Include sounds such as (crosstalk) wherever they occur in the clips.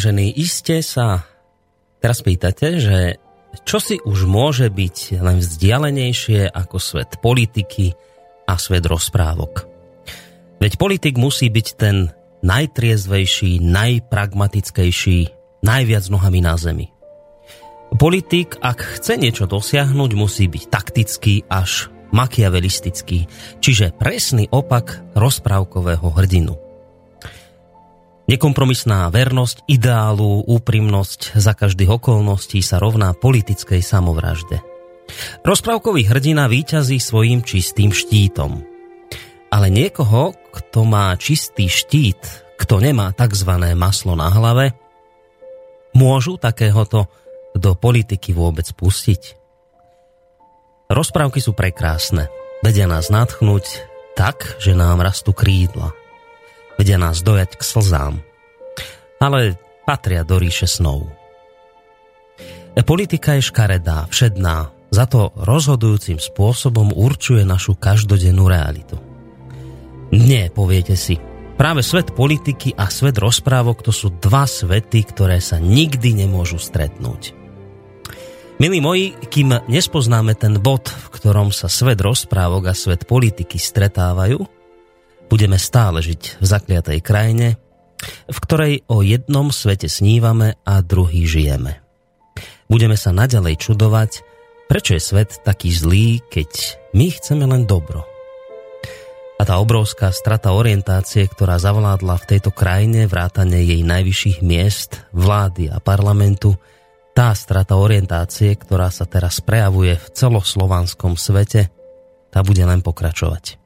Vážení, iste sa teraz pýtate, že čo si už môže byť len vzdialenejšie ako svet politiky a svet rozprávok. Veď politik musí byť ten najtriezvejší, najpragmatickejší, najviac nohami na zemi. Politik, ak chce niečo dosiahnuť, musí byť taktický až makiavelistický, čiže presný opak rozprávkového hrdinu. Nekompromisná vernosť ideálu, úprimnosť za každých okolností sa rovná politickej samovražde. Rozprávkový hrdina výťazí svojim čistým štítom. Ale niekoho, kto má čistý štít, kto nemá tzv. maslo na hlave, môžu takéhoto do politiky vôbec pustiť. Rozprávky sú prekrásne, vedia nás natchnúť tak, že nám rastú krídla vedia nás dojať k slzám. Ale patria do ríše snov. Politika je škaredá, všedná, za to rozhodujúcim spôsobom určuje našu každodennú realitu. Nie, poviete si, práve svet politiky a svet rozprávok to sú dva svety, ktoré sa nikdy nemôžu stretnúť. Milí moji, kým nespoznáme ten bod, v ktorom sa svet rozprávok a svet politiky stretávajú, budeme stále žiť v zakliatej krajine, v ktorej o jednom svete snívame a druhý žijeme. Budeme sa naďalej čudovať, prečo je svet taký zlý, keď my chceme len dobro. A tá obrovská strata orientácie, ktorá zavládla v tejto krajine, vrátane jej najvyšších miest, vlády a parlamentu, tá strata orientácie, ktorá sa teraz prejavuje v celoslovanskom svete, tá bude len pokračovať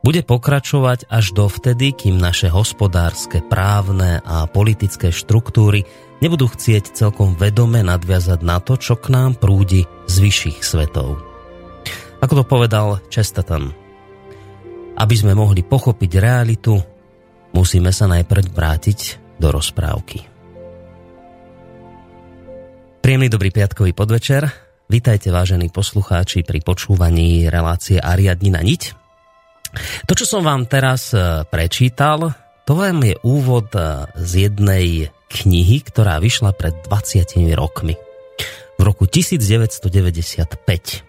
bude pokračovať až dovtedy, kým naše hospodárske, právne a politické štruktúry nebudú chcieť celkom vedome nadviazať na to, čo k nám prúdi z vyšších svetov. Ako to povedal Chesterton, aby sme mohli pochopiť realitu, musíme sa najprv vrátiť do rozprávky. Príjemný dobrý piatkový podvečer. Vítajte vážení poslucháči pri počúvaní relácie Ariadnina niť. To, čo som vám teraz e, prečítal, to vám je úvod e, z jednej knihy, ktorá vyšla pred 20 rokmi. V roku 1995.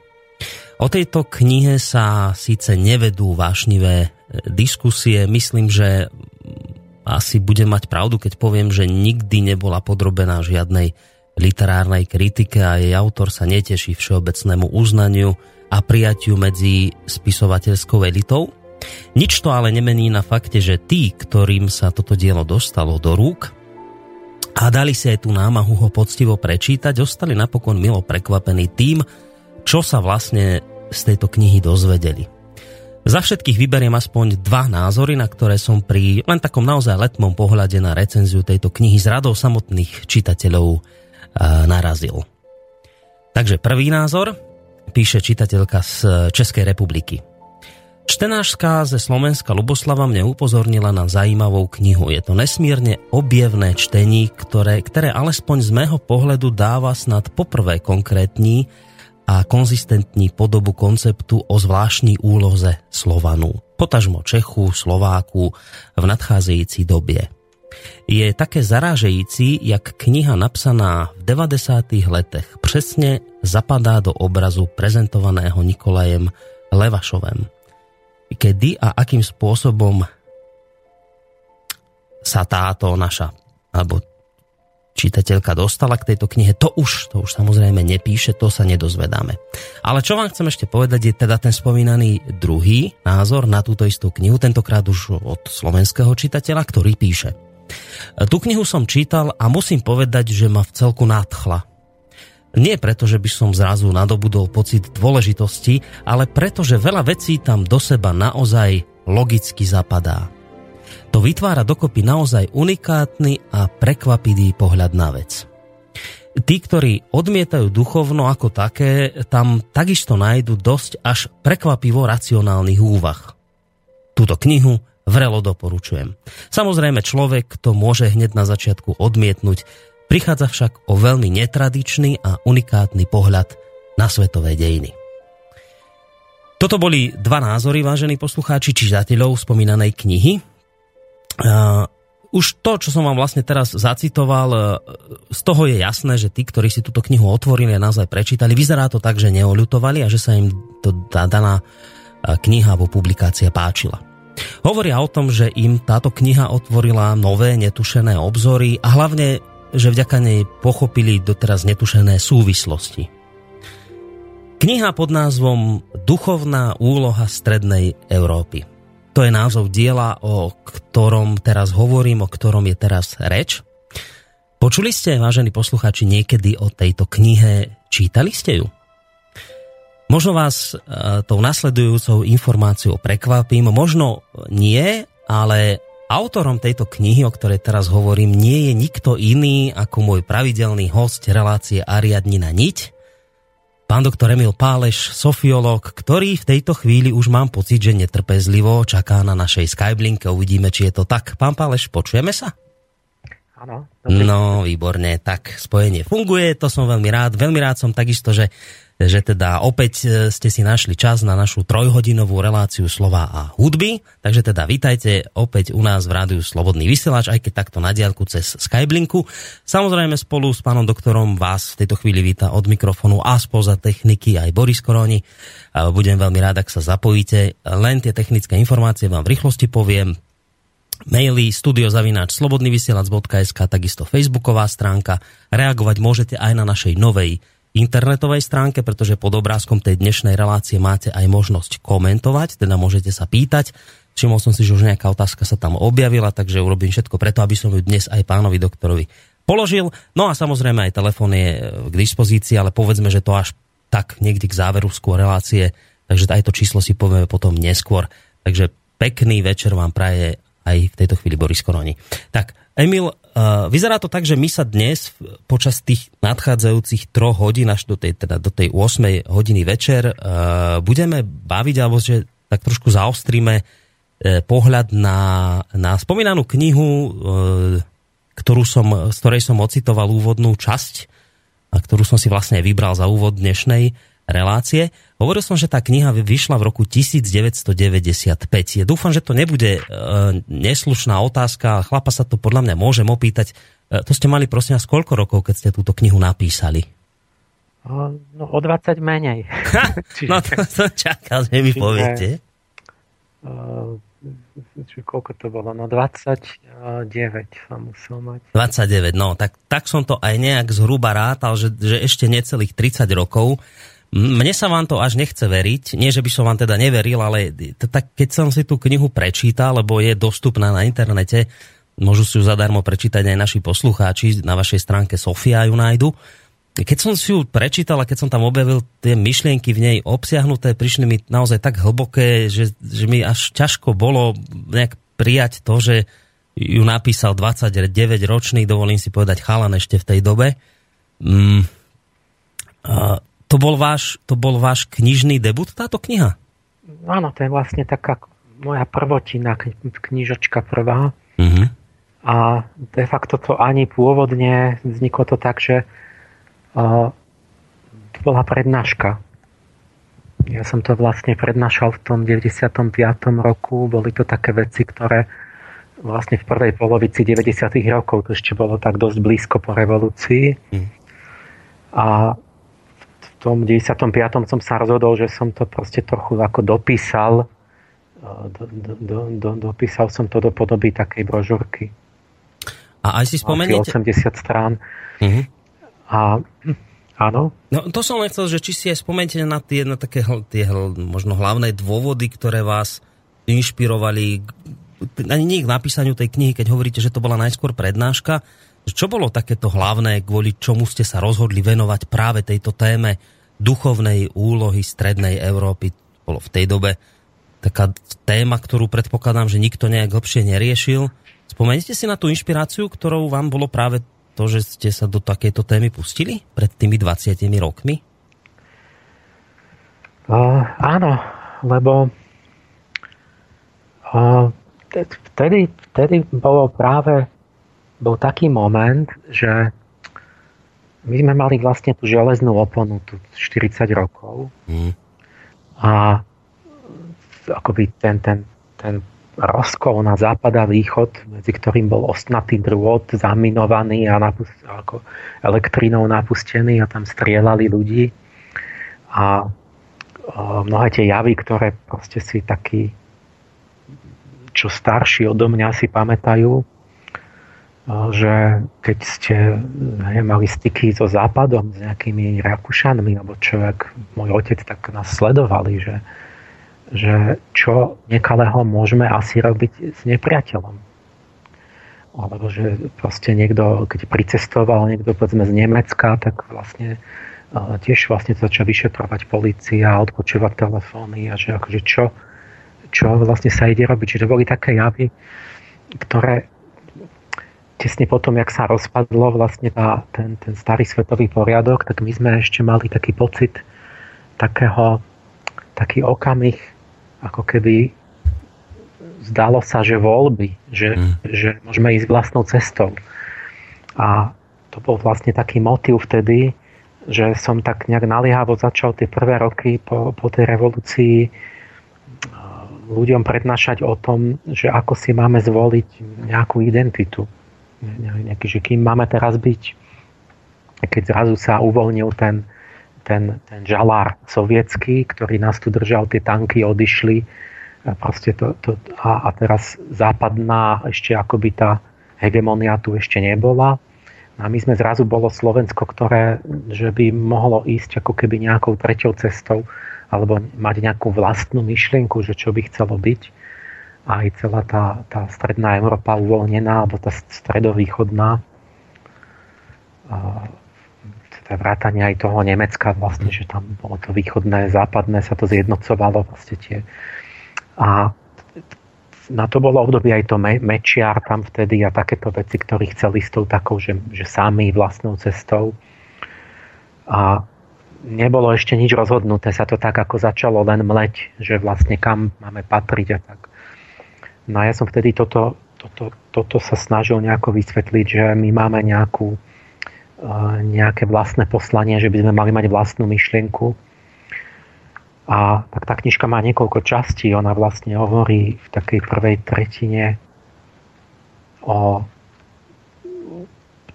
O tejto knihe sa síce nevedú vášnivé e, diskusie, myslím, že asi budem mať pravdu, keď poviem, že nikdy nebola podrobená žiadnej literárnej kritike a jej autor sa neteší všeobecnému uznaniu a prijatiu medzi spisovateľskou elitou. Nič to ale nemení na fakte, že tí, ktorým sa toto dielo dostalo do rúk a dali si aj tú námahu ho poctivo prečítať, ostali napokon milo prekvapení tým, čo sa vlastne z tejto knihy dozvedeli. Za všetkých vyberiem aspoň dva názory, na ktoré som pri len takom naozaj letmom pohľade na recenziu tejto knihy z radou samotných čitateľov narazil. Takže prvý názor píše čitateľka z Českej republiky. Čtenáška ze Slovenska Luboslava mne upozornila na zajímavou knihu. Je to nesmierne objevné čtení, ktoré, ktoré alespoň z mého pohľadu dáva snad poprvé konkrétní a konzistentní podobu konceptu o zvláštní úloze Slovanu, potažmo Čechu, Slováku v nadcházející době. Je také zarážející, jak kniha napsaná v 90. letech přesně zapadá do obrazu prezentovaného Nikolajem Levašovem. Kedy a akým spôsobom sa táto naša, alebo čitateľka dostala k tejto knihe, to už, to už samozrejme nepíše, to sa nedozvedáme. Ale čo vám chcem ešte povedať, je teda ten spomínaný druhý názor na túto istú knihu, tentokrát už od slovenského čitateľa, ktorý píše. Tú knihu som čítal a musím povedať, že ma v celku nadchla. Nie preto, že by som zrazu nadobudol pocit dôležitosti, ale preto, že veľa vecí tam do seba naozaj logicky zapadá. To vytvára dokopy naozaj unikátny a prekvapivý pohľad na vec. Tí, ktorí odmietajú duchovno ako také, tam takisto nájdu dosť až prekvapivo racionálnych úvah. Túto knihu vrelo doporučujem. Samozrejme človek to môže hneď na začiatku odmietnúť, prichádza však o veľmi netradičný a unikátny pohľad na svetové dejiny. Toto boli dva názory, vážení poslucháči, čitateľov spomínanej knihy. Už to, čo som vám vlastne teraz zacitoval, uh, z toho je jasné, že tí, ktorí si túto knihu otvorili a naozaj prečítali, vyzerá to tak, že neoľutovali a že sa im to daná uh, kniha alebo publikácia páčila. Hovoria o tom, že im táto kniha otvorila nové, netušené obzory a hlavne, že vďaka nej pochopili doteraz netušené súvislosti. Kniha pod názvom Duchovná úloha Strednej Európy. To je názov diela, o ktorom teraz hovorím, o ktorom je teraz reč. Počuli ste, vážení poslucháči, niekedy o tejto knihe? Čítali ste ju? Možno vás e, tou nasledujúcou informáciou prekvapím, možno nie, ale autorom tejto knihy, o ktorej teraz hovorím, nie je nikto iný ako môj pravidelný host relácie Ariadnina Niť, Pán doktor Emil Páleš, sofiolog, ktorý v tejto chvíli už mám pocit, že netrpezlivo čaká na našej Skyblinke. Uvidíme, či je to tak. Pán Páleš, počujeme sa? Áno. No, výborne, tak spojenie funguje, to som veľmi rád. Veľmi rád som takisto, že že teda opäť e, ste si našli čas na našu trojhodinovú reláciu slova a hudby. Takže teda vítajte opäť u nás v rádiu Slobodný vysielač, aj keď takto na diálku cez Skyblinku. Samozrejme spolu s pánom doktorom vás v tejto chvíli víta od mikrofónu a spoza techniky aj Boris Koroni. Budem veľmi rád, ak sa zapojíte. Len tie technické informácie vám v rýchlosti poviem maily studiozavináč slobodnyvysielac.sk, takisto facebooková stránka. Reagovať môžete aj na našej novej internetovej stránke, pretože pod obrázkom tej dnešnej relácie máte aj možnosť komentovať, teda môžete sa pýtať. Všimol som si, že už nejaká otázka sa tam objavila, takže urobím všetko preto, aby som ju dnes aj pánovi doktorovi položil. No a samozrejme aj telefón je e, k dispozícii, ale povedzme, že to až tak niekdy k záveru skôr relácie, takže aj to číslo si povieme potom neskôr. Takže pekný večer vám praje aj v tejto chvíli Boris Koroni. Tak, Emil, vyzerá to tak, že my sa dnes počas tých nadchádzajúcich troch hodín až do tej, teda do tej 8 hodiny večer uh, budeme baviť, alebo že tak trošku zaostríme uh, pohľad na, na spomínanú knihu, ktorú som, z ktorej som ocitoval úvodnú časť a ktorú som si vlastne vybral za úvod dnešnej relácie. Hovoril som, že tá kniha vyšla v roku 1995. Ja dúfam, že to nebude e, neslušná otázka. Chlapa sa to podľa mňa môžem opýtať. E, to ste mali prosím vás koľko rokov, keď ste túto knihu napísali? No o 20 menej. (laughs) No to som čakal, že mi poviete. Uh, či koľko to bolo? No 20, 29 som musel mať. 29, no, tak, tak som to aj nejak zhruba rátal, že, že ešte necelých 30 rokov. Mne sa vám to až nechce veriť, nie že by som vám teda neveril, ale tak keď som si tú knihu prečítal, lebo je dostupná na internete, môžu si ju zadarmo prečítať aj naši poslucháči, na vašej stránke Sofia ju nájdu. Keď som si ju prečítal a keď som tam objavil tie myšlienky v nej obsiahnuté, prišli mi naozaj tak hlboké, že, že mi až ťažko bolo nejak prijať to, že ju napísal 29-ročný, dovolím si povedať chalan ešte v tej dobe. Mm, to bol, váš, to bol váš knižný debut, táto kniha? Áno, to je vlastne taká moja prvotina, knižočka prvá. Uh-huh. A de facto to ani pôvodne vzniklo to tak, že uh, to bola prednáška. Ja som to vlastne prednášal v tom 95. roku. Boli to také veci, ktoré vlastne v prvej polovici 90. rokov, to ešte bolo tak dosť blízko po revolúcii. Mm. A tom 95. som sa rozhodol, že som to proste trochu ako dopísal. Do, do, do, do, dopísal som to do podoby takej brožúrky. A aj si spomeniete... 80 strán. Mm-hmm. A áno. No to som len chcel, že či si aj spomeniete na tie, na také tie možno hlavné dôvody, ktoré vás inšpirovali ani nie k napísaniu tej knihy, keď hovoríte, že to bola najskôr prednáška. Čo bolo takéto hlavné, kvôli čomu ste sa rozhodli venovať práve tejto téme duchovnej úlohy strednej Európy? Bolo v tej dobe taká téma, ktorú predpokladám, že nikto nejak hlbšie neriešil. Spomenete si na tú inšpiráciu, ktorou vám bolo práve to, že ste sa do takejto témy pustili pred tými 20 rokmi? Uh, áno, lebo uh, vtedy, vtedy bolo práve bol taký moment, že my sme mali vlastne tú železnú oponu tu 40 rokov mm. a akoby ten, ten, ten rozkol na západ a východ, medzi ktorým bol ostnatý drôt zaminovaný a napust, ako elektrínou napustený a tam strieľali ľudí a, a mnohé tie javy, ktoré proste si taký čo starší odo mňa si pamätajú, že keď ste ne, mali styky so západom, s nejakými Rakúšanmi, alebo čo, ak môj otec tak nás sledovali, že, že čo nekalého môžeme asi robiť s nepriateľom. Alebo že proste niekto, keď pricestoval niekto povedzme z Nemecka, tak vlastne tiež vlastne začal vyšetrovať policia, odpočúvať telefóny a že akože čo, čo vlastne sa ide robiť. Čiže to boli také javy, ktoré tesne potom, jak sa rozpadlo vlastne tá, ten, ten starý svetový poriadok, tak my sme ešte mali taký pocit takého, taký okamih, ako keby zdalo sa, že voľby, že, mm. že môžeme ísť vlastnou cestou. A to bol vlastne taký motiv vtedy, že som tak nejak naliehavo začal tie prvé roky po, po tej revolúcii ľuďom prednášať o tom, že ako si máme zvoliť nejakú identitu. Nejaký, že kým máme teraz byť. Keď zrazu sa uvoľnil ten, ten, ten žalár sovietský, ktorý nás tu držal, tie tanky odišli a, proste to, to, a, a teraz západná ešte akoby tá hegemonia tu ešte nebola. A my sme zrazu bolo Slovensko, ktoré že by mohlo ísť ako keby nejakou treťou cestou alebo mať nejakú vlastnú myšlienku, že čo by chcelo byť. Aj celá tá, tá stredná Európa uvoľnená, alebo tá stredovýchodná, teda vrátanie aj toho Nemecka vlastne, že tam bolo to východné, západné, sa to zjednocovalo vlastne tie. A na to bolo obdobie aj to Mečiar tam vtedy a takéto veci, ktorí chceli s tou takou, že, že sami vlastnou cestou. A nebolo ešte nič rozhodnuté, sa to tak ako začalo len mleť, že vlastne kam máme patriť a tak. No a ja som vtedy toto, toto, toto sa snažil nejako vysvetliť, že my máme nejakú, eh, nejaké vlastné poslanie, že by sme mali mať vlastnú myšlienku. A tak tá knižka má niekoľko častí. Ona vlastne hovorí v takej prvej tretine o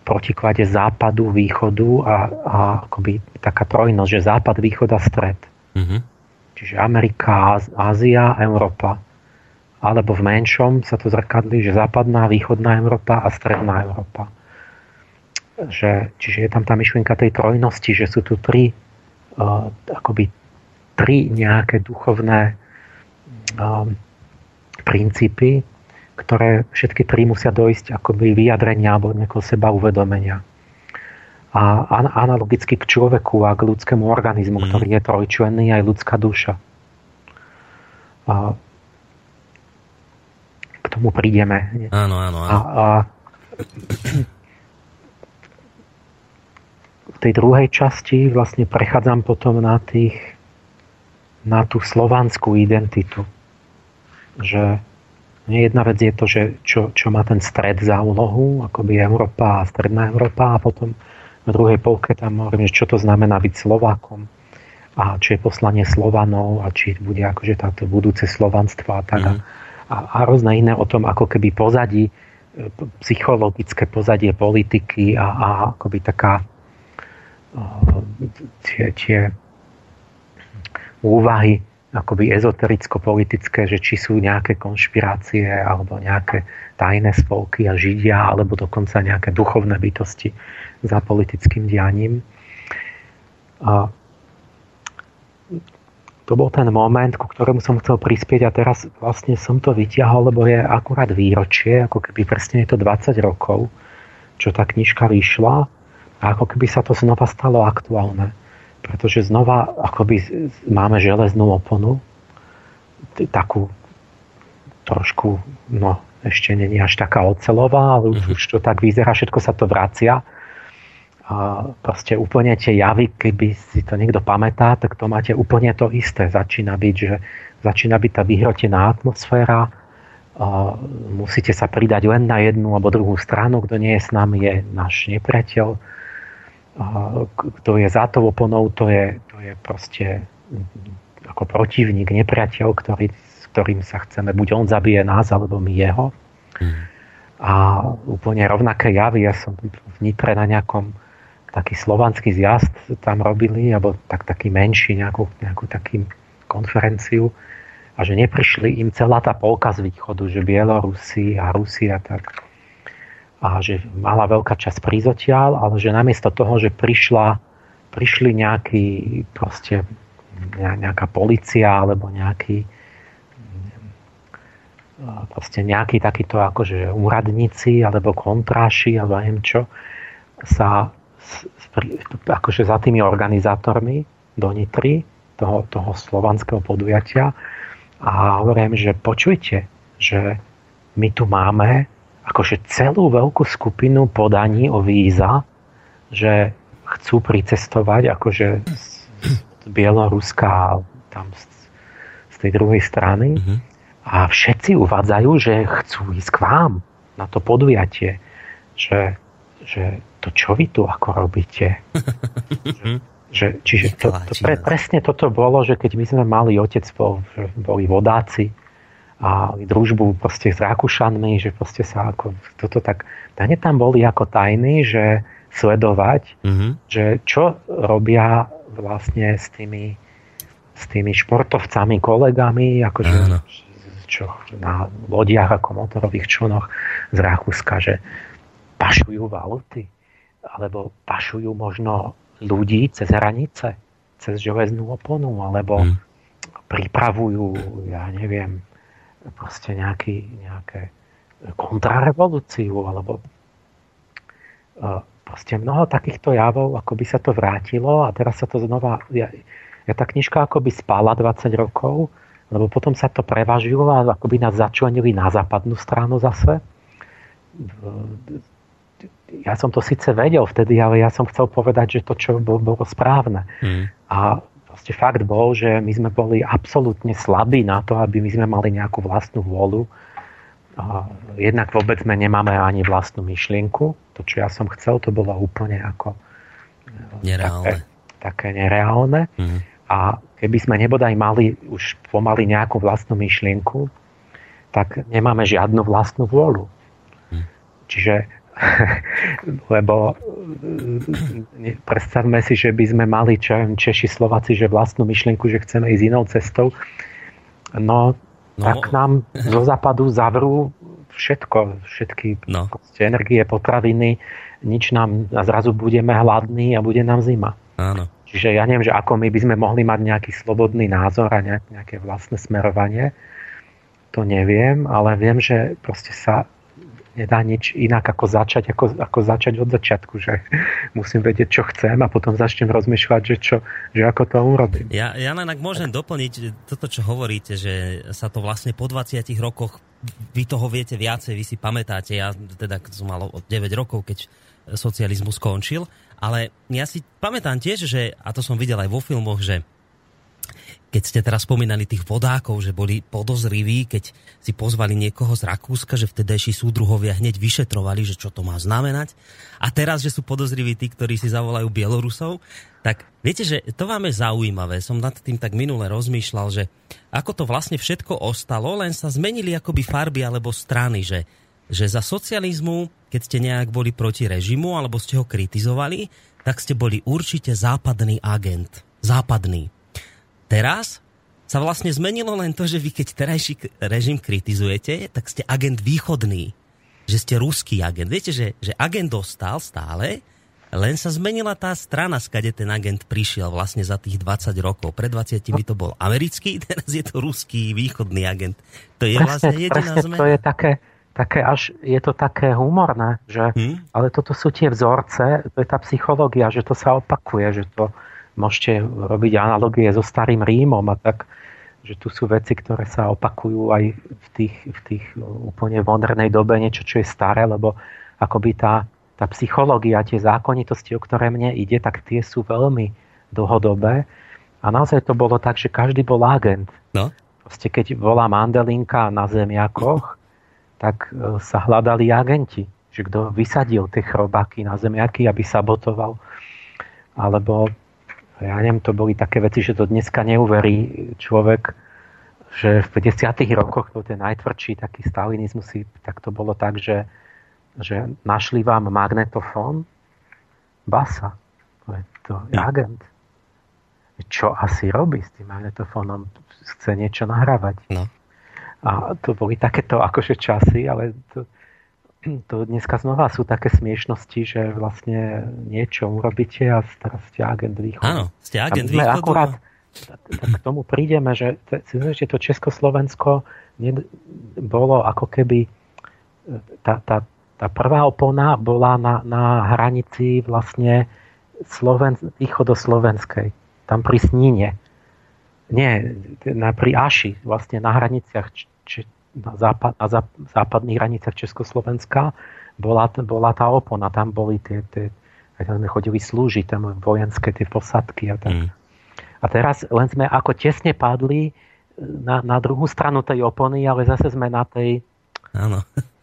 protiklade západu, východu a, a akoby taká trojnosť, že západ, východ a stred. Mm-hmm. Čiže Amerika, Ázia, Európa. Alebo v menšom sa to zrkadlí, že západná, východná Európa a stredná Európa. Že, čiže je tam tá myšlienka tej trojnosti, že sú tu tri uh, akoby tri nejaké duchovné um, princípy, ktoré všetky tri musia dojsť akoby vyjadrenia alebo nejakého seba uvedomenia. A analogicky k človeku a k ľudskému organizmu, mm. ktorý je trojčlenný, aj ľudská duša. A k tomu prídeme. Áno, áno, áno. A, a v tej druhej časti vlastne prechádzam potom na tých na tú slovanskú identitu. Že nie jedna vec je to, že čo, čo má ten stred za úlohu, akoby Európa a stredná Európa a potom v druhej polke tam hovorím, že čo to znamená byť Slovákom a či je poslanie Slovanov a či bude akože táto budúce slovanstvo a tak. Mm. A, a rôzne iné o tom, ako keby pozadí, e, psychologické pozadie politiky a, a akoby taká tie, tie úvahy akoby ezotericko-politické, že či sú nejaké konšpirácie alebo nejaké tajné spolky a židia, alebo dokonca nejaké duchovné bytosti za politickým dianím. A to bol ten moment, ku ktorému som chcel prispieť a teraz vlastne som to vyťahol, lebo je akurát výročie, ako keby presne je to 20 rokov, čo tá knižka vyšla a ako keby sa to znova stalo aktuálne pretože znova akoby máme železnú oponu, takú trošku, no ešte není až taká ocelová, ale už, mm-hmm. už to tak vyzerá, všetko sa to vracia. A proste úplne tie javy, keby si to niekto pamätá, tak to máte úplne to isté. Začína byť, že začína byť tá vyhrotená atmosféra, a musíte sa pridať len na jednu alebo druhú stranu, kto nie je s nami, je náš nepriateľ kto je za tou oponou, to je, to je proste ako protivník, nepriateľ, ktorý, s ktorým sa chceme, buď on zabije nás, alebo my jeho. Mm. A úplne rovnaké javy, ja som v Nitre na nejakom taký slovanský zjazd tam robili, alebo tak, taký menší, nejakú, nejakú taký konferenciu a že neprišli im celá tá polka z východu, že Bielorusi a Rusi a tak. A že mala veľká časť prízotiaľ, ale že namiesto toho, že prišla, prišli nejaký proste nejaká policia alebo nejaký proste nejakí takíto akože úradníci alebo kontráši alebo neviem čo sa akože za tými organizátormi do Nitry toho, toho slovanského podujatia a hovorím, že počujte, že my tu máme akože celú veľkú skupinu podaní o víza, že chcú pricestovať akože z, Bieloruska tam z, z tej druhej strany mm-hmm. a všetci uvádzajú, že chcú ísť k vám na to podujatie, že, že to čo vy tu ako robíte? (laughs) že, že, čiže to, to pre, presne toto bolo, že keď my sme mali otec, bol, boli vodáci, a družbu proste s Rakúšanmi, že proste sa ako toto tak, dane tam boli ako tajní, že sledovať, mm-hmm. že čo robia vlastne s tými, s tými športovcami, kolegami, akože čo, na lodiach ako motorových člnoch z Rakúska, že pašujú valuty, alebo pašujú možno ľudí cez hranice, cez železnú oponu, alebo mm. pripravujú, ja neviem, proste nejaký, nejaké kontrarevolúciu alebo e, proste mnoho takýchto javov, ako by sa to vrátilo a teraz sa to znova, ja, ja tá knižka ako by spala 20 rokov, lebo potom sa to prevažilo a ako by nás začlenili na západnú stranu zase. Ja som to síce vedel vtedy, ale ja som chcel povedať, že to, čo bolo, bolo správne. Mm. A proste fakt bol, že my sme boli absolútne slabí na to, aby my sme mali nejakú vlastnú vôľu. Jednak vôbec sme nemáme ani vlastnú myšlienku. To, čo ja som chcel, to bolo úplne ako e, nereálne. Také, také nereálne. Mm. A keby sme nebodaj mali už pomaly nejakú vlastnú myšlienku, tak nemáme žiadnu vlastnú vôľu. Mm. Čiže (laughs) lebo e, predstavme si, že by sme mali Češi, Slováci, že vlastnú myšlienku, že chceme ísť inou cestou. No, no. tak nám zo západu zavrú všetko, všetky no. energie, potraviny, nič nám a zrazu budeme hladní a bude nám zima. Áno. Čiže ja neviem, že ako my by sme mohli mať nejaký slobodný názor a nejaké vlastné smerovanie. To neviem, ale viem, že proste sa nedá nič inak ako začať, ako, ako začať od začiatku, že (laughs) musím vedieť, čo chcem a potom začnem rozmýšľať, že, čo, že ako to urobím. Ja, ja len ak môžem doplniť toto, čo hovoríte, že sa to vlastne po 20 rokoch, vy toho viete viacej, vy si pamätáte, ja teda som mal od 9 rokov, keď socializmus skončil, ale ja si pamätám tiež, že, a to som videl aj vo filmoch, že keď ste teraz spomínali tých vodákov, že boli podozriví, keď si pozvali niekoho z Rakúska, že vtedejší súdruhovia hneď vyšetrovali, že čo to má znamenať. A teraz, že sú podozriví tí, ktorí si zavolajú Bielorusov, tak viete, že to vám je zaujímavé. Som nad tým tak minule rozmýšľal, že ako to vlastne všetko ostalo, len sa zmenili akoby farby alebo strany, že, že za socializmu, keď ste nejak boli proti režimu alebo ste ho kritizovali, tak ste boli určite západný agent. Západný Teraz sa vlastne zmenilo len to, že vy keď terajší režim kritizujete, tak ste agent východný. Že ste ruský agent. Viete, že, že agent dostal stále, len sa zmenila tá strana, skade ten agent prišiel vlastne za tých 20 rokov. Pred 20 to bol americký, (laughs) teraz je to ruský východný agent. To je presne, vlastne jediná presne, zmena. To je také, také až, je to také humorné, že, hmm? ale toto sú tie vzorce, to je tá psychológia, že to sa opakuje, že to, môžete robiť analogie so starým Rímom a tak, že tu sú veci, ktoré sa opakujú aj v tých, v tých úplne modernej dobe, niečo, čo je staré, lebo akoby tá, tá psychológia, tie zákonitosti, o ktoré mne ide, tak tie sú veľmi dlhodobé. A naozaj to bolo tak, že každý bol agent. No. Proste keď bola mandelinka na zemiakoch, tak e, sa hľadali agenti. Že kto vysadil tie chrobáky na zemiaky, aby sabotoval. Alebo ja neviem, to boli také veci, že to dneska neuverí človek, že v 50. rokoch to ten najtvrdší taký stalinizmus, tak to bolo tak, že, že našli vám magnetofón, basa, to je agent. Čo asi robí s tým magnetofónom? Chce niečo nahrávať. No. A to boli takéto akože časy, ale to, to dneska znova sú také smiešnosti, že vlastne niečo urobíte a teraz ste agent východu. Áno, ste agent východu. Akurát, tak k tomu prídeme, že, že to Československo bolo ako keby tá, tá, tá prvá opona bola na, na hranici vlastne Sloven, východoslovenskej, tam pri Sníne. Nie, na, pri Aši, vlastne na hraniciach či, na, západ, na západných hraniciach Československa bola, bola tá opona, tam boli tie, tie tam sme chodili slúžiť, tam vojenské tie posadky a tak. Mm. A teraz len sme ako tesne padli na, na druhú stranu tej opony, ale zase sme na tej... Áno. (laughs)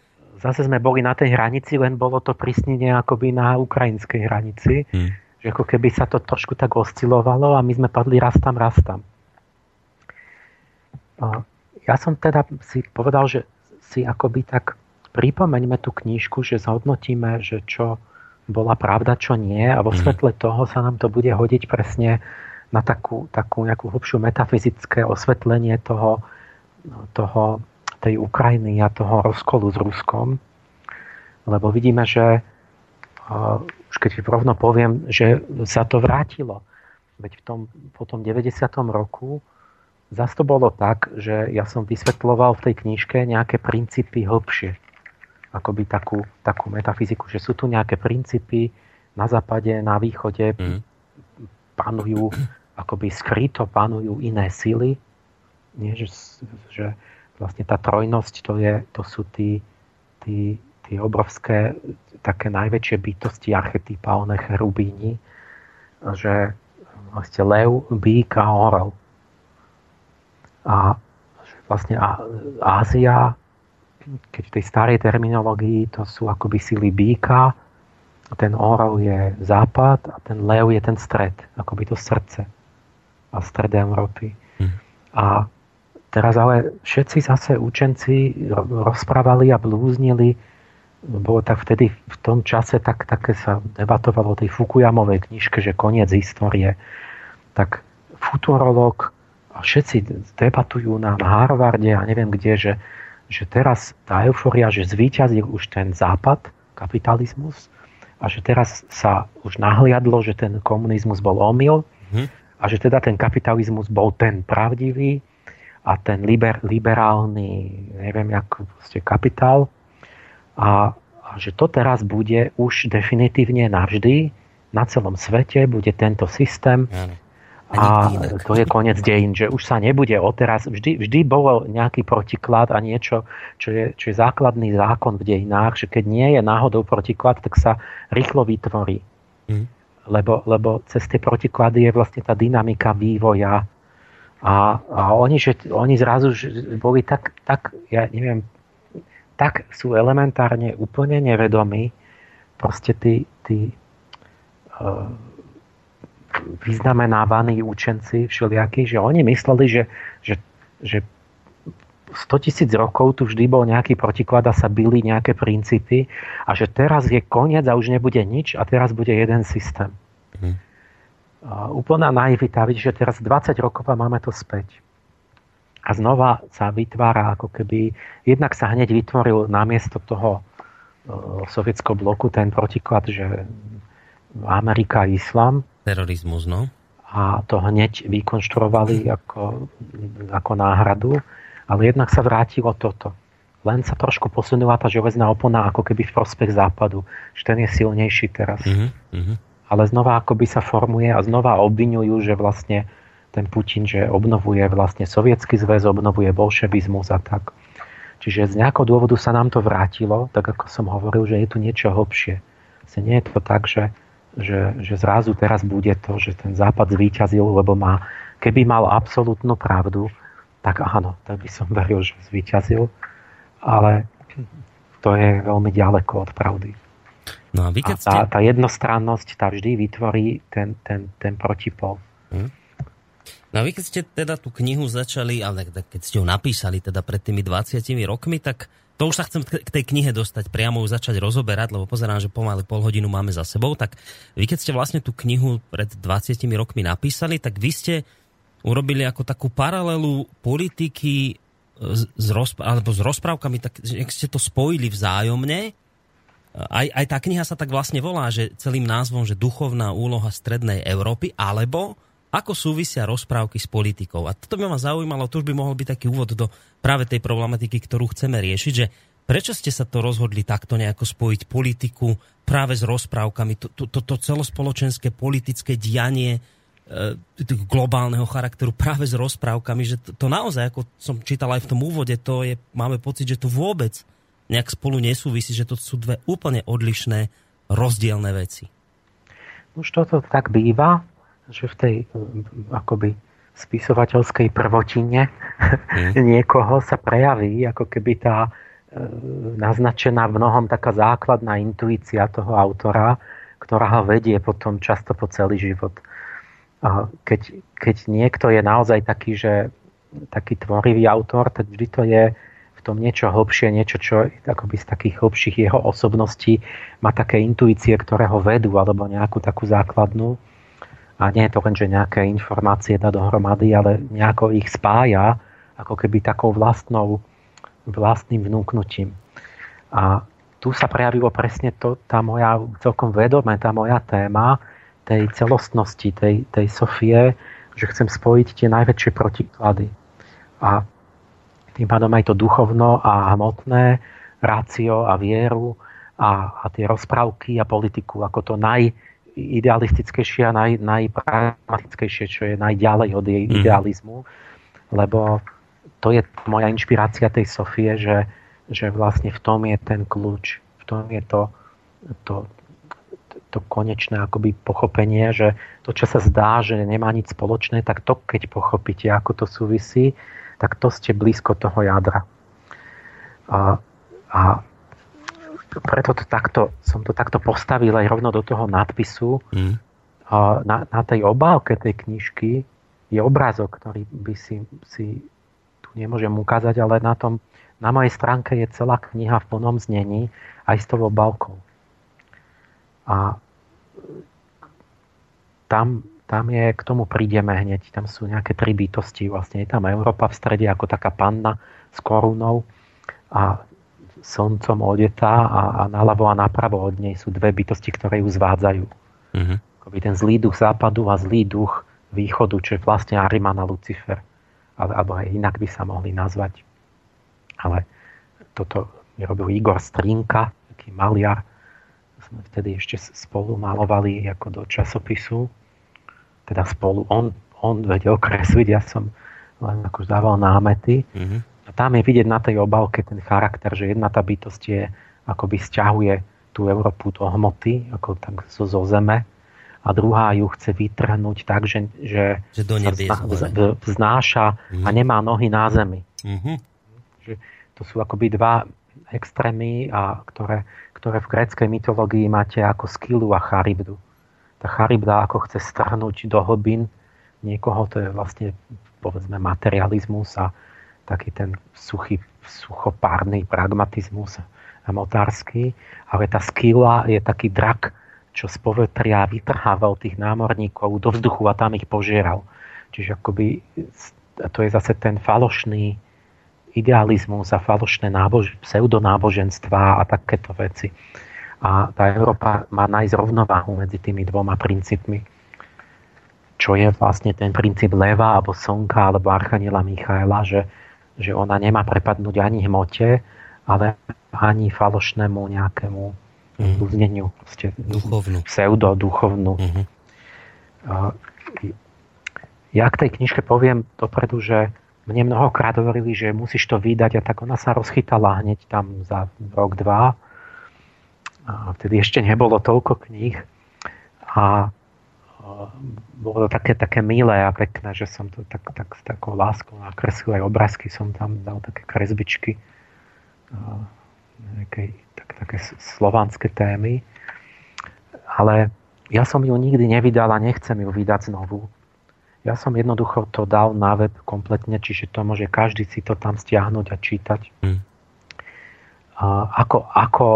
Zase sme boli na tej hranici, len bolo to prísnenie akoby na ukrajinskej hranici. Mm. Že ako keby sa to trošku tak oscilovalo a my sme padli raz tam, raz tam. A ja som teda si povedal, že si akoby tak pripomeňme tú knížku, že zhodnotíme, že čo bola pravda, čo nie a vo mhm. svetle toho sa nám to bude hodiť presne na takú, takú nejakú hlbšiu metafyzické osvetlenie toho, toho, tej Ukrajiny a toho rozkolu s Ruskom. Lebo vidíme, že už keď rovno poviem, že sa to vrátilo. Veď v tom, po tom 90. roku Zas to bolo tak, že ja som vysvetloval v tej knižke nejaké princípy hlbšie. Akoby takú, takú metafyziku, že sú tu nejaké princípy na západe, na východe, mm. panujú, akoby skryto panujú iné sily. Nie, že, že vlastne tá trojnosť to, je, to sú tí, tí, tí obrovské, také najväčšie bytosti archetypálne cherubíni, že vlastne lev, bík a orel a vlastne Ázia, keď v tej starej terminológii to sú akoby sily býka, ten orel je západ a ten lev je ten stred, akoby to srdce a stred Európy. Mm. A teraz ale všetci zase učenci rozprávali a blúznili, bolo tak vtedy v tom čase tak, také sa debatovalo o tej Fukuyamovej knižke, že koniec histórie. Tak futurolog a všetci debatujú na Harvarde a neviem kde, že, že teraz tá euforia, že zvíťazil už ten západ, kapitalizmus a že teraz sa už nahliadlo, že ten komunizmus bol omyl hm. a že teda ten kapitalizmus bol ten pravdivý a ten liber, liberálny, neviem, jak ste kapitál a, a že to teraz bude už definitívne navždy na celom svete, bude tento systém. Ano a to je koniec dejín, že už sa nebude odteraz, vždy, vždy bol nejaký protiklad a niečo, čo je, čo je základný zákon v dejinách, že keď nie je náhodou protiklad, tak sa rýchlo vytvorí. Mm. Lebo, lebo cez tie protiklady je vlastne tá dynamika vývoja a, a oni, že, oni zrazu že boli tak, tak, ja neviem, tak sú elementárne úplne nevedomí, proste tí, tí uh, vyznamenávaní učenci všelijakí, že oni mysleli, že, že, že 100 tisíc rokov tu vždy bol nejaký protiklad a sa byli nejaké princípy a že teraz je koniec a už nebude nič a teraz bude jeden systém. Mhm. A úplná naivita, vidíš, že teraz 20 rokov a máme to späť. A znova sa vytvára ako keby, jednak sa hneď vytvoril namiesto toho sovietského bloku ten protiklad, že Amerika a Islam, Terorizmus, no. A to hneď vykonštruovali ako, ako náhradu, ale jednak sa vrátilo toto. Len sa trošku posunula tá železná opona ako keby v prospech západu. Že ten je silnejší teraz. Mm-hmm. Ale znova akoby sa formuje a znova obvinujú, že vlastne ten Putin, že obnovuje vlastne sovietský zväz, obnovuje bolševizmus a tak. Čiže z nejakého dôvodu sa nám to vrátilo, tak ako som hovoril, že je tu niečo hlbšie. Nie je to tak, že že, že zrazu teraz bude to, že ten západ zvíťazil, lebo má, keby mal absolútnu pravdu, tak áno, tak by som veril, že zvíťazil, ale to je veľmi ďaleko od pravdy. No a, vy a tá, tá jednostrannosť tá vždy vytvorí ten, ten, ten protipol. Hm? No a vy keď ste teda tú knihu začali, ale keď ste ju napísali teda pred tými 20 rokmi, tak to už sa chcem k tej knihe dostať priamo začať rozoberať, lebo pozerám, že pomaly pol hodinu máme za sebou, tak vy keď ste vlastne tú knihu pred 20 rokmi napísali, tak vy ste urobili ako takú paralelu politiky s, rozpr- alebo s rozprávkami, tak ak ste to spojili vzájomne, aj, aj tá kniha sa tak vlastne volá, že celým názvom, že duchovná úloha strednej Európy, alebo ako súvisia rozprávky s politikou. A toto by ma zaujímalo, to už by mohol byť taký úvod do práve tej problematiky, ktorú chceme riešiť, že prečo ste sa to rozhodli takto nejako spojiť politiku práve s rozprávkami, to, to, to, to celospoločenské politické dianie e, globálneho charakteru práve s rozprávkami, že to, to naozaj, ako som čítal aj v tom úvode, to je, máme pocit, že to vôbec nejak spolu nesúvisí, že to sú dve úplne odlišné, rozdielne veci. Už toto tak býva, že v tej akoby spisovateľskej prvotine mm. (laughs) niekoho sa prejaví, ako keby tá e, naznačená v mnohom taká základná intuícia toho autora, ktorá ho vedie potom často po celý život. A keď, keď niekto je naozaj taký, že taký tvorivý autor, tak vždy to je v tom niečo hlbšie, niečo, čo akoby z takých hlbších jeho osobností má také intuície, ktoré ho vedú, alebo nejakú takú základnú a nie je to len, že nejaké informácie dá dohromady, ale nejako ich spája, ako keby takou vlastnou, vlastným vnúknutím. A tu sa prejavilo presne to, tá moja celkom vedomé, tá moja téma tej celostnosti, tej, tej Sofie, že chcem spojiť tie najväčšie protiklady. A tým pádom aj to duchovno a hmotné, rácio a vieru a, a tie rozprávky a politiku ako to naj, idealistickejšie a naj, najpragmatickejšie, čo je najďalej od jej mm. idealizmu, lebo to je moja inšpirácia tej Sofie, že, že vlastne v tom je ten kľúč, v tom je to, to, to konečné akoby pochopenie, že to, čo sa zdá, že nemá nič spoločné, tak to, keď pochopíte, ako to súvisí, tak to ste blízko toho jadra. A, a preto to takto, som to takto postavil aj rovno do toho nadpisu. Mm. Na, na tej obálke tej knižky je obrázok, ktorý by si, si tu nemôžem ukázať, ale na, tom, na mojej stránke je celá kniha v plnom znení aj s tou obálkou. A tam tam je, k tomu prídeme hneď, tam sú nejaké tri bytosti, vlastne je tam Európa v strede ako taká panna s korunou a slncom odetá a, a naľavo a napravo od nej sú dve bytosti, ktoré ju zvádzajú. Uh-huh. ten zlý duch západu a zlý duch východu, čo je vlastne Ariman a Lucifer. Ale, alebo aj inak by sa mohli nazvať. Ale toto robil Igor Strinka, taký maliar. Sme vtedy ešte spolu malovali ako do časopisu teda spolu, on, on vedel kresliť, ja som len ako dával námety. Mm-hmm. Tam je vidieť na tej obálke ten charakter, že jedna tá bytosť je, akoby stiahuje tú Európu do hmoty, ako tak zo, zo zeme, a druhá ju chce vytrhnúť tak, že, že, že do sa vznáša mm-hmm. a mhm. nemá nohy na zemi. Mm-hmm. Že to sú akoby dva extrémy, a ktoré, ktoré v gréckej mytológii máte ako skilu a charybdu tá charybda ako chce strhnúť do hlbín niekoho, to je vlastne povedzme materializmus a taký ten suchý, suchopárny pragmatizmus a motársky, ale tá skila je taký drak, čo z povetria vytrhával tých námorníkov do vzduchu a tam ich požieral. Čiže akoby to je zase ten falošný idealizmus a falošné nábož, pseudonáboženstva a takéto veci a tá Európa má nájsť rovnováhu medzi tými dvoma princípmi. Čo je vlastne ten princíp leva alebo slnka alebo archaniela Michaela, že, že ona nemá prepadnúť ani hmote, ale ani falošnému nejakému mm. uzneniu. Duchovnú. Pseudo, duchovnú. Mm-hmm. Ja k tej knižke poviem dopredu, že mne mnohokrát hovorili, že musíš to vydať a tak ona sa rozchytala hneď tam za rok, dva a vtedy ešte nebolo toľko kníh a bolo to také, také milé a pekné, že som to tak, tak s takou láskou nakreslil aj obrázky, som tam dal také kresbičky, nejaké, tak, také slovanské témy. Ale ja som ju nikdy nevydal a nechcem ju vydať znovu. Ja som jednoducho to dal na web kompletne, čiže to môže každý si to tam stiahnuť a čítať. Mm. A ako, ako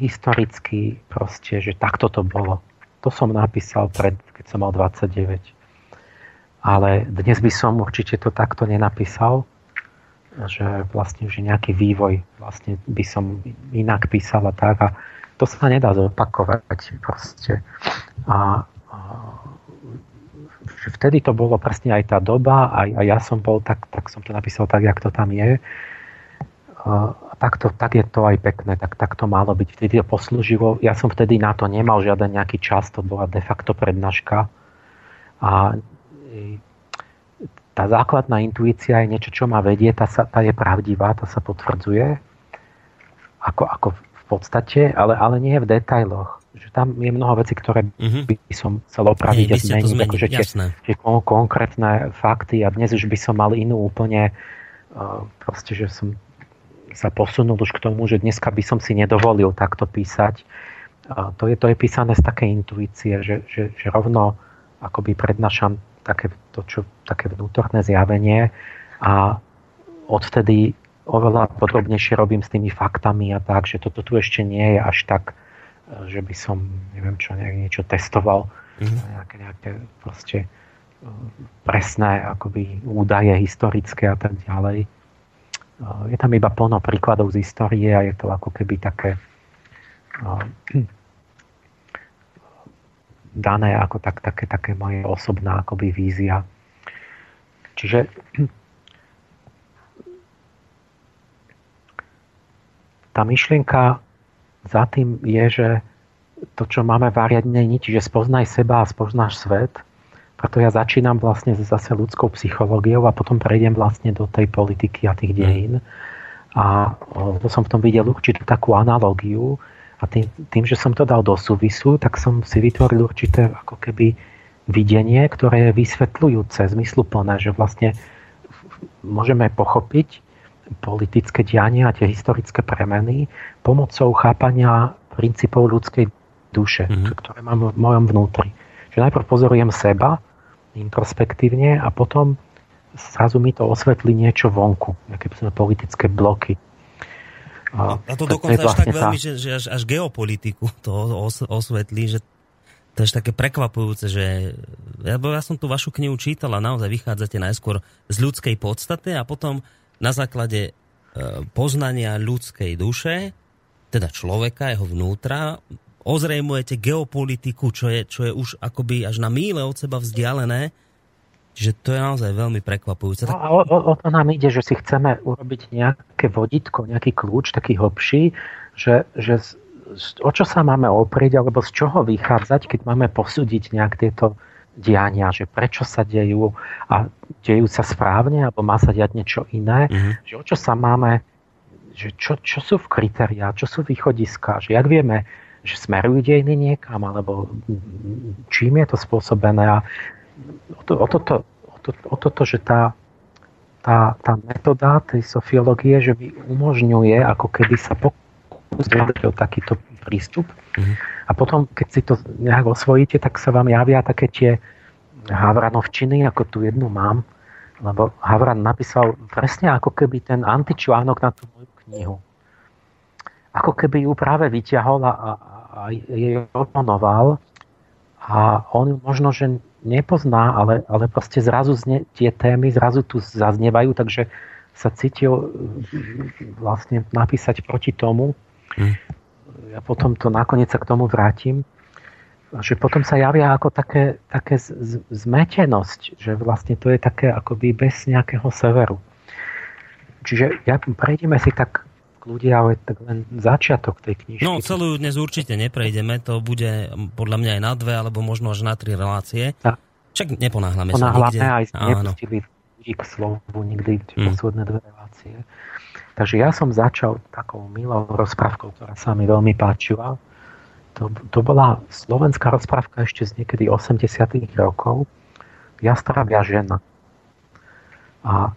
historicky proste, že takto to bolo. To som napísal pred, keď som mal 29. Ale dnes by som určite to takto nenapísal, že vlastne že nejaký vývoj vlastne by som inak písal a tak a to sa nedá zopakovať proste. A, a vtedy to bolo presne aj tá doba a, a ja som bol tak, tak som to napísal tak, jak to tam je. Tak, to, tak je to aj pekné, tak, tak to malo byť. Vtedy to poslúžilo. Ja som vtedy na to nemal žiaden nejaký čas, to bola de facto prednáška. A e, tá základná intuícia je niečo, čo ma vedie, tá, sa, tá je pravdivá, tá sa potvrdzuje. Ako, ako v podstate, ale, ale nie v detailoch. Že tam je mnoho vecí, ktoré uh-huh. by som chcel opraviť a zmeniť. Akože tie, tie konkrétne fakty a dnes už by som mal inú úplne uh, proste, že som sa posunul už k tomu, že dneska by som si nedovolil takto písať. A to, je, to je písané z takej intuície, že, že, že rovno akoby prednášam také, to, čo, také vnútorné zjavenie a odtedy oveľa podrobnejšie robím s tými faktami a tak, že toto tu ešte nie je až tak, že by som, neviem čo, nejak niečo testoval, mm-hmm. nejaké, nejaké proste e, presné akoby údaje historické a tak ďalej je tam iba plno príkladov z histórie a je to ako keby také (clears throat) dané ako tak, také, také moje osobná akoby vízia. Čiže (clears throat) tá myšlienka za tým je, že to, čo máme v Ariadnej niti, že spoznaj seba a spoznáš svet – preto ja začínam vlastne zase ľudskou psychológiou a potom prejdem vlastne do tej politiky a tých dejín. A to som v tom videl určitú takú analogiu a tým, tým, že som to dal do súvisu, tak som si vytvoril určité ako keby videnie, ktoré je vysvetľujúce, zmysluplné, že vlastne môžeme pochopiť politické dianie a tie historické premeny pomocou chápania princípov ľudskej duše, mm-hmm. ktoré mám v mojom vnútri. Že najprv pozorujem seba, introspektívne a potom zrazu mi to osvetlí niečo vonku, nejaké politické bloky. A, a to dokonca to až vlastne tak veľmi, tá... že, že až, až geopolitiku to os, osvetlí, že to je také prekvapujúce, že ja, ja som tú vašu knihu čítal a naozaj vychádzate najskôr z ľudskej podstate a potom na základe e, poznania ľudskej duše, teda človeka, jeho vnútra, ozrejmujete geopolitiku, čo je, čo je už akoby až na míle od seba vzdialené. Čiže to je naozaj veľmi prekvapujúce. No a o, o, o to nám ide, že si chceme urobiť nejaké vodítko, nejaký kľúč, taký hlbší, že, že o čo sa máme oprieť, alebo z čoho vychádzať, keď máme posúdiť nejak tieto diania, že prečo sa dejú a dejú sa správne, alebo má sa diať niečo iné, mm-hmm. že o čo sa máme, že čo, čo sú v kritériá, čo sú východiska, že jak vieme, že smerujú dejiny niekam, alebo čím je to spôsobené a o, to, o, toto, o, to, o toto, že tá, tá, tá metóda tej sofiológie, že mi umožňuje ako keby sa pokúsiť o takýto prístup. Mm-hmm. A potom, keď si to nejak osvojíte, tak sa vám javia také tie Havranovčiny, ako tu jednu mám, lebo Havran napísal presne ako keby ten antičlánok na tú moju knihu. Ako keby ju práve vyťahol a, a, a jej oponoval a on ju možno, že nepozná, ale, ale proste zrazu zne, tie témy zrazu tu zaznievajú, takže sa cítil vlastne napísať proti tomu, Hm. Ja potom to nakoniec sa k tomu vrátim, že potom sa javia ako také, také zmetenosť, že vlastne to je také akoby bez nejakého severu. Čiže ja, prejdeme si tak ľudia, ale tak len začiatok tej knižky. No, celú dnes určite neprejdeme, to bude podľa mňa aj na dve, alebo možno až na tri relácie. Tak. Však neponáhľame sa nikde. aj nepustili ľudí k slovu nikdy mm. posledné dve relácie. Takže ja som začal takou milou rozprávkou, ktorá sa mi veľmi páčila. To, to bola slovenská rozprávka ešte z niekedy 80 rokov. Jastrabia žena. A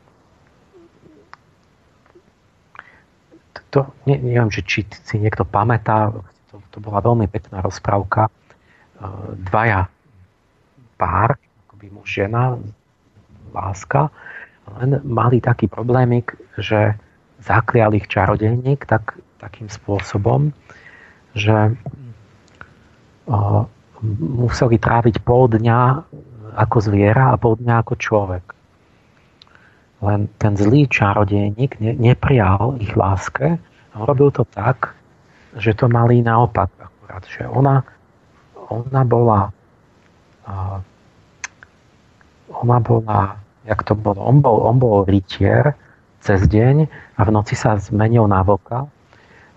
to, ne, neviem, že či si niekto pamätá, to, to bola veľmi pekná rozprávka. E, dvaja pár, akoby muž, žena, láska, len mali taký problémik, že zaklial ich čarodejník tak, takým spôsobom, že o, museli tráviť pol dňa ako zviera a pol dňa ako človek. Len ten zlý čarodejník ne, neprijal ich láske a robil to tak, že to mali naopak akurát. Že ona, ona bola ona bola, jak to bolo, on bol, on bol rytier cez deň a v noci sa zmenil na vlka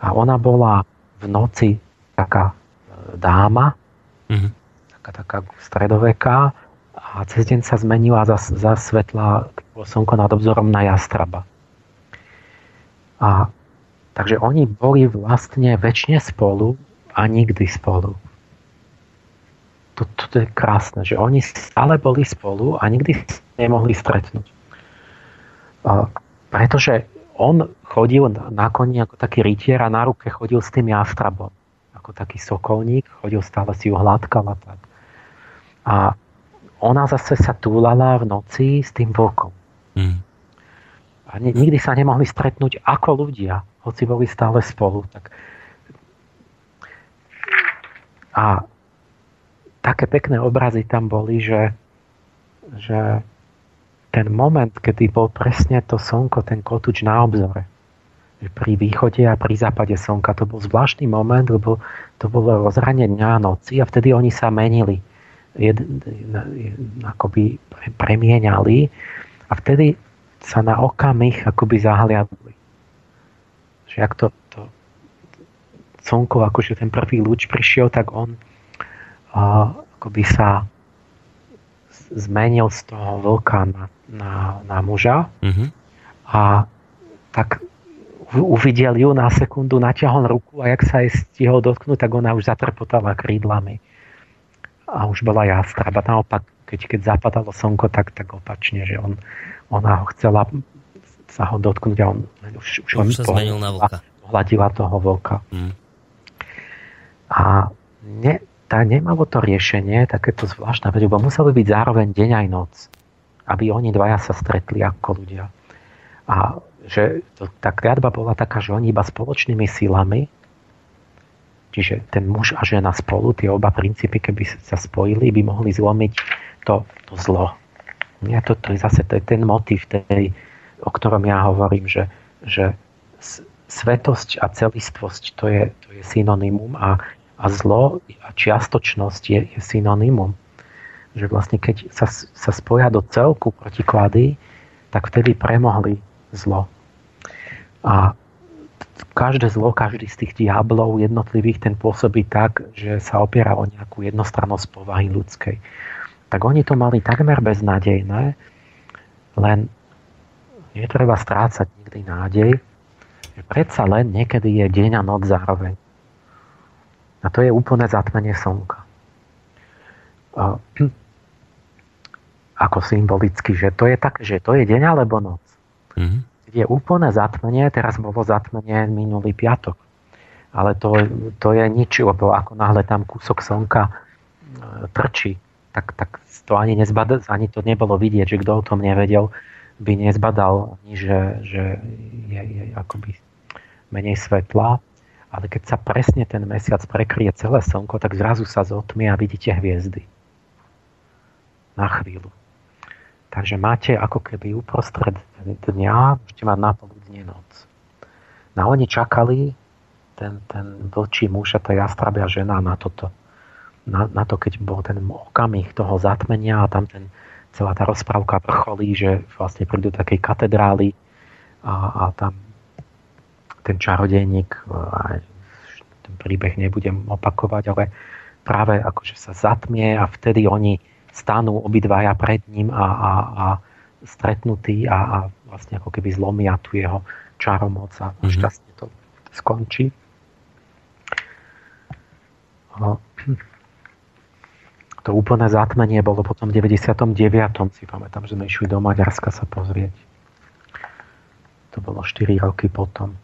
a ona bola v noci taká e, dáma, mm-hmm. taká, taká stredoveká a cez deň sa zmenila za, za svetla slnko nad obzorom na jastraba. A takže oni boli vlastne väčšine spolu a nikdy spolu. To, to je krásne, že oni stále boli spolu a nikdy sa nemohli stretnúť. A pretože on chodil na koni ako taký rytier a na ruke chodil s tým jastrabom. Ako taký sokolník, chodil stále si ju hladkal a tak. A ona zase sa túlala v noci s tým vlkom. Mm. A nikdy sa nemohli stretnúť ako ľudia, hoci boli stále spolu. Tak... A také pekné obrazy tam boli, že, že ten moment, kedy bol presne to slnko, ten kotúč na obzore. Pri východe a pri západe slnka. To bol zvláštny moment, lebo to bolo rozhranie dňa a noci a vtedy oni sa menili. Jed, akoby premieniali a vtedy sa na okamih akoby zahliadli. Že ak to, to slnko, akože ten prvý lúč prišiel, tak on uh, akoby sa zmenil z toho vlka na na, na muža mm-hmm. a tak uvidel ju na sekundu, natiahol ruku a jak sa jej stihol dotknúť, tak ona už zatrpotala krídlami. A už bola jastraba. Naopak, keď, keď zapadalo slnko, tak, tak opačne, že on, ona ho chcela sa ho dotknúť a on už, už, už sa zmenil na vlka. Hladila toho vlka. Mm. A ne, tá nemalo to riešenie, takéto zvláštne, lebo muselo byť zároveň deň aj noc aby oni dvaja sa stretli ako ľudia. A že to, tá kliatba bola taká, že oni iba spoločnými silami, Čiže ten muž a žena spolu, tie oba princípy, keby sa spojili, by mohli zlomiť to, to zlo. Ja to, to je zase to je ten motiv, tej, o ktorom ja hovorím, že, že svetosť a celistvosť to je, to je synonymum a, a zlo a čiastočnosť je, je synonymum. Že vlastne keď sa, sa spoja do celku protiklady, tak vtedy premohli zlo. A každé zlo, každý z tých diablov jednotlivých ten pôsobí tak, že sa opiera o nejakú jednostrannosť povahy ľudskej. Tak oni to mali takmer beznádejné, len netreba strácať nikdy nádej, že predsa len niekedy je deň a noc zároveň. A to je úplné zatmenie slnka. (clears throat) Ako symbolicky, že to je tak, že to je deň alebo noc. Mm-hmm je úplné zatmenie, teraz bolo zatmenie minulý piatok. Ale to, to je nič, lebo ako náhle tam kúsok slnka e, trčí, tak, tak to ani, nezbada, ani to nebolo vidieť, že kto o tom nevedel, by nezbadal ani, že, že je, je akoby menej svetla. Ale keď sa presne ten mesiac prekrie celé slnko, tak zrazu sa zotmie a vidíte hviezdy. Na chvíľu. Takže máte ako keby uprostred dňa, môžete mať na poludne noc. No a oni čakali, ten, ten vlčí muž a tá jastrabia žena na toto. Na, na to, keď bol ten okamih toho zatmenia a tam ten, celá tá rozprávka vrcholí, že vlastne prídu takej katedrály a, a tam ten čarodejník, ten príbeh nebudem opakovať, ale práve akože sa zatmie a vtedy oni stanú obidvaja pred ním a, a, a stretnutí a, a vlastne ako keby zlomia tu jeho čaromoc a mm-hmm. šťastne to skončí. To úplné zatmenie bolo potom v 99. si pamätám, že sme išli do Maďarska sa pozrieť. To bolo 4 roky potom.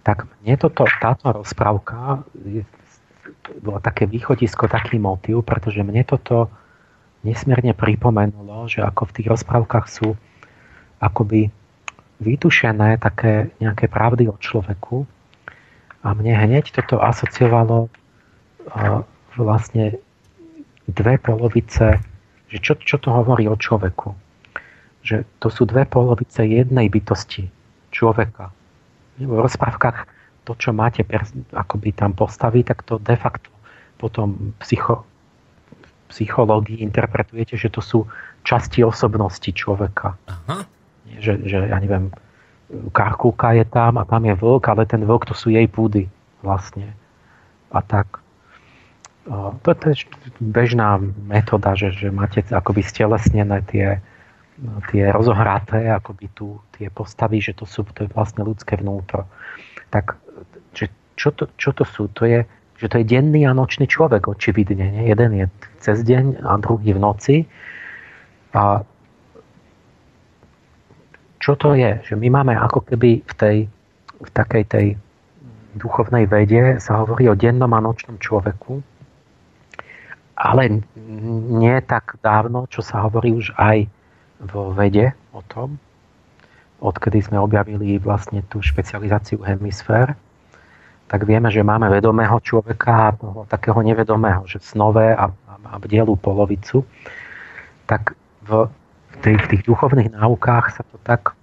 Tak mne toto, táto rozprávka je, bola také východisko, taký motiv, pretože mne toto nesmierne pripomenulo, že ako v tých rozprávkach sú akoby vytušené také nejaké pravdy o človeku a mne hneď toto asociovalo vlastne dve polovice, že čo, čo to hovorí o človeku. Že to sú dve polovice jednej bytosti človeka. V rozprávkach to, čo máte akoby tam postaví, tak to de facto potom psycho, psychológii interpretujete, že to sú časti osobnosti človeka. Aha. Že, že ja neviem, karkulka je tam a tam je vlk, ale ten vlk to sú jej púdy vlastne. A tak. To je bežná metóda, že, že máte akoby stelesnené tie, tie rozohraté, akoby tu tie postavy, že to sú to je vlastne ľudské vnútro. Tak že čo, to, čo to sú? To je, že to je denný a nočný človek, očividne. Nie? Jeden je cez deň a druhý v noci. A čo to je? Že my máme ako keby v tej v takej tej duchovnej vede sa hovorí o dennom a nočnom človeku, ale nie tak dávno, čo sa hovorí už aj vo vede o tom, odkedy sme objavili vlastne tú špecializáciu hemisfér, tak vieme, že máme vedomého človeka a takého nevedomého, že snové a, a bdielú polovicu. Tak v, v, tých, v tých duchovných náukách sa to tak,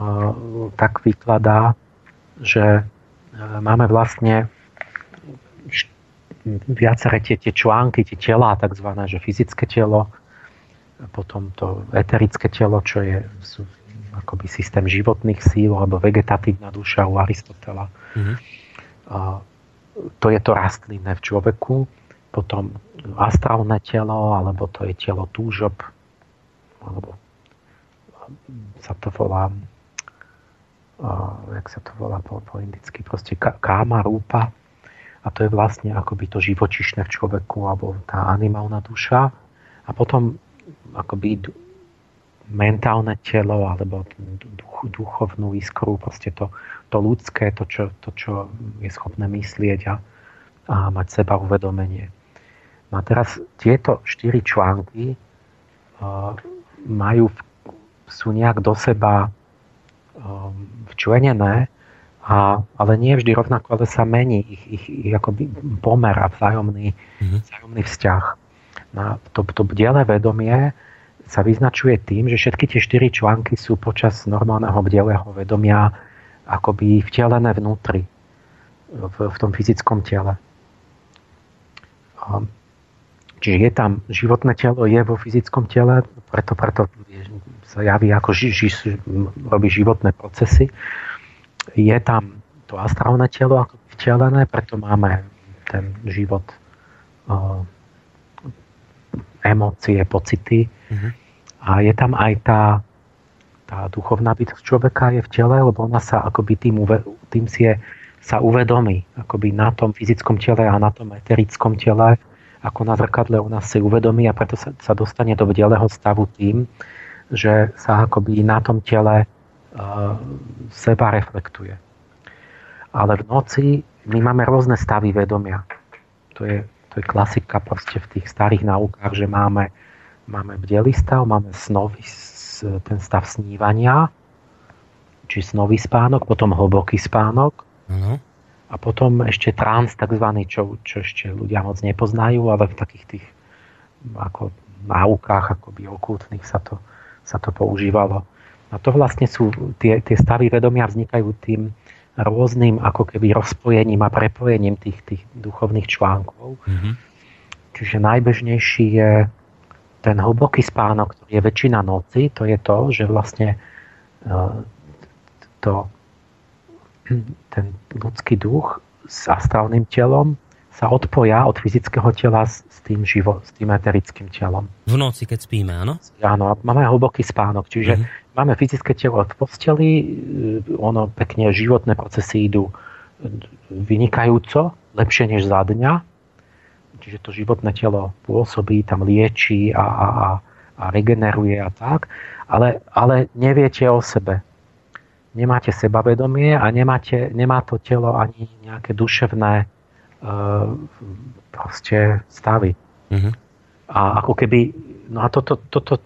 uh, tak vykladá, že uh, máme vlastne viaceré tie, tie články, tie tela, takzvané, že fyzické telo, potom to eterické telo, čo je akoby systém životných síl, alebo vegetatívna duša u Aristotela. Mm-hmm to je to rastlinné v človeku, potom astrálne telo, alebo to je telo túžob, alebo sa to volá, jak sa to volá po, po indicky, proste káma, rúpa. A to je vlastne akoby to živočišné v človeku, alebo tá animálna duša. A potom akoby mentálne telo, alebo duch, duchovnú iskru, proste to, to ľudské, to čo, to, čo je schopné myslieť a, a mať seba uvedomenie. No a teraz tieto štyri články uh, majú, sú nejak do seba um, včlenené A, ale nie vždy rovnako, ale sa mení ich, ich, ich akoby pomer a vzájomný, mm-hmm. vzájomný vzťah. Na to, to bdele vedomie sa vyznačuje tým, že všetky tie štyri články sú počas normálneho bdelého vedomia akoby vtelené vnútri v, v tom fyzickom tele. Čiže je tam životné telo, je vo fyzickom tele, preto, preto sa javí ako ži, ži, robí životné procesy je tam to astrálne telo ako vtelené, preto máme ten život, uh, emócie, pocity. Uh-huh. A je tam aj tá, tá duchovná bytosť človeka je v tele, lebo ona sa akoby tým, tým si je, sa uvedomí akoby na tom fyzickom tele a na tom eterickom tele, ako na zrkadle ona si uvedomí a preto sa, sa dostane do vdelého stavu tým, že sa akoby na tom tele seba reflektuje. Ale v noci my máme rôzne stavy vedomia. To je, to je klasika proste v tých starých naukách, že máme, máme bdelý stav, máme snový, ten stav snívania, či snový spánok, potom hlboký spánok uh-huh. a potom ešte trans, takzvaný, čo, čo ešte ľudia moc nepoznajú, ale v takých tých ako náukách akoby okultných sa to, sa to používalo. A to vlastne sú, tie, tie stavy vedomia vznikajú tým rôznym ako keby rozpojením a prepojením tých, tých duchovných článkov. Mm-hmm. Čiže najbežnejší je ten hlboký spánok, ktorý je väčšina noci, to je to, že vlastne e, to, ten ľudský duch s astrálnym telom sa odpoja od fyzického tela s, s tým živo, s tým eterickým telom. V noci, keď spíme, áno? Áno, máme hlboký spánok, čiže mm-hmm. máme fyzické telo v posteli, e, ono pekne životné procesy idú vynikajúco, lepšie než za dňa, čiže to životné telo pôsobí, tam lieči a, a, a, a regeneruje a tak, ale, ale neviete o sebe. Nemáte sebavedomie a nemáte, nemá to telo ani nejaké duševné Eh, proste stavy. Mm-hmm. A ako keby, no a toto, toto,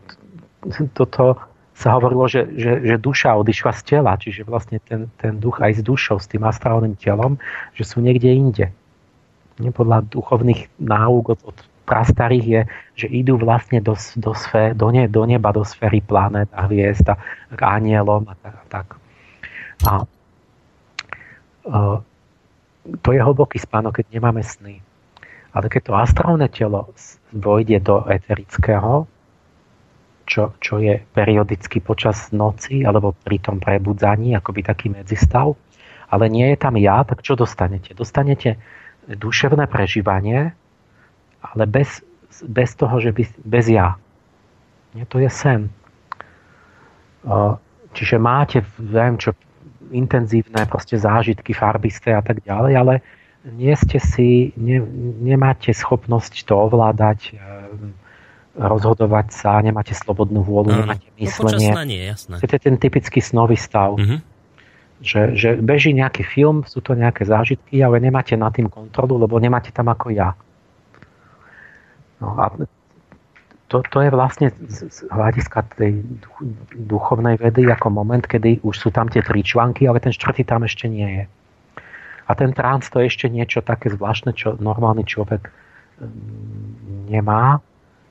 toto sa hovorilo, že, že, že duša odišla z tela, čiže vlastne ten, ten duch aj s dušou, s tým astrálnym telom, že sú niekde inde. Podľa duchovných náuk od, od prastarých je, že idú vlastne do, do, sfé, do, ne, do neba, do sféry planét a hviezd a k anielom a tak. A, tak. a uh, to je hlboký spánok, keď nemáme sny. Ale keď to astrálne telo vojde do eterického, čo, čo je periodicky počas noci alebo pri tom prebudzaní, akoby taký medzistav, ale nie je tam ja, tak čo dostanete? Dostanete duševné prežívanie, ale bez, bez toho, že by, bez ja. Nie, to je sen. Čiže máte, viem čo, intenzívne proste zážitky farbisté a tak ďalej, ale nie ste si, ne, nemáte schopnosť to ovládať, e, rozhodovať sa, nemáte slobodnú vôľu, mm. nemáte no, myslenie. No, nie, jasné. To je ten typický snový stav. Mm-hmm. Že, že beží nejaký film, sú to nejaké zážitky, ale nemáte nad tým kontrolu, lebo nemáte tam ako ja. No a to, to je vlastne z hľadiska tej duchovnej vedy ako moment, kedy už sú tam tie tri články, ale ten štvrtý tam ešte nie je. A ten trans to je ešte niečo také zvláštne, čo normálny človek mm, nemá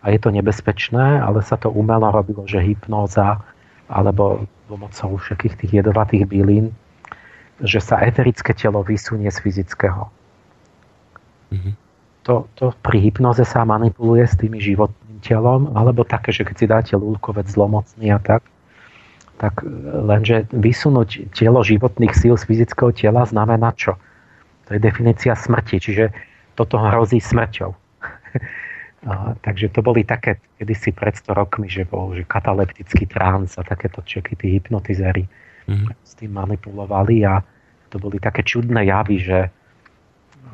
a je to nebezpečné, ale sa to umelo robilo, že hypnóza alebo pomocou všetkých tých jedovatých bylín, že sa eterické telo vysunie z fyzického. Mm-hmm. To, to pri hypnoze sa manipuluje s tými životmi telom, alebo také, že keď si dáte lúlkovec zlomocný a tak, tak lenže vysunúť telo životných síl z fyzického tela znamená čo? To je definícia smrti, čiže toto hrozí smrťou. (laughs) a, takže to boli také kedysi pred 100 rokmi, že bol že kataleptický trans a takéto čeky, tí hypnotizery mm-hmm. s tým manipulovali a to boli také čudné javy, že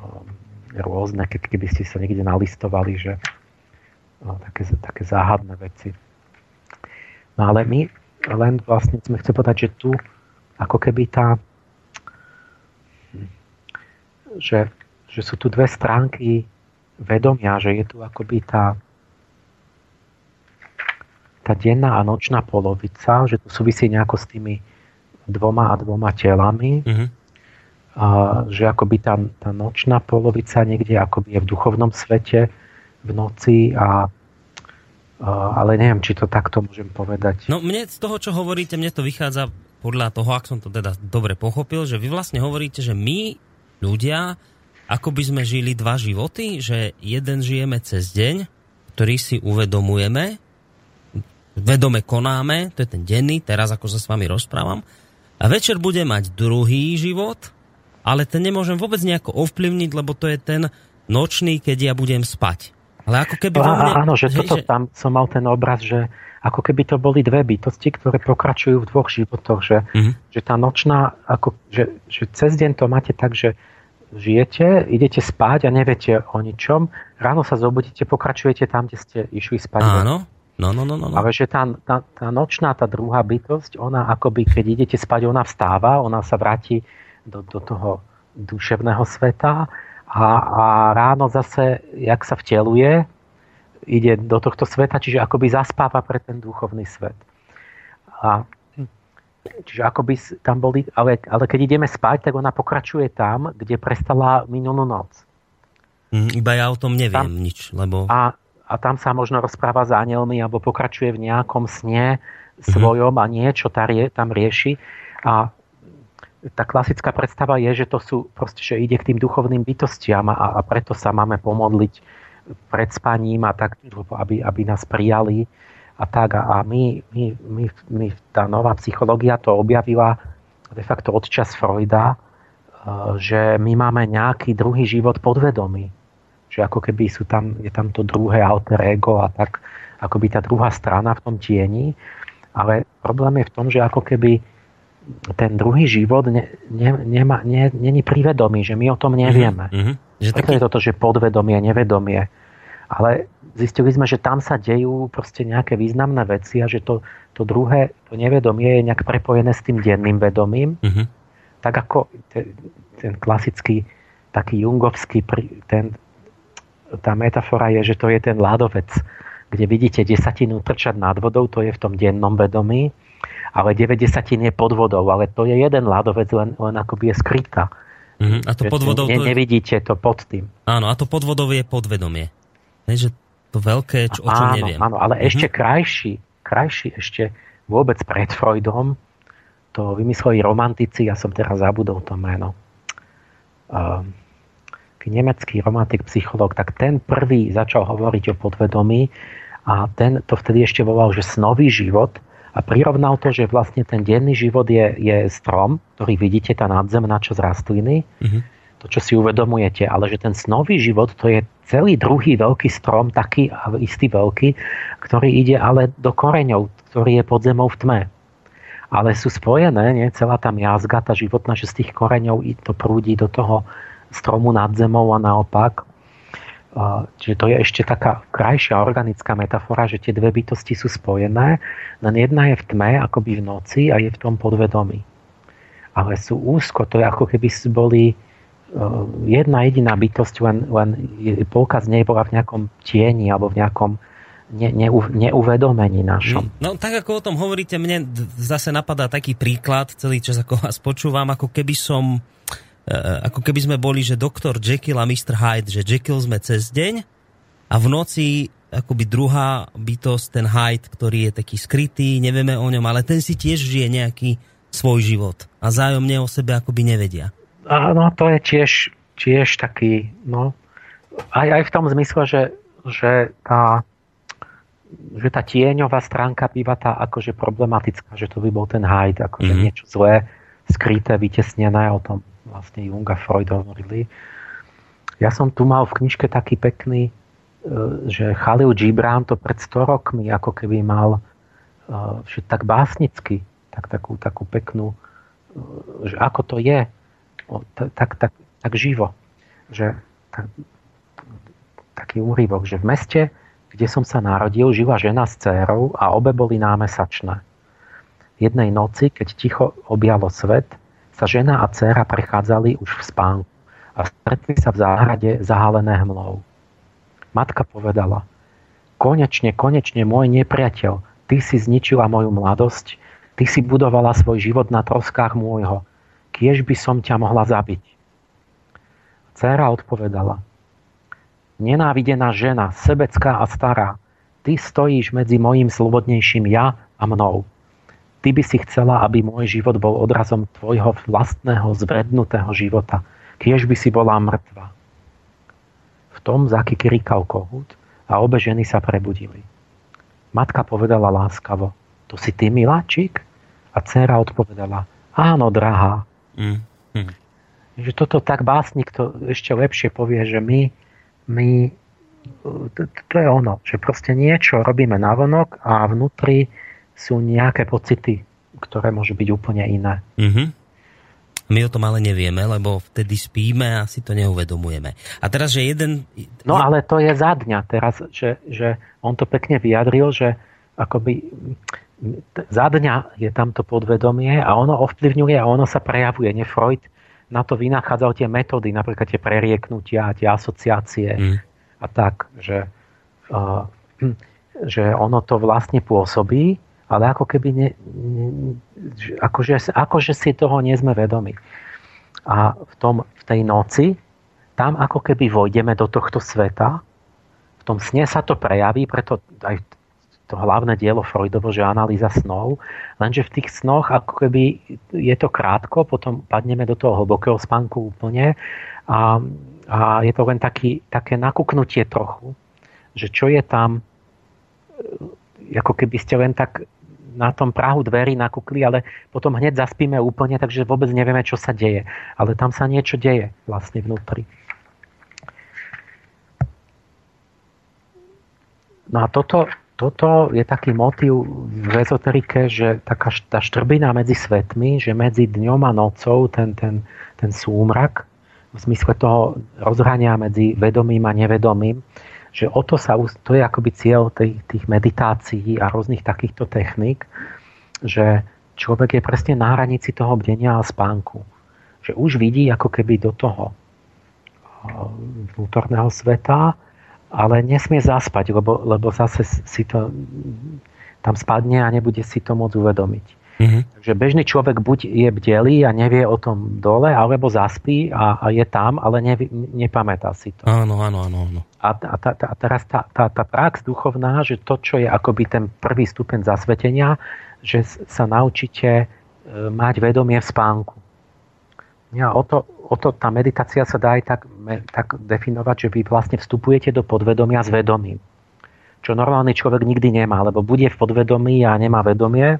um, rôzne, keď, keby ste sa niekde nalistovali, že no, také, také záhadné veci. No ale my len vlastne sme chceli povedať, že tu ako keby tá že, že sú tu dve stránky vedomia, že je tu akoby tá tá denná a nočná polovica, že to súvisí nejako s tými dvoma a dvoma telami. Mm-hmm. a, že akoby tá, tá nočná polovica niekde akoby je v duchovnom svete v noci a ale neviem, či to takto môžem povedať. No mne z toho, čo hovoríte, mne to vychádza podľa toho, ak som to teda dobre pochopil, že vy vlastne hovoríte, že my ľudia ako by sme žili dva životy, že jeden žijeme cez deň, ktorý si uvedomujeme, vedome konáme, to je ten denný, teraz ako sa s vami rozprávam, a večer bude mať druhý život, ale ten nemôžem vôbec nejako ovplyvniť, lebo to je ten nočný, keď ja budem spať. Ale ako keby... A, mne, áno, že hej, toto že... tam som mal ten obraz, že ako keby to boli dve bytosti, ktoré pokračujú v dvoch životoch, že, mm-hmm. že tá nočná, ako, že, že cez deň to máte tak, že žijete, idete spať a neviete o ničom, ráno sa zobudíte, pokračujete tam, kde ste išli spať. Áno, no, no, no, no. no. Ale že tá, tá, tá nočná, tá druhá bytosť, ona akoby, keď idete spať, ona vstáva, ona sa vráti do, do toho duševného sveta a, a ráno zase, jak sa vteluje, ide do tohto sveta, čiže akoby zaspáva pre ten duchovný svet. A Čiže ako by tam boli, ale, ale keď ideme spať, tak ona pokračuje tam, kde prestala minulú noc. Mm, iba ja o tom neviem tam, nič, lebo... A, a tam sa možno rozpráva s anielmi, alebo pokračuje v nejakom sne svojom mm-hmm. a niečo tam rieši. A tá klasická predstava je, že to sú proste, že ide k tým duchovným bytostiam a, a preto sa máme pomodliť pred spaním a tak, aby, aby nás prijali a tak. A my, my, my, my, tá nová psychológia to objavila de facto od čas Freuda, e, že my máme nejaký druhý život podvedomý. Že ako keby sú tam, je tam to druhé alter ego a tak, ako by tá druhá strana v tom tieni. Ale problém je v tom, že ako keby ten druhý život ne, ne, nema, ne, není privedomý, že my o tom nevieme. Mm-hmm. Že Preto taký... je toto, že podvedomie, nevedomie. Ale zistili sme, že tam sa dejú proste nejaké významné veci a že to, to druhé, to nevedomie je nejak prepojené s tým denným vedomím. Mm-hmm. Tak ako ten, ten klasický taký jungovský, ten, tá metafora je, že to je ten ľadovec, kde vidíte desatinu trčať nad vodou, to je v tom dennom vedomí, ale 9 desatín je pod vodou, ale to je jeden ľadovec, len, len akoby je skrytá. Mm-hmm. A to pod vodou... Ne, nevidíte to pod tým. Áno, a to pod vodou je podvedomie. Hej, že to veľké, čo, o čom áno, neviem. Áno, ale uh-huh. ešte krajší, krajší ešte vôbec pred Freudom, to vymysleli romantici, ja som teraz zabudol to meno. Um, nemecký romantik, psychológ, tak ten prvý začal hovoriť o podvedomí a ten to vtedy ešte volal, že snový život a prirovnal to, že vlastne ten denný život je, je strom, ktorý vidíte, tá nadzemná časť rastliny, uh-huh to, čo si uvedomujete, ale že ten snový život to je celý druhý veľký strom, taký istý veľký, ktorý ide ale do koreňov, ktorý je pod zemou v tme. Ale sú spojené, nie? celá tá miazga, tá životná, že z tých koreňov to prúdi do toho stromu nad zemou a naopak. Čiže to je ešte taká krajšia organická metafora, že tie dve bytosti sú spojené, len jedna je v tme, akoby v noci a je v tom podvedomí. Ale sú úzko, to je ako keby boli jedna jediná bytosť, len, len polka z nej bola v nejakom tieni alebo v nejakom ne, neu, neuvedomení našom. No tak ako o tom hovoríte, mne zase napadá taký príklad, celý čas ako vás počúvam, ako keby som eh, ako keby sme boli, že doktor Jekyll a Mr. Hyde, že Jekyll sme cez deň a v noci akoby druhá bytosť, ten Hyde, ktorý je taký skrytý, nevieme o ňom, ale ten si tiež žije nejaký svoj život a zájomne o sebe akoby nevedia. Áno, to je tiež, tiež taký, no, aj, aj v tom zmysle, že, že tá že tá tieňová stránka býva tá akože problematická, že to by bol ten hajt, akože mm-hmm. niečo zlé, skryté, vytesnené, o tom vlastne Jung a Freud hovorili. Ja som tu mal v knižke taký pekný, e, že Khalil Gibran to pred 100 rokmi ako keby mal e, že tak básnicky, tak takú, takú peknú, e, že ako to je, tak, tak, tak živo. Že, tak, taký úryvok, že v meste, kde som sa narodil, žila žena s dcérou a obe boli námesačné. Jednej noci, keď ticho objalo svet, sa žena a dcéra prechádzali už v spánku a stretli sa v záhrade zahalené hmlou. Matka povedala, konečne, konečne môj nepriateľ, ty si zničila moju mladosť, ty si budovala svoj život na troskách môjho, kiež by som ťa mohla zabiť. Céra odpovedala, nenávidená žena, sebecká a stará, ty stojíš medzi mojim slobodnejším ja a mnou. Ty by si chcela, aby môj život bol odrazom tvojho vlastného zvrednutého života. Kiež by si bola mŕtva. V tom zakikirikal kohút a obe ženy sa prebudili. Matka povedala láskavo, to si ty, miláčik? A dcera odpovedala, áno, drahá. Mm. Hm. Že toto tak básnik to ešte lepšie povie, že my, my to, to je ono, že proste niečo robíme navonok a vnútri sú nejaké pocity, ktoré môžu byť úplne iné. Mm-hmm. My o tom ale nevieme, lebo vtedy spíme a si to neuvedomujeme. A teraz, že jeden... No ale to je za dňa teraz, že, že on to pekne vyjadril, že akoby za dňa je tamto podvedomie a ono ovplyvňuje a ono sa prejavuje. Ne Freud na to vynachádzal tie metódy, napríklad tie prerieknutia, tie asociácie mm. a tak, že, uh, že ono to vlastne pôsobí ale ako keby ne, ne, akože, akože si toho nie sme vedomi. A v, tom, v tej noci, tam ako keby vojdeme do tohto sveta, v tom sne sa to prejaví, preto aj to hlavné dielo Freudovo, že analýza snov, lenže v tých snoch ako keby je to krátko, potom padneme do toho hlbokého spánku úplne a, a je to len taký, také nakúknutie trochu, že čo je tam, ako keby ste len tak na tom prahu dverí nakúkli, ale potom hneď zaspíme úplne, takže vôbec nevieme, čo sa deje. Ale tam sa niečo deje vlastne vnútri. No a toto, toto je taký motív v ezoterike, že taká tá štrbina medzi svetmi, že medzi dňom a nocou ten, ten, ten súmrak, v zmysle toho rozhrania medzi vedomým a nevedomým, že o to sa, to je akoby cieľ tých, tých meditácií a rôznych takýchto techník, že človek je presne na hranici toho bdenia a spánku. Že už vidí ako keby do toho vnútorného sveta, ale nesmie zaspať, lebo, lebo zase si to tam spadne a nebude si to môcť uvedomiť. Mm-hmm. Takže bežný človek buď je bdelý a nevie o tom dole, alebo zaspí a, a je tam, ale ne, nepamätá si to. Áno, áno, áno. áno. A, a, tá, a teraz tá, tá, tá prax duchovná, že to, čo je akoby ten prvý stupeň zasvetenia, že sa naučíte e, mať vedomie v spánku. Ja, o, to, o to tá meditácia sa dá aj tak, tak definovať, že vy vlastne vstupujete do podvedomia s vedomím. Čo normálny človek nikdy nemá, lebo bude v podvedomí a nemá vedomie,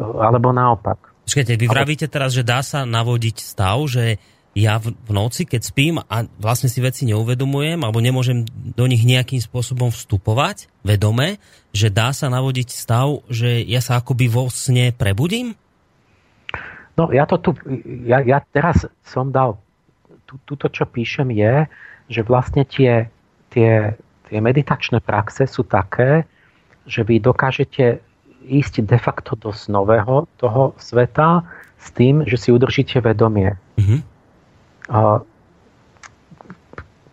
alebo naopak. Počkajte, vy vravíte teraz, že dá sa navodiť stav, že ja v, v noci, keď spím a vlastne si veci neuvedomujem alebo nemôžem do nich nejakým spôsobom vstupovať vedome, že dá sa navodiť stav, že ja sa akoby vo sne prebudím? No ja to tu, ja, ja teraz som dal, tu, tuto čo píšem je, že vlastne tie, tie, tie meditačné praxe sú také, že vy dokážete ísť de facto do snového toho sveta s tým, že si udržíte vedomie. Mm-hmm.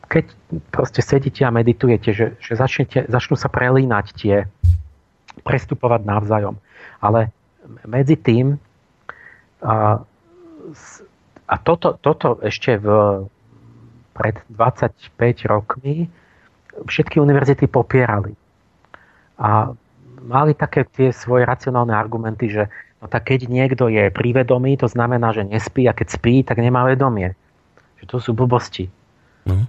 Keď proste sedíte a meditujete, že, že začnete, začnú sa prelínať tie, prestupovať navzájom. Ale medzi tým a, a toto, toto ešte v, pred 25 rokmi všetky univerzity popierali. A mali také tie svoje racionálne argumenty, že no tak keď niekto je privedomý, to znamená, že nespí a keď spí, tak nemá vedomie. Že to sú blbosti. Mm.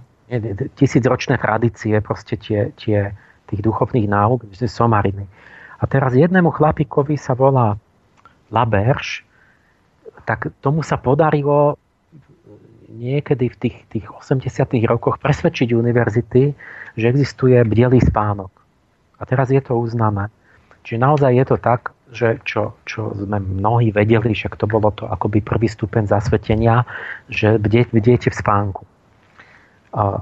Tisícročné tradície, proste tie, tie tých duchovných náuk, že sú somariny. A teraz jednému chlapíkovi sa volá Laberš, tak tomu sa podarilo niekedy v tých, tých 80 rokoch presvedčiť univerzity, že existuje bdelý spánok. A teraz je to uznané. Čiže naozaj je to tak, že čo, čo sme mnohí vedeli, však to bolo to akoby prvý stupeň zasvetenia, že bdiete v spánku. A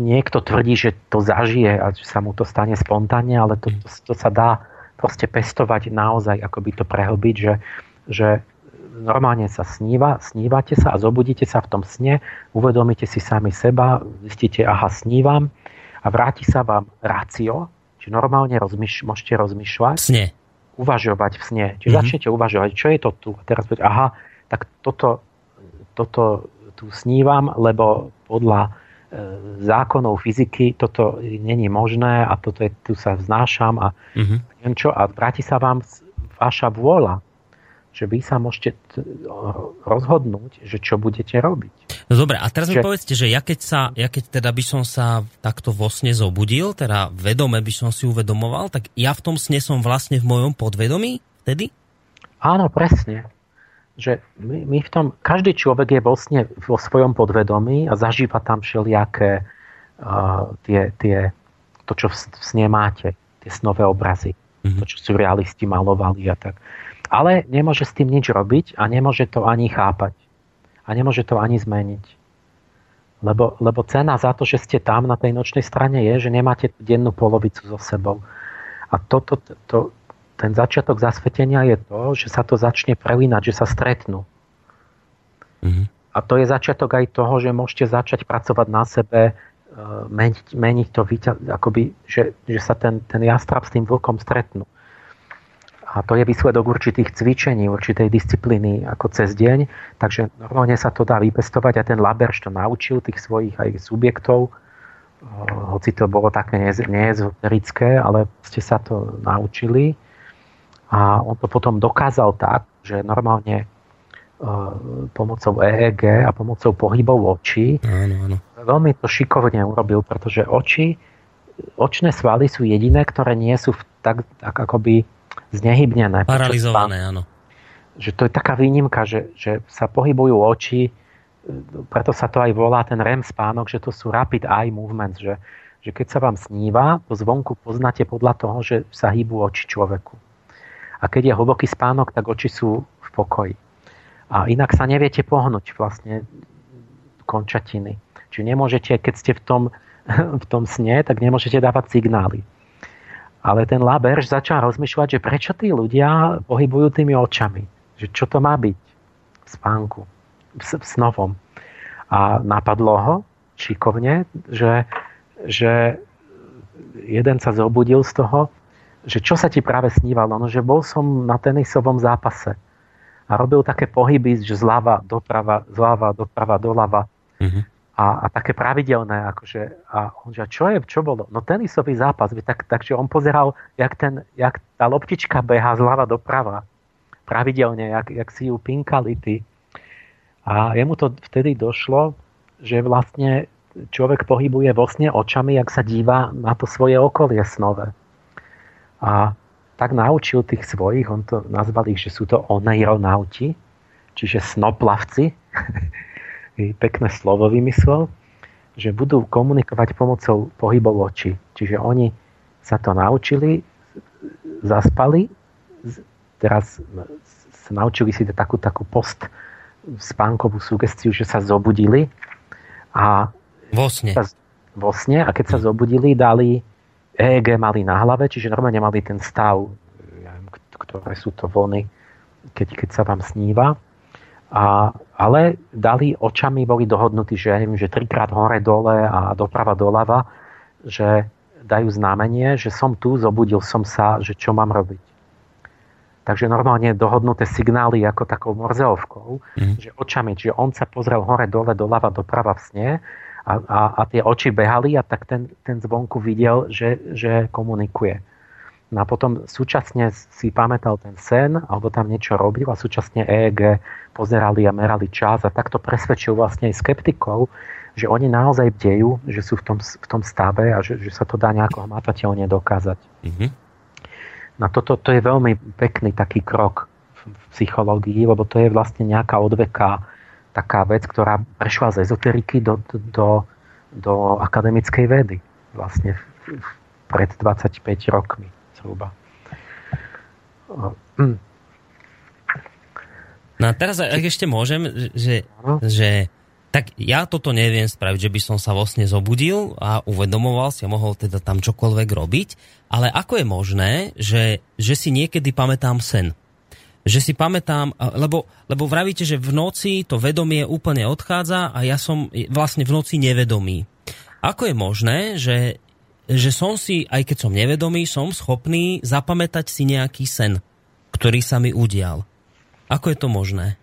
niekto tvrdí, že to zažije a že sa mu to stane spontánne, ale to, to sa dá proste pestovať naozaj, akoby to prehlbiť, že, že normálne sa sníva, snívate sa a zobudíte sa v tom sne, uvedomíte si sami seba, zistíte, aha, snívam a vráti sa vám rácio, Čiže normálne rozmýš- môžete rozmýšľať. Sne. uvažovať v sne. Čiže mm-hmm. začnete uvažovať, čo je to tu. A teraz povedať, aha, tak toto, toto tu snívam, lebo podľa zákonov fyziky toto není možné a toto je, tu sa vznášam a uh-huh. neviem čo a vráti sa vám vaša vôľa že vy sa môžete rozhodnúť, že čo budete robiť. No dobre, a teraz že... mi povedzte, že ja keď, sa, ja keď teda by som sa takto vo sne zobudil, teda vedome by som si uvedomoval, tak ja v tom sne som vlastne v mojom podvedomí vtedy? Áno, presne že my, my v tom, každý človek je vlastne vo svojom podvedomí a zažíva tam všelijaké uh, tie, tie, to, čo v, v sne máte, tie snové obrazy, mm-hmm. to, čo sú realisti malovali a tak. Ale nemôže s tým nič robiť a nemôže to ani chápať. A nemôže to ani zmeniť. Lebo, lebo cena za to, že ste tam na tej nočnej strane je, že nemáte dennú polovicu so sebou. A toto, to, to, ten začiatok zasvetenia je to, že sa to začne prelínať, že sa stretnú. Mm-hmm. A to je začiatok aj toho, že môžete začať pracovať na sebe, e, meniť, meniť to, akoby, že, že sa ten, ten jastrab s tým vlkom stretnú. A to je výsledok určitých cvičení, určitej disciplíny ako cez deň. Takže normálne sa to dá vypestovať a ten Laberš to naučil tých svojich aj subjektov, e, hoci to bolo také neezerické, ale ste sa to naučili a on to potom dokázal tak, že normálne e, pomocou EEG a pomocou pohybov očí. Áno, áno. Veľmi to šikovne urobil, pretože oči, očné svaly sú jediné, ktoré nie sú tak, tak akoby znehybnené. Paralizované, áno. Že to je taká výnimka, že, že sa pohybujú oči, preto sa to aj volá ten REM spánok, že to sú rapid eye movements, že, že keď sa vám sníva, to zvonku poznáte podľa toho, že sa hýbu oči človeku. A keď je hlboký spánok, tak oči sú v pokoji. A inak sa neviete pohnúť vlastne končatiny. Čiže nemôžete, keď ste v tom, (laughs) v tom sne, tak nemôžete dávať signály. Ale ten Laberž začal rozmýšľať, že prečo tí ľudia pohybujú tými očami. Že čo to má byť v spánku, v, v snovom. A napadlo ho šikovne, že, že jeden sa zobudil z toho, že čo sa ti práve snívalo? No, že bol som na tenisovom zápase a robil také pohyby, že zľava doprava, zľava doprava, doľava. Mm-hmm. A, a také pravidelné, akože, a on že, čo je, čo bolo? No tenisový zápas, tak, takže on pozeral, jak, ten, jak tá loptička beha zľava doprava. Pravidelne, jak, jak si ju pinkali ty. A jemu to vtedy došlo, že vlastne človek pohybuje vo sne očami, jak sa díva na to svoje okolie snové. A tak naučil tých svojich, on to nazval ich, že sú to oneironauti, čiže snoplavci, (laughs) pekné slovo vymyslel, že budú komunikovať pomocou pohybov očí. Čiže oni sa to naučili, zaspali, teraz sa naučili si takú, takú post spánkovú sugestiu, že sa zobudili a vo sne. Sa, vo sne a keď sa zobudili, dali EEG mali na hlave, čiže normálne mali ten stav, ja viem, ktoré sú to vlny, keď, keď sa vám sníva. A, ale dali očami, boli dohodnutí, že, neviem, že trikrát hore dole a doprava doľava, že dajú znamenie, že som tu, zobudil som sa, že čo mám robiť. Takže normálne dohodnuté signály ako takou morzeovkou, mm. že očami, čiže on sa pozrel hore, dole, doľava, doprava v sne a, a, a tie oči behali a tak ten, ten zvonku videl, že, že komunikuje. No a potom súčasne si pamätal ten sen, alebo tam niečo robil a súčasne EEG pozerali a merali čas a takto presvedčil vlastne aj skeptikov, že oni naozaj bdejú, že sú v tom, v tom stave a že, že sa to dá nejako hmatateľne dokázať. Mm-hmm. No toto to je veľmi pekný taký krok v psychológii, lebo to je vlastne nejaká odveka taká vec, ktorá prešla z ezoteriky do, do, do akademickej vedy. Vlastne pred 25 rokmi zhruba. No a teraz, ak ešte môžem, že, že tak ja toto neviem spraviť, že by som sa vlastne zobudil a uvedomoval si a mohol teda tam čokoľvek robiť, ale ako je možné, že, že si niekedy pamätám sen? Že si pamätám, lebo, lebo vravíte, že v noci to vedomie úplne odchádza a ja som vlastne v noci nevedomý. Ako je možné, že, že som si, aj keď som nevedomý, som schopný zapamätať si nejaký sen? ktorý sa mi udial. Ako je to možné?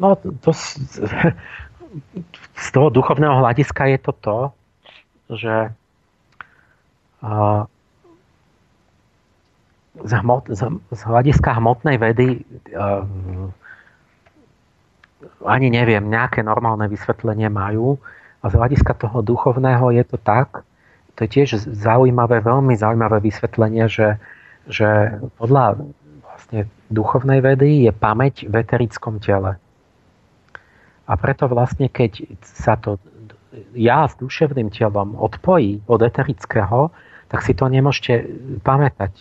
No, to, z toho duchovného hľadiska je to to, že uh, z, hmot, z, z hľadiska hmotnej vedy uh, ani neviem, nejaké normálne vysvetlenie majú a z hľadiska toho duchovného je to tak, to je tiež zaujímavé, veľmi zaujímavé vysvetlenie, že, že podľa vlastne duchovnej vedy je pamäť v eterickom tele. A preto vlastne, keď sa to ja s duševným telom odpojí od eterického, tak si to nemôžete pamätať.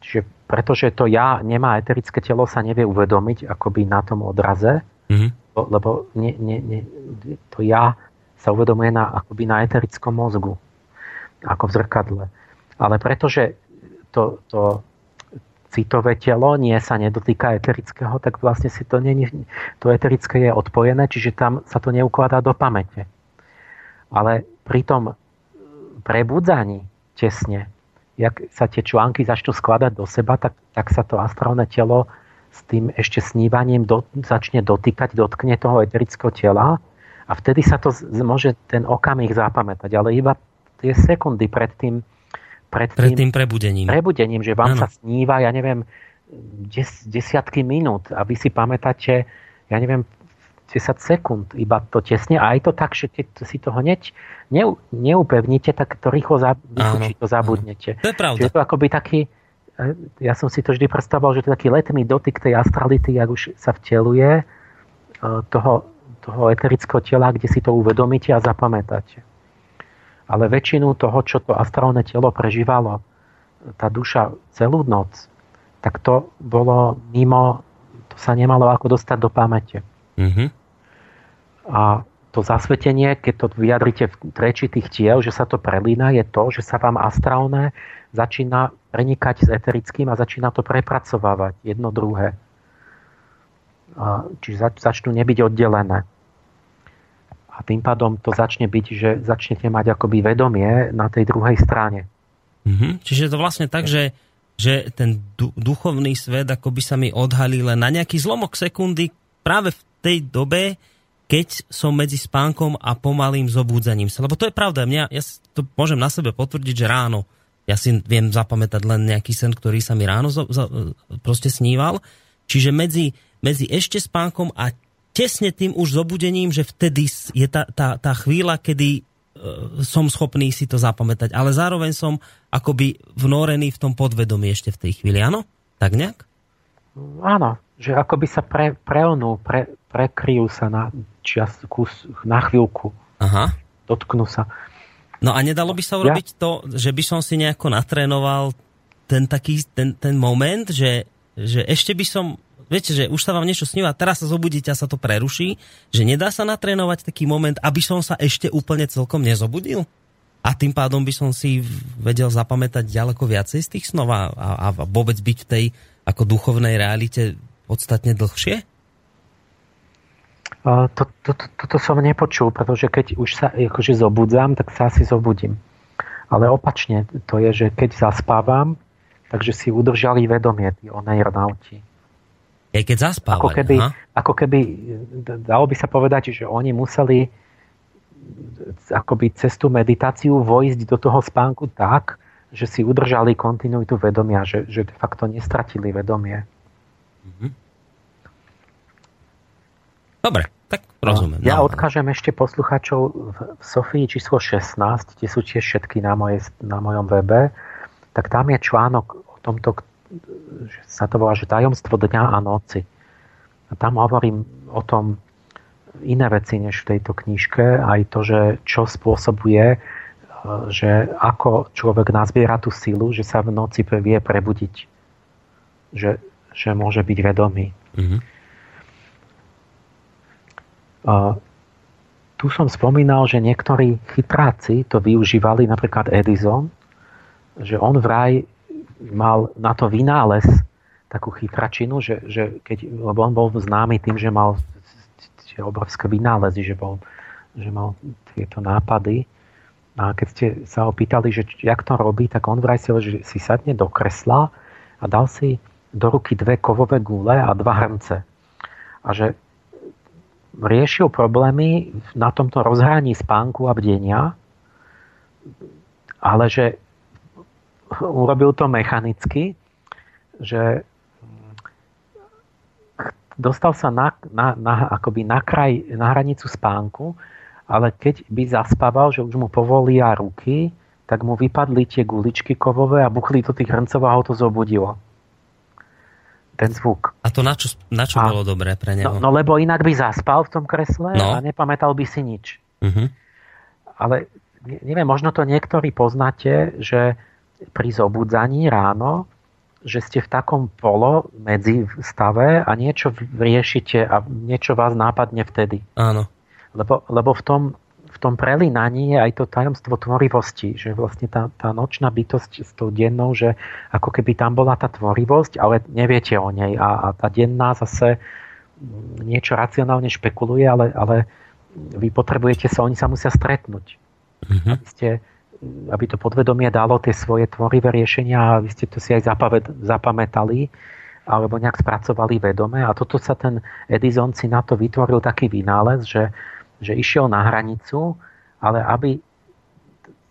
Čiže pretože to ja nemá eterické telo, sa nevie uvedomiť akoby na tom odraze, mm-hmm. lebo ne, ne, ne, to ja sa uvedomuje na, akoby na eterickom mozgu, ako v zrkadle. Ale pretože to, to citové telo nie sa nedotýka eterického, tak vlastne si to, nie, to eterické je odpojené, čiže tam sa to neukladá do pamäte. Ale pri tom prebudzaní tesne, jak sa tie články začnú skladať do seba, tak, tak sa to astrálne telo s tým ešte snívaním do, začne dotýkať, dotkne toho eterického tela a vtedy sa to môže ten okamih zapamätať, ale iba tie sekundy pred tým, pred tým, pred tým prebudením. Prebudením, že vám ano. sa sníva, ja neviem, des, desiatky minút a vy si pamätáte, ja neviem, 10 sekúnd, iba to tesne. A aj to tak, že keď si to hneď ne, neupevníte, tak to rýchlo za, to zabudnete. To je pravda. Čiže to akoby taký, e, ja som si to vždy predstavoval, že to je taký letný dotyk tej astrality, ak už sa vteluje e, toho, toho eterického tela, kde si to uvedomíte a zapamätáte ale väčšinu toho, čo to astrálne telo prežívalo, tá duša celú noc, tak to bolo mimo, to sa nemalo ako dostať do pamäte. Mm-hmm. A to zasvetenie, keď to vyjadrite v reči tých tiel, že sa to prelína, je to, že sa vám astrálne začína prenikať s eterickým a začína to prepracovávať jedno druhé. Čiže začnú nebyť oddelené a tým pádom to začne byť, že začnete mať akoby vedomie na tej druhej strane. Mm-hmm. Čiže to vlastne tak, že, že ten du- duchovný svet akoby sa mi odhalí len na nejaký zlomok sekundy práve v tej dobe, keď som medzi spánkom a pomalým zobúdzaním sa. Lebo to je pravda, mňa, ja to môžem na sebe potvrdiť, že ráno ja si viem zapamätať len nejaký sen, ktorý sa mi ráno zo, zo, proste sníval. Čiže medzi, medzi ešte spánkom a tesne tým už zobudením, že vtedy je tá, tá, tá chvíľa, kedy e, som schopný si to zapamätať. Ale zároveň som akoby vnorený v tom podvedomí ešte v tej chvíli, áno? Tak nejak? Áno, že akoby sa pre, preonú, pre, prekryjú sa na, čias, kus, na chvíľku. Aha. Dotknú sa. No a nedalo by sa urobiť ja? to, že by som si nejako natrénoval ten taký, ten, ten moment, že, že ešte by som viete, že už sa vám niečo sníva, teraz sa zobudíte a sa to preruší, že nedá sa natrénovať taký moment, aby som sa ešte úplne celkom nezobudil? A tým pádom by som si vedel zapamätať ďaleko viacej z tých snov a, a, a vôbec byť v tej ako duchovnej realite podstatne dlhšie? To, to, to, toto som nepočul, pretože keď už sa akože zobudzám, tak sa asi zobudím. Ale opačne to je, že keď zaspávam, takže si udržali vedomie tí onejronauti. Aj keď zaspávali. Ako keby, ako keby, dalo by sa povedať, že oni museli akoby cez tú meditáciu vojsť do toho spánku tak, že si udržali kontinuitu vedomia, že, že de facto nestratili vedomie. Mhm. Dobre, tak rozumiem. Ja no. odkážem ešte posluchačov v Sofii číslo 16, kde sú tiež všetky na, moje, na mojom webe, tak tam je článok o tomto, že sa to volá, že tajomstvo dňa a noci. A tam hovorím o tom iné veci než v tejto knižke, aj to, že čo spôsobuje, e, že ako človek nazbiera tú silu, že sa v noci vie prebudiť. Že, že môže byť vedomý. Mm-hmm. Tu som spomínal, že niektorí chytráci to využívali, napríklad Edison, že on vraj mal na to vynález takú chytračinu, že, že keď, lebo on bol známy tým, že mal tie obrovské vynálezy, že, bol, že mal tieto nápady. A keď ste sa ho pýtali, že jak to robí, tak on vraj si, že si sadne do kresla a dal si do ruky dve kovové gule a dva hrnce. A že riešil problémy na tomto rozhraní spánku a bdenia, ale že urobil to mechanicky, že dostal sa na, na, na, akoby na, kraj, na hranicu spánku, ale keď by zaspával, že už mu povolia ruky, tak mu vypadli tie guličky kovové a buchli to tých hrncov a ho to zobudilo. Ten zvuk. A to na čo, na čo a, bolo dobré pre neho? No, no lebo inak by zaspal v tom kresle no. a nepamätal by si nič. Uh-huh. Ale neviem, možno to niektorí poznáte, že pri zobudzaní ráno že ste v takom polo medzi stave a niečo riešite a niečo vás nápadne vtedy. Áno. Lebo, lebo v, tom, v tom prelínaní je aj to tajomstvo tvorivosti, že vlastne tá, tá nočná bytosť s tou dennou, že ako keby tam bola tá tvorivosť, ale neviete o nej a, a tá denná zase niečo racionálne špekuluje, ale, ale vy potrebujete sa, oni sa musia stretnúť. Mm-hmm. Aby ste aby to podvedomie dalo tie svoje tvorivé riešenia a vy ste to si aj zapamätali alebo nejak spracovali vedome. A toto sa ten Edison si na to vytvoril taký vynález, že, že išiel na hranicu, ale aby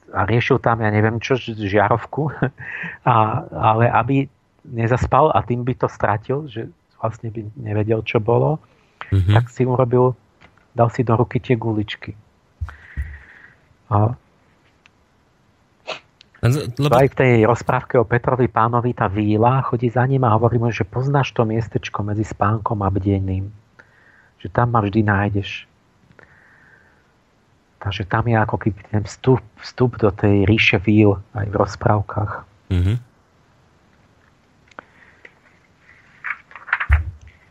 a riešil tam, ja neviem čo, žiarovku, (laughs) a, ale aby nezaspal a tým by to stratil, že vlastne by nevedel, čo bolo, mm-hmm. tak si urobil, dal si do ruky tie guličky. A lebo... Aj v tej rozprávke o Petrovi pánovi tá víla chodí za ním a hovorí mu, že poznáš to miestečko medzi spánkom a bdením. Že tam ma vždy nájdeš. Takže tam je ako keby ten vstup, vstup do tej ríše víl aj v rozprávkach. Mm-hmm.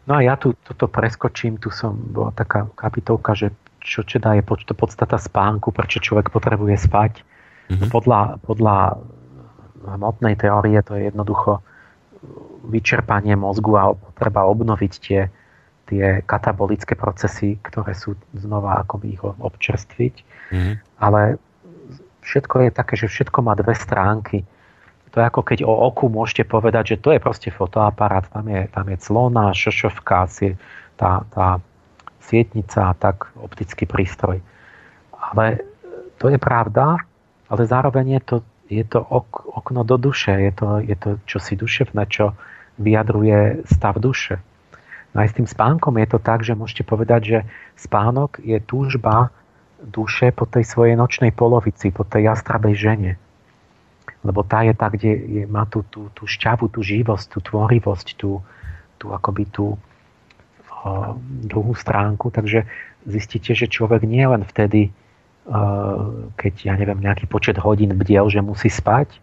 No a ja tu toto preskočím, tu som, bola taká kapitolka, že čo teda je podstata spánku, prečo človek potrebuje spať Mm-hmm. Podľa, podľa hmotnej teórie to je jednoducho vyčerpanie mozgu a treba obnoviť tie, tie katabolické procesy, ktoré sú znova akoby ich občerstviť. Mm-hmm. Ale všetko je také, že všetko má dve stránky. To je ako keď o oku môžete povedať, že to je proste fotoaparát, tam je, tam je clona, šošovka, tá, tá sietnica a tak optický prístroj. Ale to je pravda, ale zároveň je to, je to ok, okno do duše, je to, je to čosi duševné, čo vyjadruje stav duše. No aj s tým spánkom je to tak, že môžete povedať, že spánok je túžba duše po tej svojej nočnej polovici, po tej jastrabej žene. Lebo tá je tá, kde je, má tú, tú, tú šťavu, tú živosť, tú tvorivosť, tú, tú akoby tú o, druhú stránku. Takže zistíte, že človek nie len vtedy keď, ja neviem, nejaký počet hodín bdiel, že musí spať,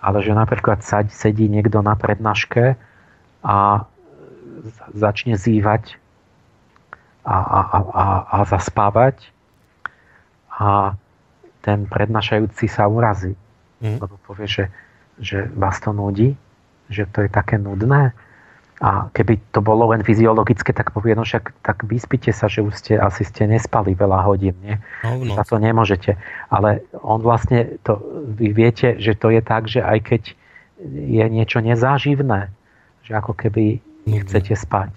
ale že napríklad sedí niekto na prednáške a začne zývať a, a, a, a, zaspávať a ten prednášajúci sa urazí. Mm. Lebo povie, že, že vás to nudí, že to je také nudné a keby to bolo len fyziologické, tak povie, no však tak vyspite sa, že už ste, asi ste nespali veľa hodín, nie? No, no. Za to nemôžete. Ale on vlastne, to, vy viete, že to je tak, že aj keď je niečo nezáživné, že ako keby nechcete spať.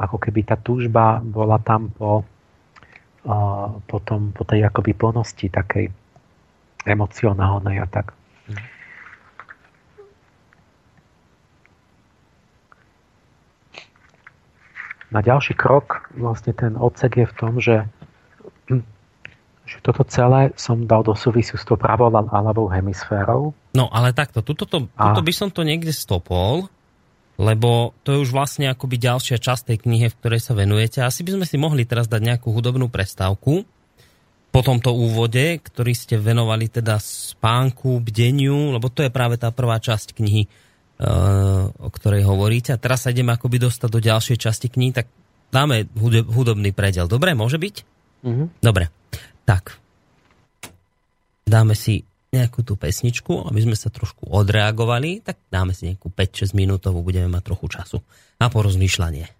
Ako keby tá túžba bola tam po, uh, po, tom, po tej akoby plnosti takej emocionálnej a tak. na ďalší krok vlastne ten odsek je v tom, že, že toto celé som dal do súvisu s tou pravou a ľavou hemisférou. No ale takto, tuto, to, tuto by som to niekde stopol, lebo to je už vlastne akoby ďalšia časť tej knihy, v ktorej sa venujete. Asi by sme si mohli teraz dať nejakú hudobnú prestávku po tomto úvode, ktorý ste venovali teda spánku, bdeniu, lebo to je práve tá prvá časť knihy o ktorej hovoríte. A teraz sa ideme akoby dostať do ďalšej časti kníh, tak dáme hudobný predel. Dobre, môže byť? Mm-hmm. Dobre. Tak. Dáme si nejakú tú pesničku, aby sme sa trošku odreagovali, tak dáme si nejakú 5-6 minútovú, budeme mať trochu času na porozmýšľanie.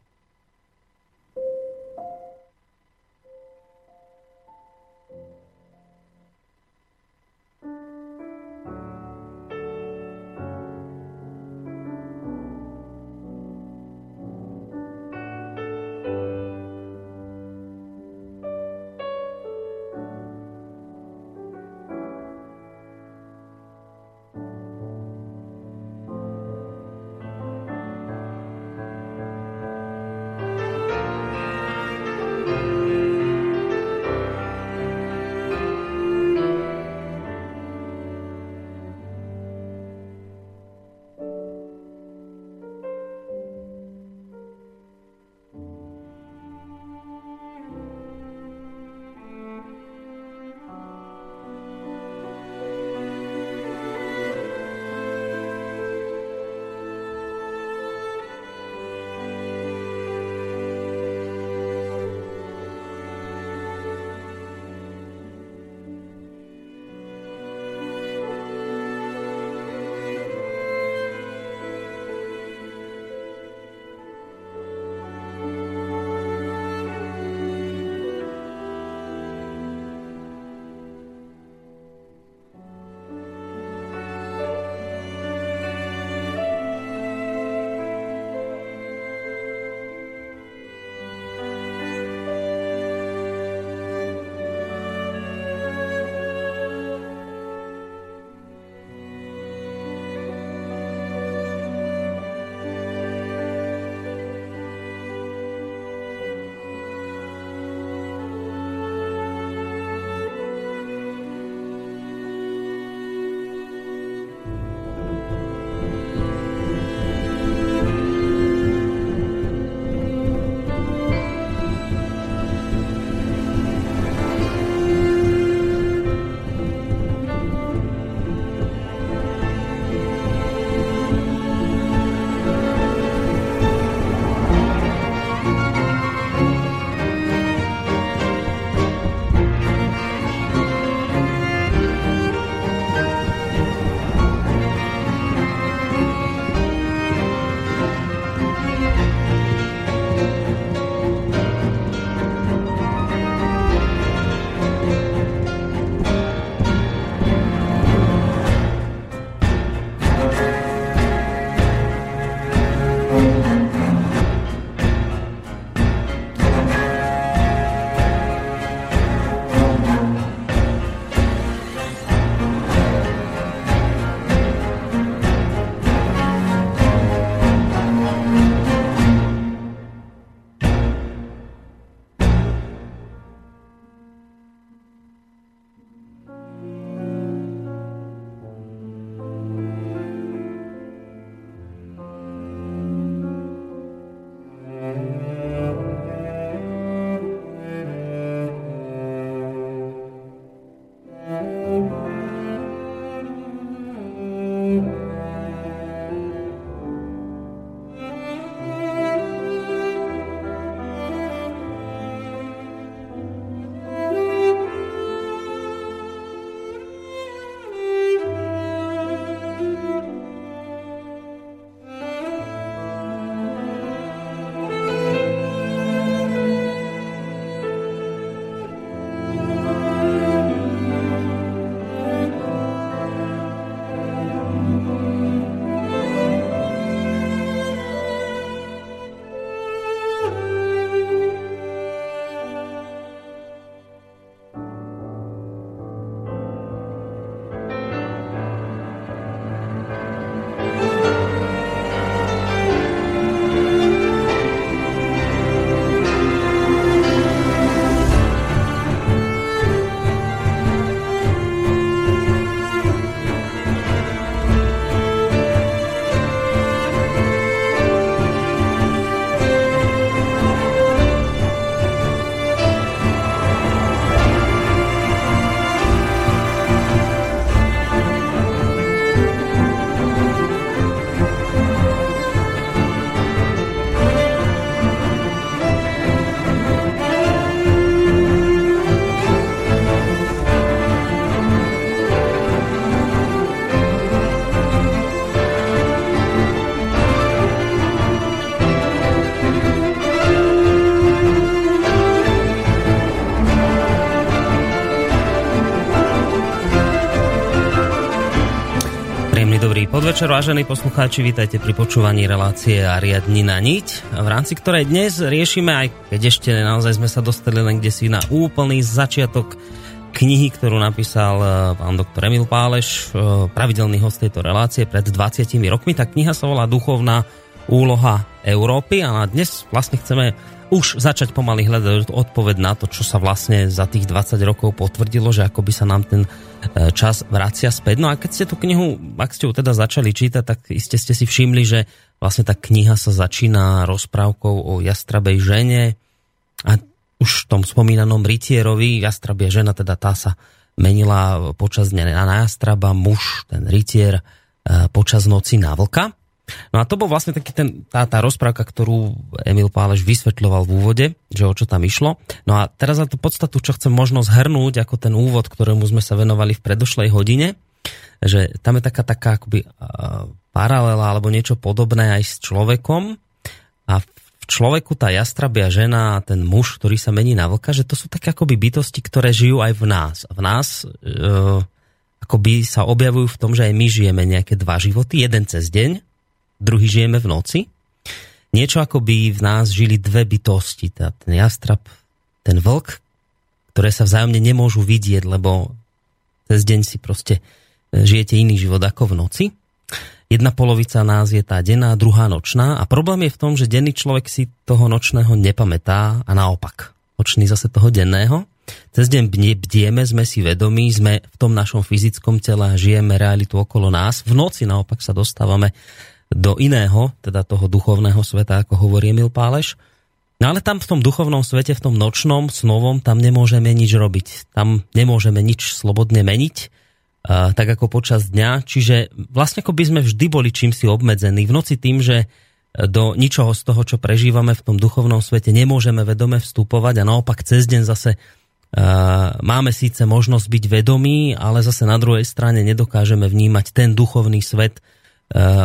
Podvečer, vážení poslucháči, vítajte pri počúvaní relácie Ariadni na niť, v rámci ktorej dnes riešime, aj keď ešte naozaj sme sa dostali len kde si na úplný začiatok knihy, ktorú napísal e, pán doktor Emil Páleš, e, pravidelný host tejto relácie pred 20 rokmi. Tá kniha sa volá Duchovná úloha Európy a dnes vlastne chceme už začať pomaly hľadať odpoveď na to, čo sa vlastne za tých 20 rokov potvrdilo, že ako by sa nám ten e, čas vracia späť. No a keď ste tú knihu, ak ste ju teda začali čítať, tak iste ste si všimli, že vlastne tá kniha sa začína rozprávkou o jastrabej žene a už v tom spomínanom rytierovi, jastrabia žena, teda tá sa menila počas dňa na jastraba, muž, ten rytier, e, počas noci na vlka. No a to bol vlastne taký ten, tá, tá rozprávka, ktorú Emil Páleš vysvetľoval v úvode, že o čo tam išlo. No a teraz na tú podstatu, čo chcem možno zhrnúť, ako ten úvod, ktorému sme sa venovali v predošlej hodine, že tam je taká, taká akoby paralela alebo niečo podobné aj s človekom a v človeku tá jastrabia žena a ten muž, ktorý sa mení na vlka, že to sú také akoby bytosti, ktoré žijú aj v nás. V nás uh, akoby sa objavujú v tom, že aj my žijeme nejaké dva životy, jeden cez deň druhý žijeme v noci. Niečo ako by v nás žili dve bytosti, teda ten jastrab, ten vlk, ktoré sa vzájomne nemôžu vidieť, lebo cez deň si proste e, žijete iný život ako v noci. Jedna polovica nás je tá denná, druhá nočná a problém je v tom, že denný človek si toho nočného nepamätá a naopak. Nočný zase toho denného. Cez deň bdieme, sme si vedomí, sme v tom našom fyzickom tele a žijeme realitu okolo nás. V noci naopak sa dostávame do iného, teda toho duchovného sveta, ako hovorí Emil Páleš. No ale tam v tom duchovnom svete, v tom nočnom, snovom, tam nemôžeme nič robiť. Tam nemôžeme nič slobodne meniť, tak ako počas dňa. Čiže vlastne ako by sme vždy boli čím si obmedzení. V noci tým, že do ničoho z toho, čo prežívame v tom duchovnom svete, nemôžeme vedome vstupovať a naopak cez deň zase máme síce možnosť byť vedomí, ale zase na druhej strane nedokážeme vnímať ten duchovný svet,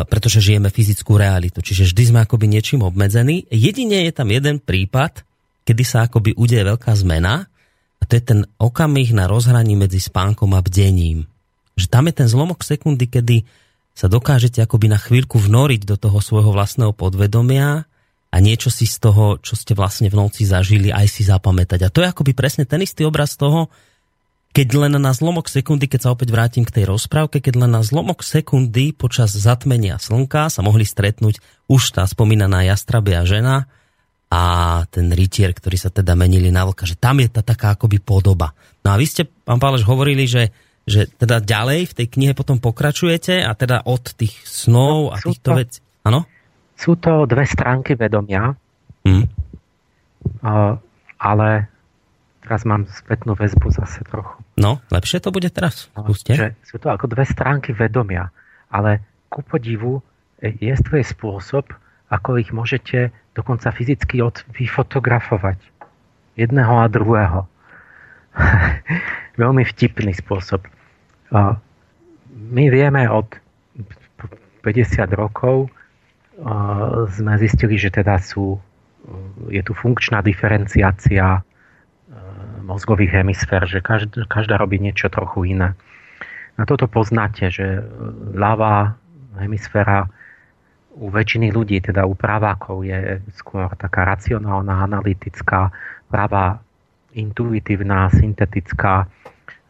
pretože žijeme fyzickú realitu. Čiže vždy sme akoby niečím obmedzení. Jedine je tam jeden prípad, kedy sa akoby udeje veľká zmena a to je ten okamih na rozhraní medzi spánkom a bdením. Že tam je ten zlomok sekundy, kedy sa dokážete akoby na chvíľku vnoriť do toho svojho vlastného podvedomia a niečo si z toho, čo ste vlastne v noci zažili, aj si zapamätať. A to je akoby presne ten istý obraz toho, keď len na zlomok sekundy, keď sa opäť vrátim k tej rozprávke, keď len na zlomok sekundy počas zatmenia slnka sa mohli stretnúť už tá spomínaná jastrabia žena a ten rytier, ktorý sa teda menili na vlka, že tam je tá taká akoby podoba. No a vy ste, pán Páleš, hovorili, že, že teda ďalej v tej knihe potom pokračujete a teda od tých snov a týchto vecí. Áno? Sú to dve stránky vedomia, hmm. ale Teraz mám spätnú väzbu zase trochu. No, lepšie to bude teraz. No, že sú to ako dve stránky vedomia, ale ku podivu e, je spôsob, ako ich môžete dokonca fyzicky od, vyfotografovať. Jedného a druhého. (laughs) Veľmi vtipný spôsob. My vieme od 50 rokov sme zistili, že teda sú, je tu funkčná diferenciácia mozgových hemisfér, že každá, každá robí niečo trochu iné. Na toto poznáte, že ľavá hemisféra u väčšiny ľudí, teda u pravákov, je skôr taká racionálna, analytická, práva intuitívna, syntetická.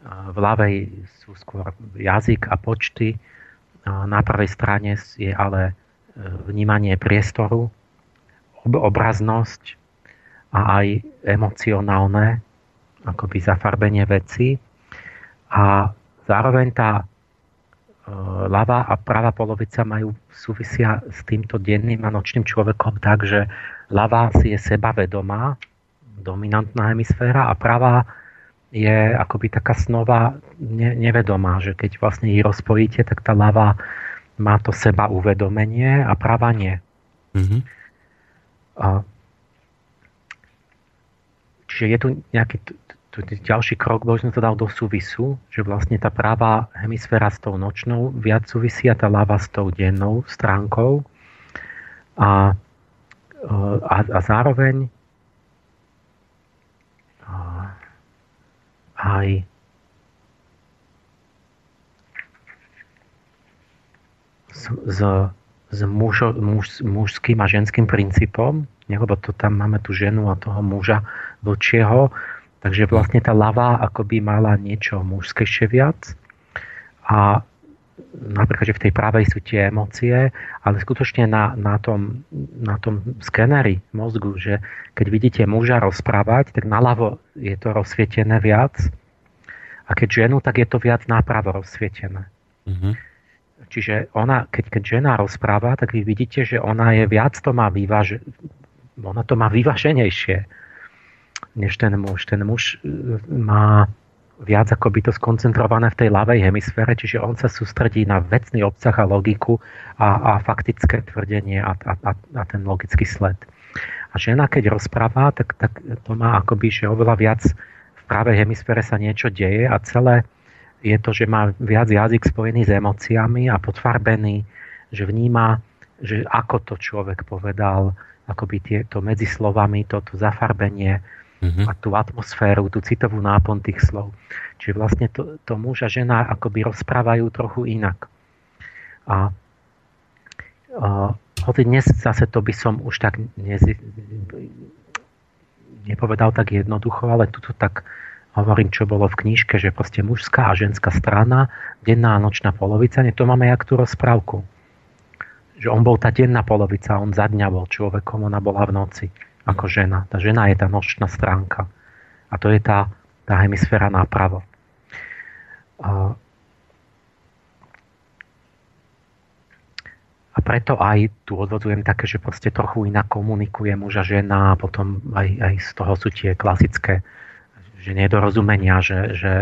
V ľavej sú skôr jazyk a počty. Na prvej strane je ale e, vnímanie priestoru, obraznosť a aj emocionálne akoby zafarbenie veci a zároveň tá e, ľavá a pravá polovica majú súvisia s týmto denným a nočným človekom tak, že ľavá si je sebavedomá, dominantná hemisféra a pravá je akoby taká snová ne, nevedomá, že keď vlastne ji rozpojíte, tak tá ľavá má to seba uvedomenie a práva nie. Mm-hmm. A, čiže je tu nejaký ďalší krok, bo som to dal do súvisu, že vlastne tá práva hemisféra s tou nočnou viac súvisí a tá ľava s tou dennou stránkou. A, a, a zároveň a, aj s, s mužo, muž, mužským a ženským princípom, lebo to tam máme tú ženu a toho muža vlčieho, takže vlastne tá lava akoby mala niečo mužskejšie viac a napríklad, že v tej pravej sú tie emócie, ale skutočne na, na, tom, na tom skeneri mozgu, že keď vidíte muža rozprávať, tak naľavo je to rozsvietené viac a keď ženu, tak je to viac nápravo rozsvietené. Mm-hmm. Čiže ona, keď, keď žena rozpráva, tak vy vidíte, že ona je viac to má vyvaž... ona to má vyvaženejšie než ten muž. Ten muž e, má viac ako by to skoncentrované v tej ľavej hemisfére, čiže on sa sústredí na vecný obsah a logiku a, a faktické tvrdenie a, a, a ten logický sled. A žena, keď rozpráva, tak, tak to má akoby, že oveľa viac v pravej hemisfére sa niečo deje a celé je to, že má viac jazyk spojený s emóciami a potfarbený, že vníma, že ako to človek povedal, akoby tieto medzi slovami, toto zafarbenie, uh-huh. a tú atmosféru, tú citovú nápon tých slov. Čiže vlastne to, to muž a žena akoby rozprávajú trochu inak. A, a hoci dnes zase to by som už tak nezi, nepovedal tak jednoducho, ale tuto tak hovorím, čo bolo v knižke, že proste mužská a ženská strana, denná a nočná polovica, nie to máme jak tú rozprávku. Že on bol tá denná polovica, on za dňa bol človekom, ona bola v noci ako žena. Tá žena je tá nočná stránka. A to je tá, tá hemisféra nápravo. A, preto aj tu odvodzujem také, že proste trochu inak komunikuje muž a žena a potom aj, aj z toho sú tie klasické že nedorozumenia, že, že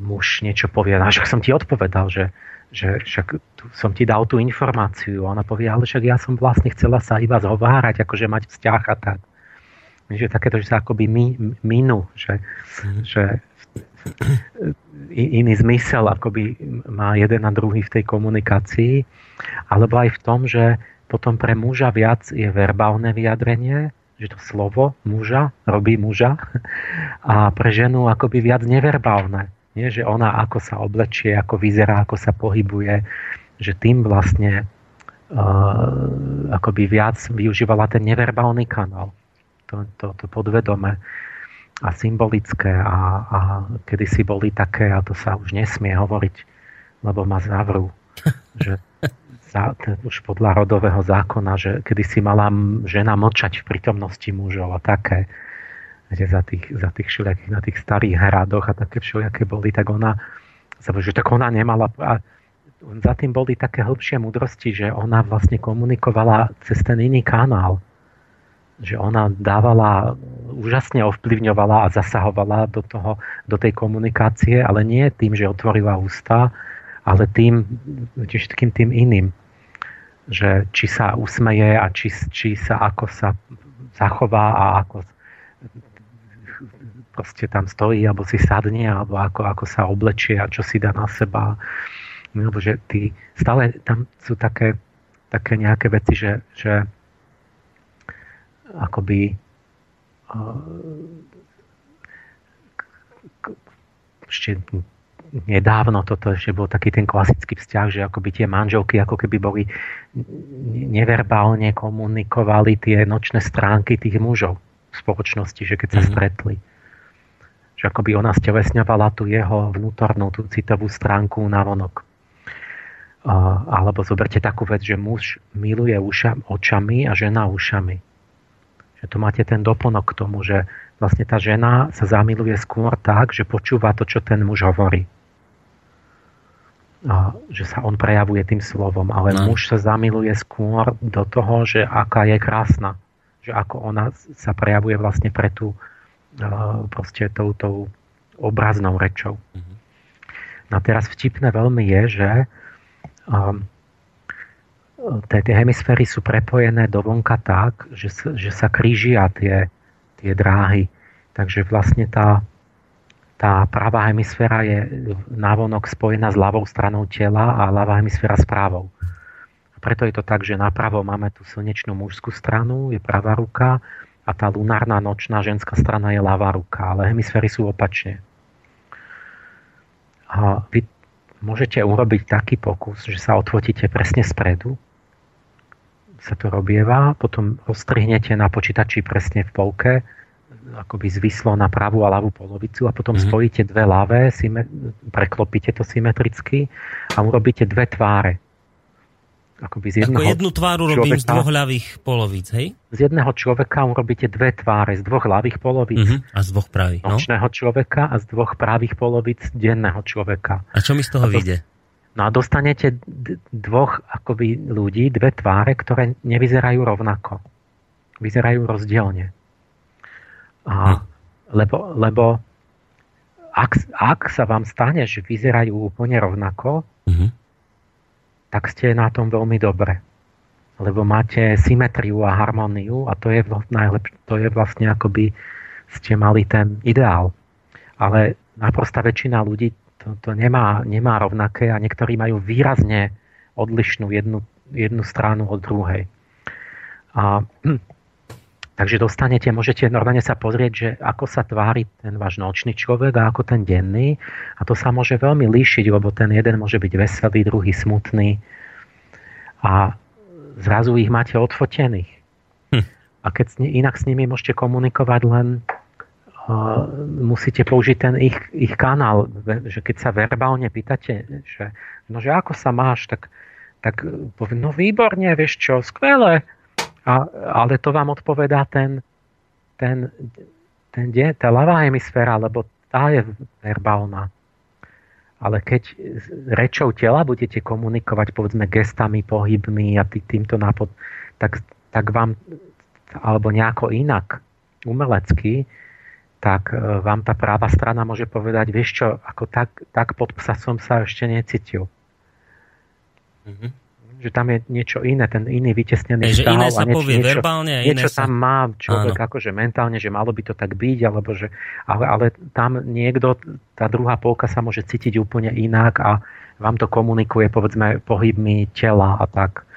muž niečo povie, a som ti odpovedal, že, že však tu som ti dal tú informáciu. Ona povie, ale však ja som vlastne chcela sa iba zhovárať, akože mať vzťah a tak. Že takéto, že sa akoby mi, minú, že, mm. že iný zmysel akoby má jeden a druhý v tej komunikácii, alebo aj v tom, že potom pre muža viac je verbálne vyjadrenie, že to slovo muža robí muža a pre ženu akoby viac neverbálne nie? Že ona ako sa oblečie, ako vyzerá, ako sa pohybuje, že tým vlastne uh, akoby viac využívala ten neverbálny kanál. To, to, to podvedome a symbolické a, a kedysi boli také, a to sa už nesmie hovoriť, lebo ma zavrú, (laughs) že za, už podľa rodového zákona, že kedysi mala žena mlčať v prítomnosti mužov a také že za tých, za tých všelijakých, na tých starých hradoch a také všelijaké boli, tak ona, že tak ona nemala, a za tým boli také hĺbšie múdrosti, že ona vlastne komunikovala cez ten iný kanál. Že ona dávala, úžasne ovplyvňovala a zasahovala do, toho, do tej komunikácie, ale nie tým, že otvorila ústa, ale tým, všetkým tým iným. Že či sa usmeje a či, či sa ako sa zachová a ako proste tam stojí, alebo si sadne, alebo ako, ako sa oblečie a čo si dá na seba. Lebo že tí, stále tam sú také, také nejaké veci, že, že akoby ešte nedávno toto že bol taký ten klasický vzťah, že akoby tie manželky ako keby boli neverbálne komunikovali tie nočné stránky tých mužov v spoločnosti, že keď sa mm-hmm. stretli že akoby ona stelesňovala tú jeho vnútornú, tú citovú stránku na vonok. Alebo zoberte takú vec, že muž miluje uša, očami a žena ušami. Že tu máte ten doplnok k tomu, že vlastne tá žena sa zamiluje skôr tak, že počúva to, čo ten muž hovorí. A, že sa on prejavuje tým slovom, ale no. muž sa zamiluje skôr do toho, že aká je krásna. Že ako ona sa prejavuje vlastne pre tú, proste touto obraznou rečou. Mm-hmm. No a teraz vtipné veľmi je, že um, tie hemisféry sú prepojené dovonka tak, že, že sa krížia tie, tie dráhy. Takže vlastne tá, tá pravá hemisféra je návonok spojená s ľavou stranou tela a ľavá hemisféra s pravou. Preto je to tak, že napravo máme tú slnečnú mužskú stranu, je pravá ruka, a tá lunárna nočná ženská strana je ľavá ruka, ale hemisféry sú opačne. A vy môžete urobiť taký pokus, že sa odfotíte presne spredu, sa to robieva, potom rozstrihnete na počítači presne v polke, akoby zvislo na pravú a ľavú polovicu a potom mm-hmm. spojíte dve ľavé, preklopíte to symetricky a urobíte dve tváre. Akoby z jedného Ako jednu tváru robím z dvoch ľavých polovíc, hej? Z jedného človeka urobíte dve tváre, z dvoch ľavých polovíc. Mm-hmm. A z dvoch pravých, no? Nočného človeka a z dvoch pravých polovíc denného človeka. A čo mi z toho vyjde? No a dostanete dvoch akoby ľudí, dve tváre, ktoré nevyzerajú rovnako. Vyzerajú rozdielne. A, hm. lebo, lebo ak, ak sa vám stane, že vyzerajú úplne rovnako, mm-hmm. Tak ste na tom veľmi dobre. Lebo máte symetriu a harmóniu a to je, najlepš- to je vlastne akoby ste mali ten ideál. Ale naprosta väčšina ľudí to, to nemá, nemá rovnaké a niektorí majú výrazne odlišnú jednu, jednu stranu od druhej. A Takže dostanete, môžete normálne sa pozrieť, že ako sa tvári ten váš nočný človek a ako ten denný. A to sa môže veľmi líšiť, lebo ten jeden môže byť veselý, druhý smutný. A zrazu ich máte odfotených. Hm. A keď inak s nimi môžete komunikovať len uh, musíte použiť ten ich, ich kanál, že keď sa verbálne pýtate, že, no, že ako sa máš, tak, tak poviem, no výborne, vieš čo, skvelé, a, ale to vám odpovedá ten, ten, ten deň, tá ľavá hemisféra, lebo tá je verbálna. Ale keď rečou tela budete komunikovať povedzme gestami, pohybmi a tý, týmto nápod, tak, tak vám, alebo nejako inak, umelecky, tak e, vám tá práva strana môže povedať, vieš čo, ako tak, tak pod psa som sa ešte necítil. Mm-hmm že tam je niečo iné, ten iný vytesnený stav. Že iné sa a niečo, povie niečo, verbálne a iné niečo sa... tam má človek Áno. akože mentálne, že malo by to tak byť, alebo že, ale, ale tam niekto, tá druhá polka sa môže cítiť úplne inak a vám to komunikuje povedzme pohybmi tela a tak.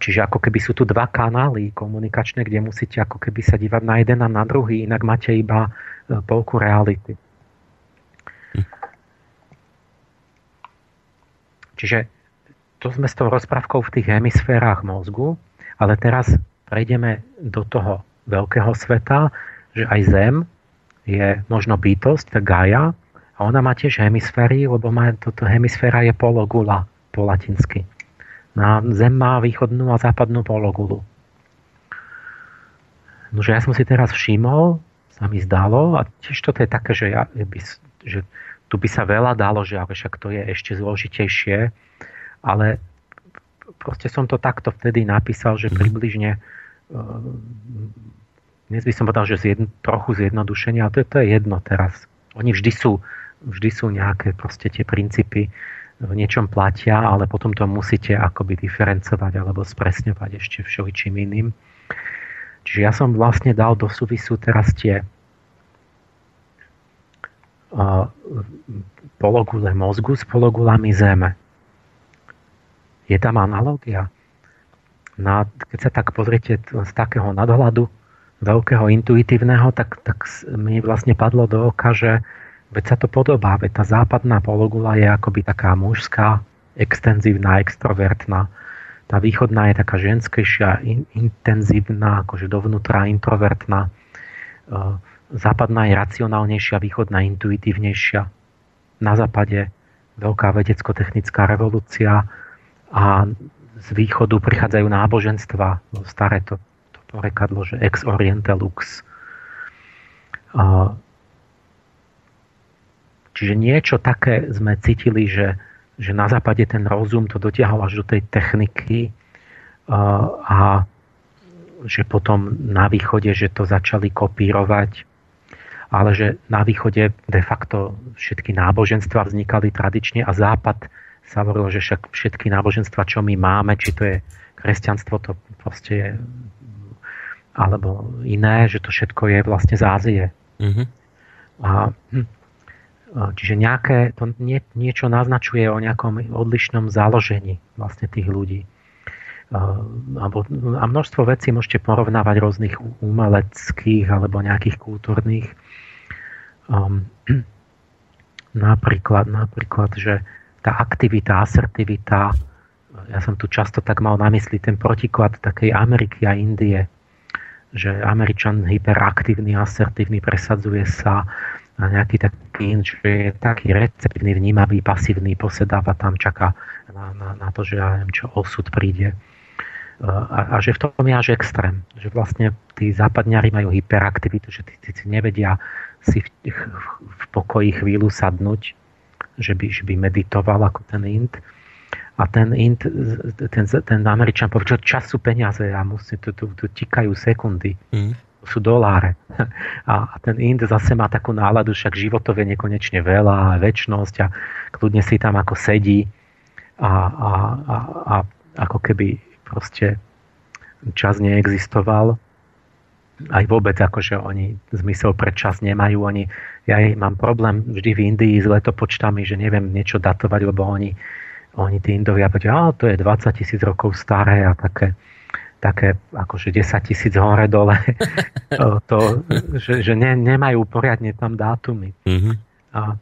Čiže ako keby sú tu dva kanály komunikačné, kde musíte ako keby sa dívať na jeden a na druhý, inak máte iba e, polku reality. Hm. Čiže to sme s tou rozprávkou v tých hemisférach mozgu, ale teraz prejdeme do toho veľkého sveta, že aj Zem je možno bytosť, tak Gaia, a ona má tiež hemisféry, lebo má, toto hemisféra je pologula po latinsky. No Zem má východnú a západnú pologulu. Nože ja som si teraz všimol, sa mi zdalo, a tiež toto je také, že, ja, že tu by sa veľa dalo, že ale však to je ešte zložitejšie, ale proste som to takto vtedy napísal, že mhm. približne uh, dnes by som povedal, že zjedno, trochu zjednodušenie, ale to, to je jedno teraz. Oni vždy sú, vždy sú nejaké proste tie princípy v niečom platia, ale potom to musíte akoby diferencovať alebo spresňovať ešte všeličím iným. Čiže ja som vlastne dal do súvisu teraz tie uh, pologule mozgu s pologulami zeme. Je tam analogia. Na, keď sa tak pozriete z takého nadhľadu veľkého intuitívneho, tak, tak mi vlastne padlo do oka, že veď sa to podobá, veď tá západná pologula je akoby taká mužská, extenzívna, extrovertná. Tá východná je taká ženskejšia, in, intenzívna, akože dovnútra introvertná. E, západná je racionálnejšia, východná intuitívnejšia. Na západe veľká vedecko-technická revolúcia, a z východu prichádzajú náboženstva, no staré to, to porekadlo, že ex oriente lux. Čiže niečo také sme cítili, že, že na západe ten rozum to dotiahol až do tej techniky a že potom na východe, že to začali kopírovať, ale že na východe de facto všetky náboženstva vznikali tradične a západ sa hovorilo, že však všetky náboženstva, čo my máme, či to je kresťanstvo, to proste je alebo iné, že to všetko je vlastne z Ázie. Mm-hmm. A, čiže nejaké, to nie, niečo naznačuje o nejakom odlišnom založení vlastne tých ľudí. A, a množstvo vecí môžete porovnávať rôznych umeleckých alebo nejakých kultúrnych. Um, (clears throat) napríklad, napríklad, že tá aktivita, asertivita, ja som tu často tak mal na mysli ten protiklad takej Ameriky a Indie, že Američan hyperaktívny, asertívny, presadzuje sa a nejaký taký, že je taký receptívny, vnímavý, pasívny, posedáva tam, čaká na, na, na to, že ja neviem, čo osud príde. A, a že v tom je až extrém. Že vlastne tí západňari majú hyperaktivitu, že tí, tí nevedia si v, v, v pokoji chvíľu sadnúť, že by, že by meditoval ako ten Int. A ten Int, ten, ten Američan povie, čo čas sú peniaze a musí, tu, tu, tu tikajú sekundy. Mm sú doláre. (laughs) A ten Ind zase má takú náladu, však životov je nekonečne veľa, a väčnosť a kľudne si tam ako sedí a, a, a, a ako keby proste čas neexistoval. Aj vôbec akože oni zmysel pre čas nemajú. Oni, ja mám problém vždy v Indii s letopočtami, že neviem niečo datovať, lebo oni, oni tí Indovia povedia, to je 20 tisíc rokov staré a také také akože 10 tisíc hore dole, (laughs) to, že, že ne, nemajú poriadne tam dátumy. Mm-hmm. A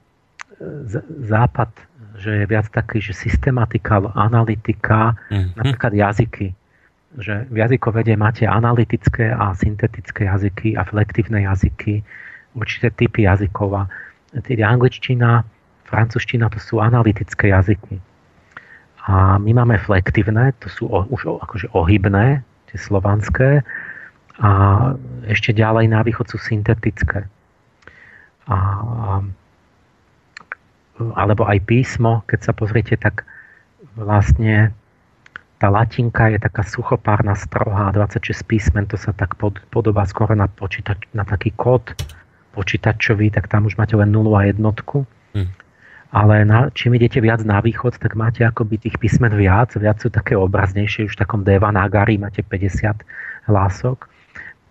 z, západ, že je viac taký, že systematika, analytika, mm-hmm. napríklad jazyky. Že v jazykovede máte analytické a syntetické jazyky a flektívne jazyky, určité typy jazykov. A angličtina, francúzština to sú analytické jazyky. A my máme flektívne, to sú o, už akože ohybné, tie slovanské. A ešte ďalej na východ sú syntetické. A, alebo aj písmo, keď sa pozriete, tak vlastne tá latinka je taká suchopárna, strohá, 26 písmen, to sa tak pod, podobá skoro na, počítač, na taký kód počítačový, tak tam už máte len nulu a jednotku. Hmm ale na, čím idete viac na východ, tak máte akoby tých písmen viac, viac sú také obraznejšie, už v takom Devanagari máte 50 hlások.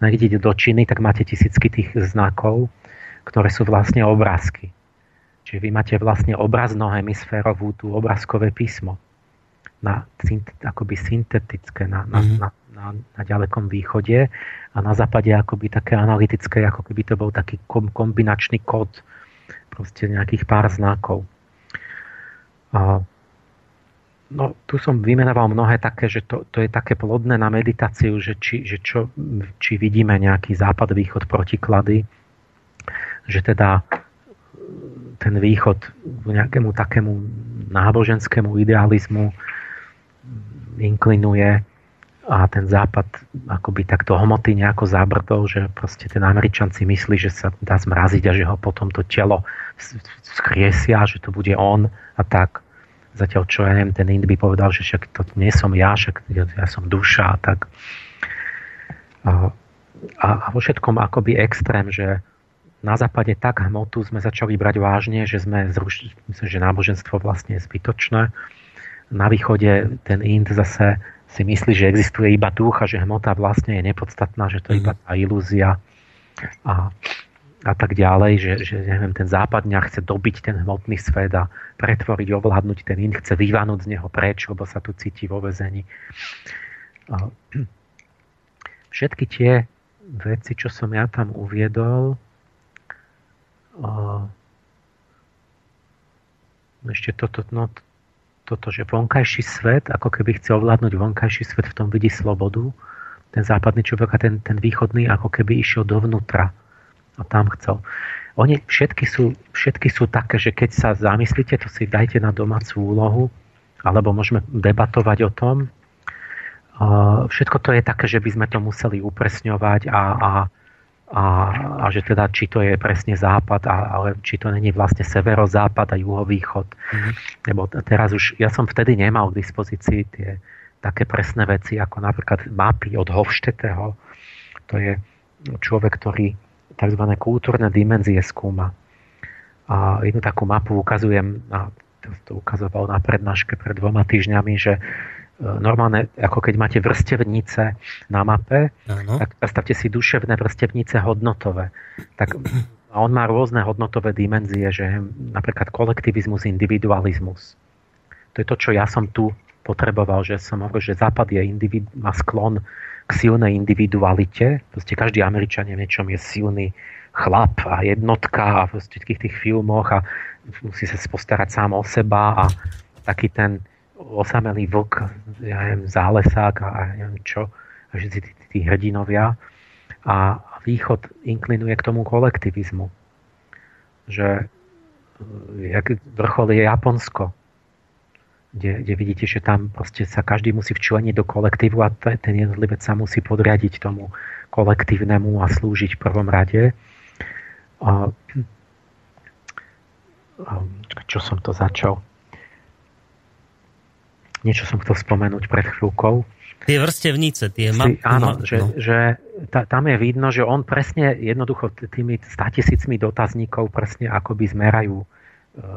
No, keď idete do Číny, tak máte tisícky tých znakov, ktoré sú vlastne obrázky. Čiže vy máte vlastne obrazno hemisférovú, tú obrázkové písmo. Na, akoby syntetické na, na, mm-hmm. na, na, na ďalekom východe a na západe akoby také analytické, ako keby to bol taký kombinačný kód proste nejakých pár znakov. A no, tu som vymenoval mnohé také, že to, to je také plodné na meditáciu, že či, že čo, či vidíme nejaký západ-východ protiklady, že teda ten východ k nejakému takému náboženskému idealizmu inklinuje a ten západ akoby tak do hmoty nejako zabrdol, že proste ten Američan myslí, že sa dá zmraziť a že ho potom to telo skriesia, že to bude on a tak. Zatiaľ čo ja neviem, ten Ind by povedal, že však to nie som ja, však ja, som duša a tak. A, a vo všetkom akoby extrém, že na západe tak hmotu sme začali brať vážne, že sme zrušili, myslím, že náboženstvo vlastne je zbytočné. Na východe ten Ind zase si myslí, že existuje iba duch a že hmota vlastne je nepodstatná, že to je iba mhm. tá ilúzia a, a tak ďalej, že, že neviem, ten západňa chce dobiť ten hmotný svet a pretvoriť, ovládnuť ten in, chce vyvanúť z neho preč, lebo sa tu cíti vo vezení. A, všetky tie veci, čo som ja tam uviedol, a, ešte toto, no, toto, že vonkajší svet, ako keby chce ovládnuť vonkajší svet, v tom vidí slobodu. Ten západný človek a ten, ten východný ako keby išiel dovnútra a tam chcel. Oni všetky sú, všetky sú také, že keď sa zamyslíte, to si dajte na domácu úlohu, alebo môžeme debatovať o tom. Všetko to je také, že by sme to museli upresňovať a, a a, a že teda či to je presne západ, a, ale či to není vlastne severozápad a juhovýchod. Mm-hmm. Lebo teraz už, ja som vtedy nemal k dispozícii tie také presné veci, ako napríklad mapy od Hofštetého. To je človek, ktorý tzv. kultúrne dimenzie skúma. A jednu takú mapu ukazujem, a to, to ukazoval na prednáške pred dvoma týždňami, že normálne, ako keď máte vrstevnice na mape, ano. tak predstavte si duševné vrstevnice hodnotové. Tak a on má rôzne hodnotové dimenzie, že napríklad kolektivizmus, individualizmus. To je to, čo ja som tu potreboval, že som hovoril, že Západ je individu, má sklon k silnej individualite. Proste každý Američan v niečom je silný, chlap a jednotka a v všetkých tých filmoch a musí sa postarať sám o seba a taký ten osamelý vlk, ja neviem, zálesák a, a neviem čo, a všetci tí, tí hrdinovia. A východ inklinuje k tomu kolektivizmu. Že jak vrchol je Japonsko, kde, kde vidíte, že tam proste sa každý musí včleniť do kolektívu a ten jednotlivec sa musí podriadiť tomu kolektívnemu a slúžiť v prvom rade. A, a, čo som to začal? Niečo som chcel spomenúť pred chvíľkou. Tie vrstevnice, tie si, Áno, no. že, že ta, tam je vidno, že on presne jednoducho tými statisícmi dotazníkov presne akoby zmerajú e,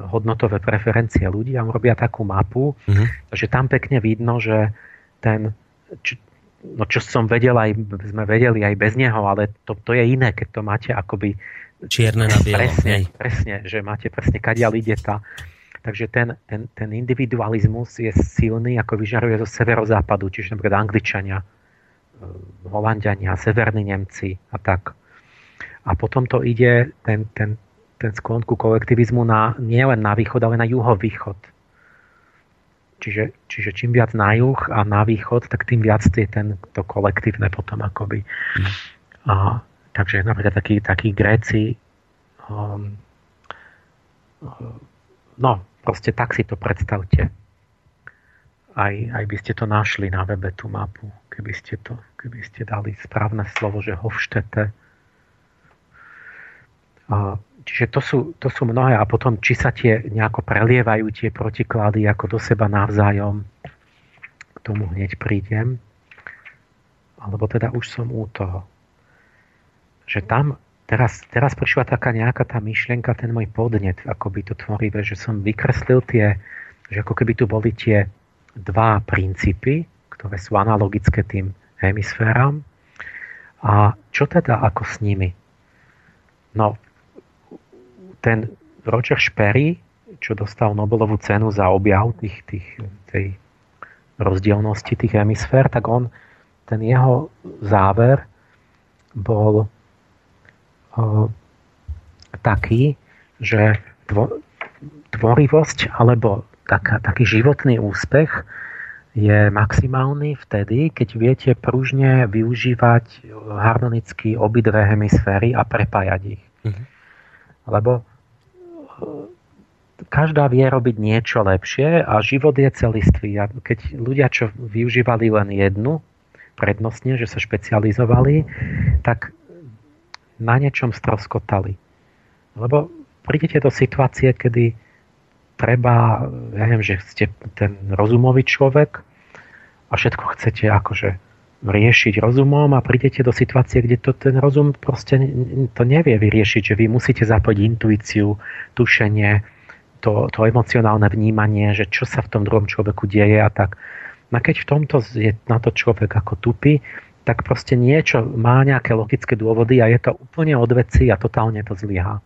hodnotové preferencie ľudí a robia takú mapu, uh-huh. takže tam pekne vidno, že ten, či, no čo som vedel, aj, sme vedeli aj bez neho, ale to, to je iné, keď to máte akoby čierne na bielom. Presne, presne, že máte presne, kadiaľ ide tá, Takže ten, ten, ten individualizmus je silný, ako vyžaruje zo severozápadu, čiže napríklad Angličania, e, Holandiania, Severní Nemci a tak. A potom to ide ten, ten, ten sklon ku kolektivizmu na, nie len na východ, ale na juhovýchod. Čiže, čiže čím viac na juh a na východ, tak tým viac je to kolektívne potom akoby. A, takže napríklad takí, takí Gréci um, no, proste tak si to predstavte. Aj, aj by ste to našli na webe, tú mapu, keby ste, to, keby ste dali správne slovo, že Hofštete. Čiže to sú, to sú mnohé a potom, či sa tie nejako prelievajú tie protiklady ako do seba navzájom, k tomu hneď prídem. Alebo teda už som u toho. Že tam teraz, teraz prišla taká nejaká tá myšlienka, ten môj podnet, ako by to tvorivé, že som vykreslil tie, že ako keby tu boli tie dva princípy, ktoré sú analogické tým hemisféram. A čo teda ako s nimi? No, ten Roger Sperry, čo dostal Nobelovú cenu za objav tých, tých, tej rozdielnosti tých hemisfér, tak on, ten jeho záver bol taký, že tvorivosť alebo taká, taký životný úspech je maximálny vtedy, keď viete pružne využívať harmonicky obidve hemisféry a prepájať ich. Mm-hmm. Lebo e, každá vie robiť niečo lepšie a život je celistvý. A keď ľudia, čo využívali len jednu, prednostne, že sa špecializovali, tak na niečom stroskotali. Lebo prídete do situácie, kedy treba, ja neviem, že ste ten rozumový človek a všetko chcete akože riešiť rozumom a prídete do situácie, kde to ten rozum proste to nevie vyriešiť, že vy musíte zapojiť intuíciu, tušenie, to, to emocionálne vnímanie, že čo sa v tom druhom človeku deje a tak. No keď v tomto je na to človek ako tupý, tak proste niečo má nejaké logické dôvody a je to úplne od veci a totálne to zlyhá.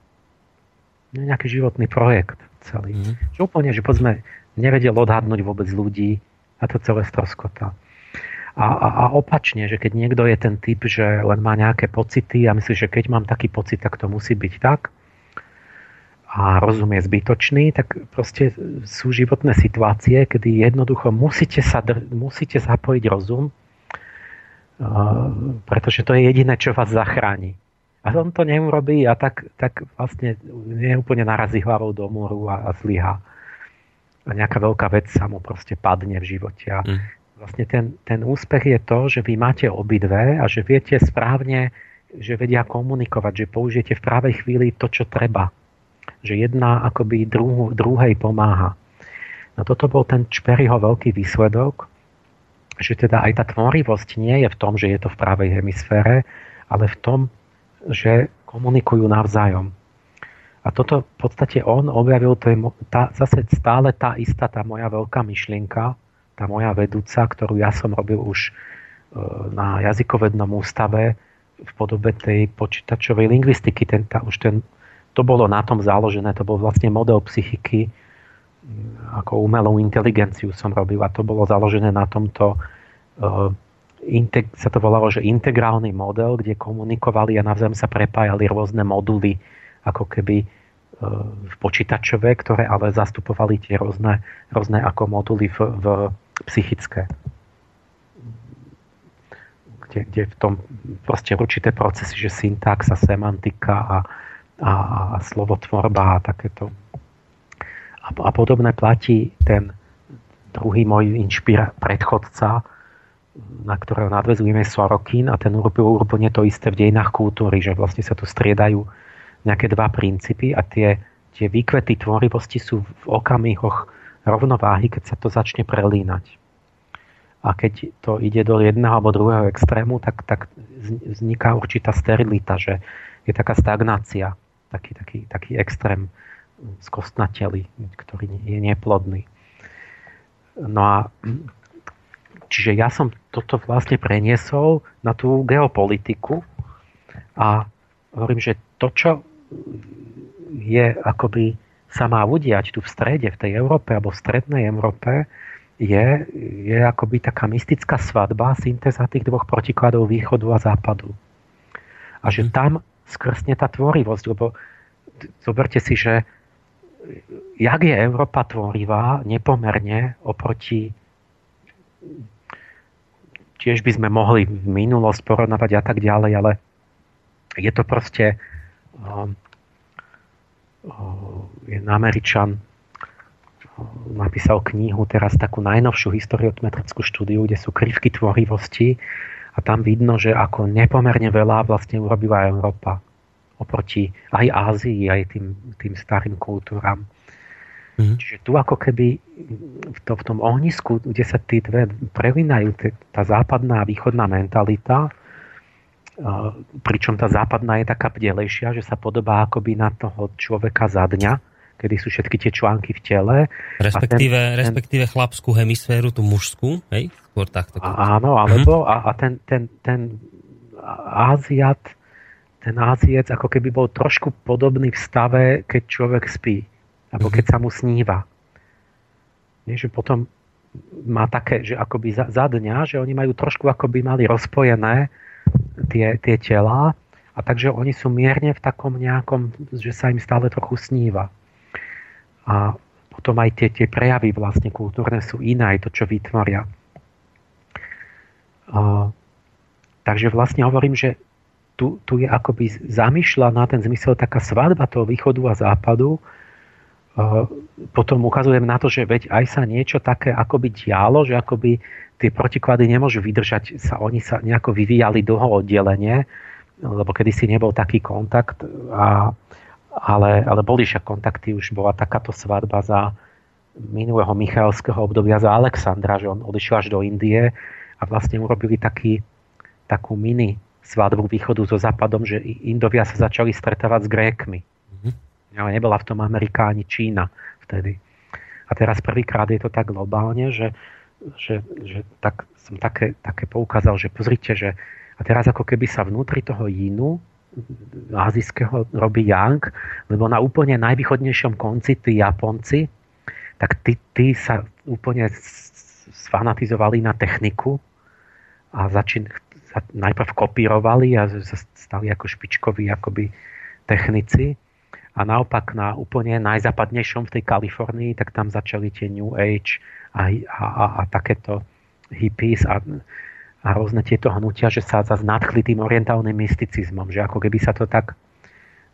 Nejaký životný projekt celý. Mm. Že úplne, že povedzme, nevedel odhadnúť vôbec ľudí a to celé stroskota. A, a, a opačne, že keď niekto je ten typ, že len má nejaké pocity a myslí, že keď mám taký pocit, tak to musí byť tak a rozum je zbytočný, tak proste sú životné situácie, kedy jednoducho musíte, sa, musíte zapojiť rozum pretože to je jediné, čo vás zachráni. A on to neurobí a tak, tak vlastne neúplne narazí hlavou do múru a, a zlyha. A nejaká veľká vec sa mu proste padne v živote. A mm. vlastne ten, ten úspech je to, že vy máte obidve a že viete správne, že vedia komunikovať, že použijete v právej chvíli to, čo treba. Že jedna akoby druhu, druhej pomáha. No toto bol ten Čperiho veľký výsledok, že teda aj tá tvorivosť nie je v tom, že je to v pravej hemisfére, ale v tom, že komunikujú navzájom. A toto v podstate on objavil, to je tá, zase stále tá istá, tá moja veľká myšlienka, tá moja vedúca, ktorú ja som robil už e, na jazykovednom ústave v podobe tej počítačovej lingvistiky. Ten, tá, už ten, to bolo na tom založené, to bol vlastne model psychiky, ako umelú inteligenciu som robil a to bolo založené na tomto uh, sa to volalo, že integrálny model, kde komunikovali a navzájom sa prepájali rôzne moduly, ako keby v počítačové, ktoré ale zastupovali tie rôzne, rôzne ako moduly v, v psychické. Kde, kde v tom proste určité procesy, že syntax a semantika a, a, a slovotvorba a takéto. A, podobné platí ten druhý môj inšpira, predchodca, na ktorého nadvezujeme Sorokin a ten urobil úplne to isté v dejinách kultúry, že vlastne sa tu striedajú nejaké dva princípy a tie, tie výkvety tvorivosti sú v okamihoch rovnováhy, keď sa to začne prelínať. A keď to ide do jedného alebo druhého extrému, tak, tak vzniká určitá sterilita, že je taká stagnácia, taký, taký, taký extrém skostnateli, ktorý je neplodný. No a čiže ja som toto vlastne preniesol na tú geopolitiku a hovorím, že to, čo je akoby sa má udiať tu v strede, v tej Európe alebo v strednej Európe, je, je akoby taká mystická svadba, syntéza tých dvoch protikladov východu a západu. A že mhm. tam skrsne tá tvorivosť, lebo zoberte si, že jak je Európa tvorivá nepomerne oproti tiež by sme mohli minulosť porovnávať a tak ďalej, ale je to proste um, jeden Američan napísal knihu, teraz takú najnovšiu historiometrickú štúdiu, kde sú krivky tvorivosti a tam vidno, že ako nepomerne veľa vlastne urobila Európa oproti aj Ázii, aj tým, tým starým kultúram. Mm-hmm. Čiže tu ako keby v, to, v tom ohnisku, kde sa tí dve prelinajú, tá západná a východná mentalita, pričom tá západná je taká bdelejšia, že sa podobá akoby na toho človeka za dňa, kedy sú všetky tie články v tele. Respektíve, ten, respektíve chlapskú hemisféru, tú mužskú, hej? Skôr takto. Áno, alebo uh-huh. a, a ten, ten, ten Áziat, ten Áziec ako keby bol trošku podobný v stave, keď človek spí. Alebo keď sa mu sníva. Nie, že potom má také, že akoby za, za dňa, že oni majú trošku akoby mali rozpojené tie, tie tela a takže oni sú mierne v takom nejakom, že sa im stále trochu sníva. A potom aj tie, tie prejavy vlastne kultúrne sú iné, aj to, čo vytvoria. A, takže vlastne hovorím, že tu, tu je akoby zamýšľaná ten zmysel taká svadba toho východu a západu. A potom ukazujem na to, že veď aj sa niečo také akoby dialo, že akoby tie protiklady nemôžu vydržať, sa, oni sa nejako vyvíjali dlho oddelenie, lebo kedysi nebol taký kontakt, a, ale, ale boli však kontakty, už bola takáto svadba za minulého Michalského obdobia za Alexandra, že on odišiel až do Indie a vlastne urobili taký, takú mini svadbu východu so západom, že Indovia sa začali stretávať s Grékmi. Mm-hmm. Ale nebola v tom Amerika ani Čína vtedy. A teraz prvýkrát je to tak globálne, že že, že tak, som také, také poukázal, že pozrite, že a teraz ako keby sa vnútri toho jínu azijského robí Yang, lebo na úplne najvýchodnejšom konci tí Japonci, tak tí, tí sa úplne sfanatizovali na techniku a začín, sa najprv kopírovali a stali ako špičkoví akoby technici a naopak na úplne najzápadnejšom v tej Kalifornii, tak tam začali tie New Age a, a, a, a takéto hippies a, a rôzne tieto hnutia, že sa zase nadchli tým orientálnym mysticizmom, že ako keby sa to tak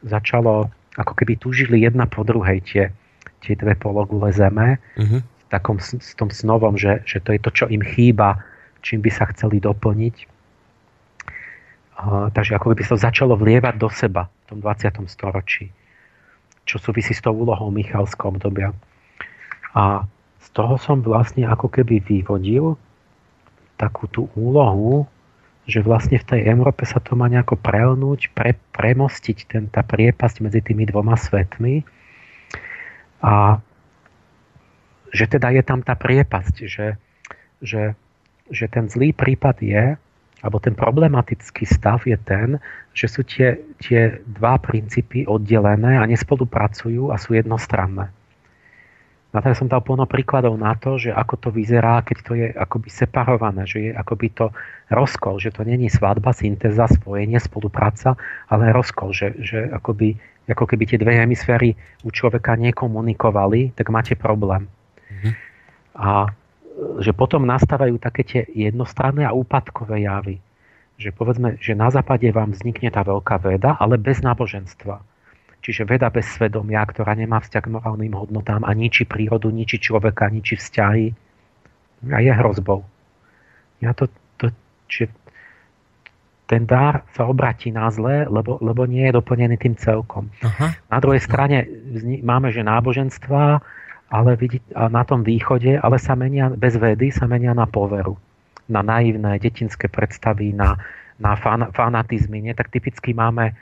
začalo, ako keby tužili jedna po druhej tie, tie dve pologule zeme, uh-huh. v takom s tom snovom, že, že to je to, čo im chýba, čím by sa chceli doplniť. Takže ako keby sa to začalo vlievať do seba v tom 20. storočí, čo súvisí s tou úlohou Michalského obdobia. A z toho som vlastne ako keby vyvodil takú tú úlohu, že vlastne v tej Európe sa to má nejako prelnúť, pre, premostiť ten, tá priepasť medzi tými dvoma svetmi a že teda je tam tá priepasť, že, že, že ten zlý prípad je, alebo ten problematický stav je ten, že sú tie, tie dva princípy oddelené a nespolupracujú a sú jednostranné. Na to som dal plno príkladov na to, že ako to vyzerá, keď to je akoby separované, že je akoby to rozkol, že to není svadba, syntéza, spojenie, spolupráca, ale rozkol, že, že akoby, ako keby tie dve hemisféry u človeka nekomunikovali, tak máte problém. Mm-hmm. A že potom nastávajú také tie jednostranné a úpadkové javy. Že povedzme, že na západe vám vznikne tá veľká veda, ale bez náboženstva Čiže veda bez svedomia, ktorá nemá vzťah k morálnym hodnotám a ničí prírodu, ničí človeka, ničí vzťahy a je hrozbou. Ja to, to, čiže ten dar sa obratí na zlé, lebo, lebo nie je doplnený tým celkom. Aha. Na druhej strane máme, že náboženstva ale vidí, na tom východe, ale sa menia, bez vedy sa menia na poveru. Na naivné detinské predstavy, na, na fan, fanatizmy. Nie? Tak typicky máme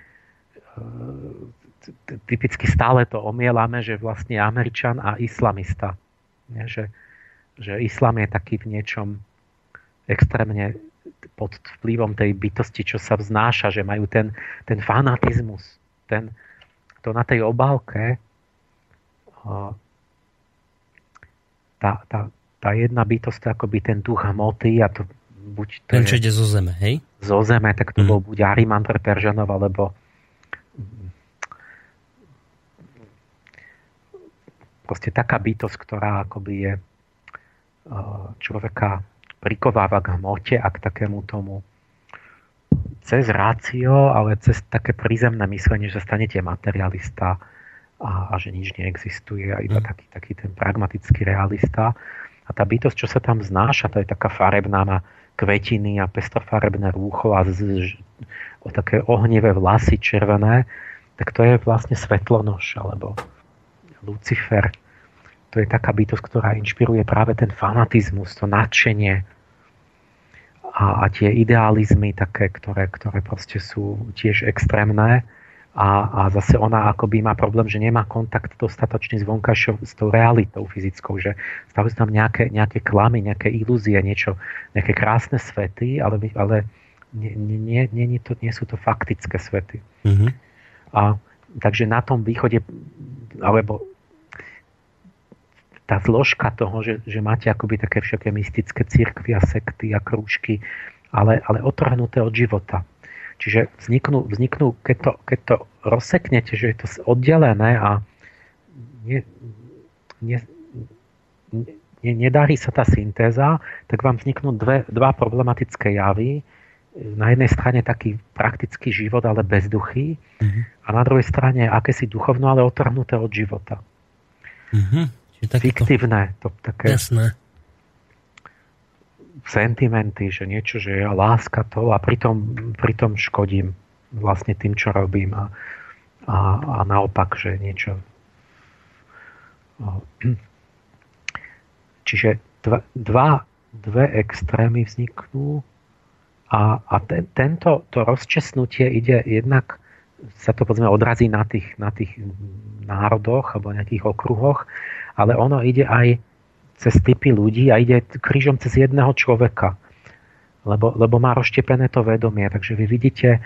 typicky stále to omielame, že vlastne Američan a islamista. Nie, že, že islam je taký v niečom extrémne pod vplyvom tej bytosti, čo sa vznáša, že majú ten, ten fanatizmus, ten, to na tej obálke tá, tá, tá jedna bytosť to akoby ten duch hmoty a to buď to ten, čo ide zo zeme, hej? Zo zeme, tak to mm. bol buď Ariman pre Peržanov, alebo proste taká bytosť, ktorá akoby je e, človeka prikováva k hmote a k takému tomu cez rácio, ale cez také prízemné myslenie, že stanete materialista a, a že nič neexistuje a iba mm. taký, taký ten pragmatický realista. A tá bytosť, čo sa tam znáša, to je taká farebná, má kvetiny a pestrofarebné rúcho a z, z, o také ohnivé vlasy červené, tak to je vlastne svetlonož alebo Lucifer. To je taká bytosť, ktorá inšpiruje práve ten fanatizmus, to nadšenie a, a tie idealizmy také, ktoré, ktoré proste sú tiež extrémne. A, a zase ona akoby má problém, že nemá kontakt dostatočný s vonkajšou, s tou realitou fyzickou, že stávajú tam nejaké, nejaké klamy, nejaké ilúzie, niečo, nejaké krásne svety, ale, ale nie, nie, nie, to, nie sú to faktické svety. Mm-hmm. A takže na tom východe, alebo tá zložka toho, že, že máte akoby také všaké mystické církvy a sekty a krúžky, ale, ale otrhnuté od života. Čiže vzniknú, vzniknú keď, to, keď to rozseknete, že je to oddelené a ne, ne, ne, nedarí sa tá syntéza, tak vám vzniknú dve, dva problematické javy. Na jednej strane taký praktický život, ale bezduchý, mm-hmm. a na druhej strane akési duchovno, ale otrhnuté od života. Mm-hmm fiktívne, to také Jasné. Sentimenty, že niečo, že ja láska to a pritom, pritom škodím vlastne tým, čo robím a, a, a naopak, že niečo. (clears throat) Čiže dva, dva dve extrémy vzniknú a, a ten, tento, to rozčesnutie ide jednak sa to povedzme odrazí na tých, na tých národoch alebo nejakých okruhoch ale ono ide aj cez typy ľudí a ide krížom cez jedného človeka. Lebo, lebo má rozštepené to vedomie. Takže vy vidíte,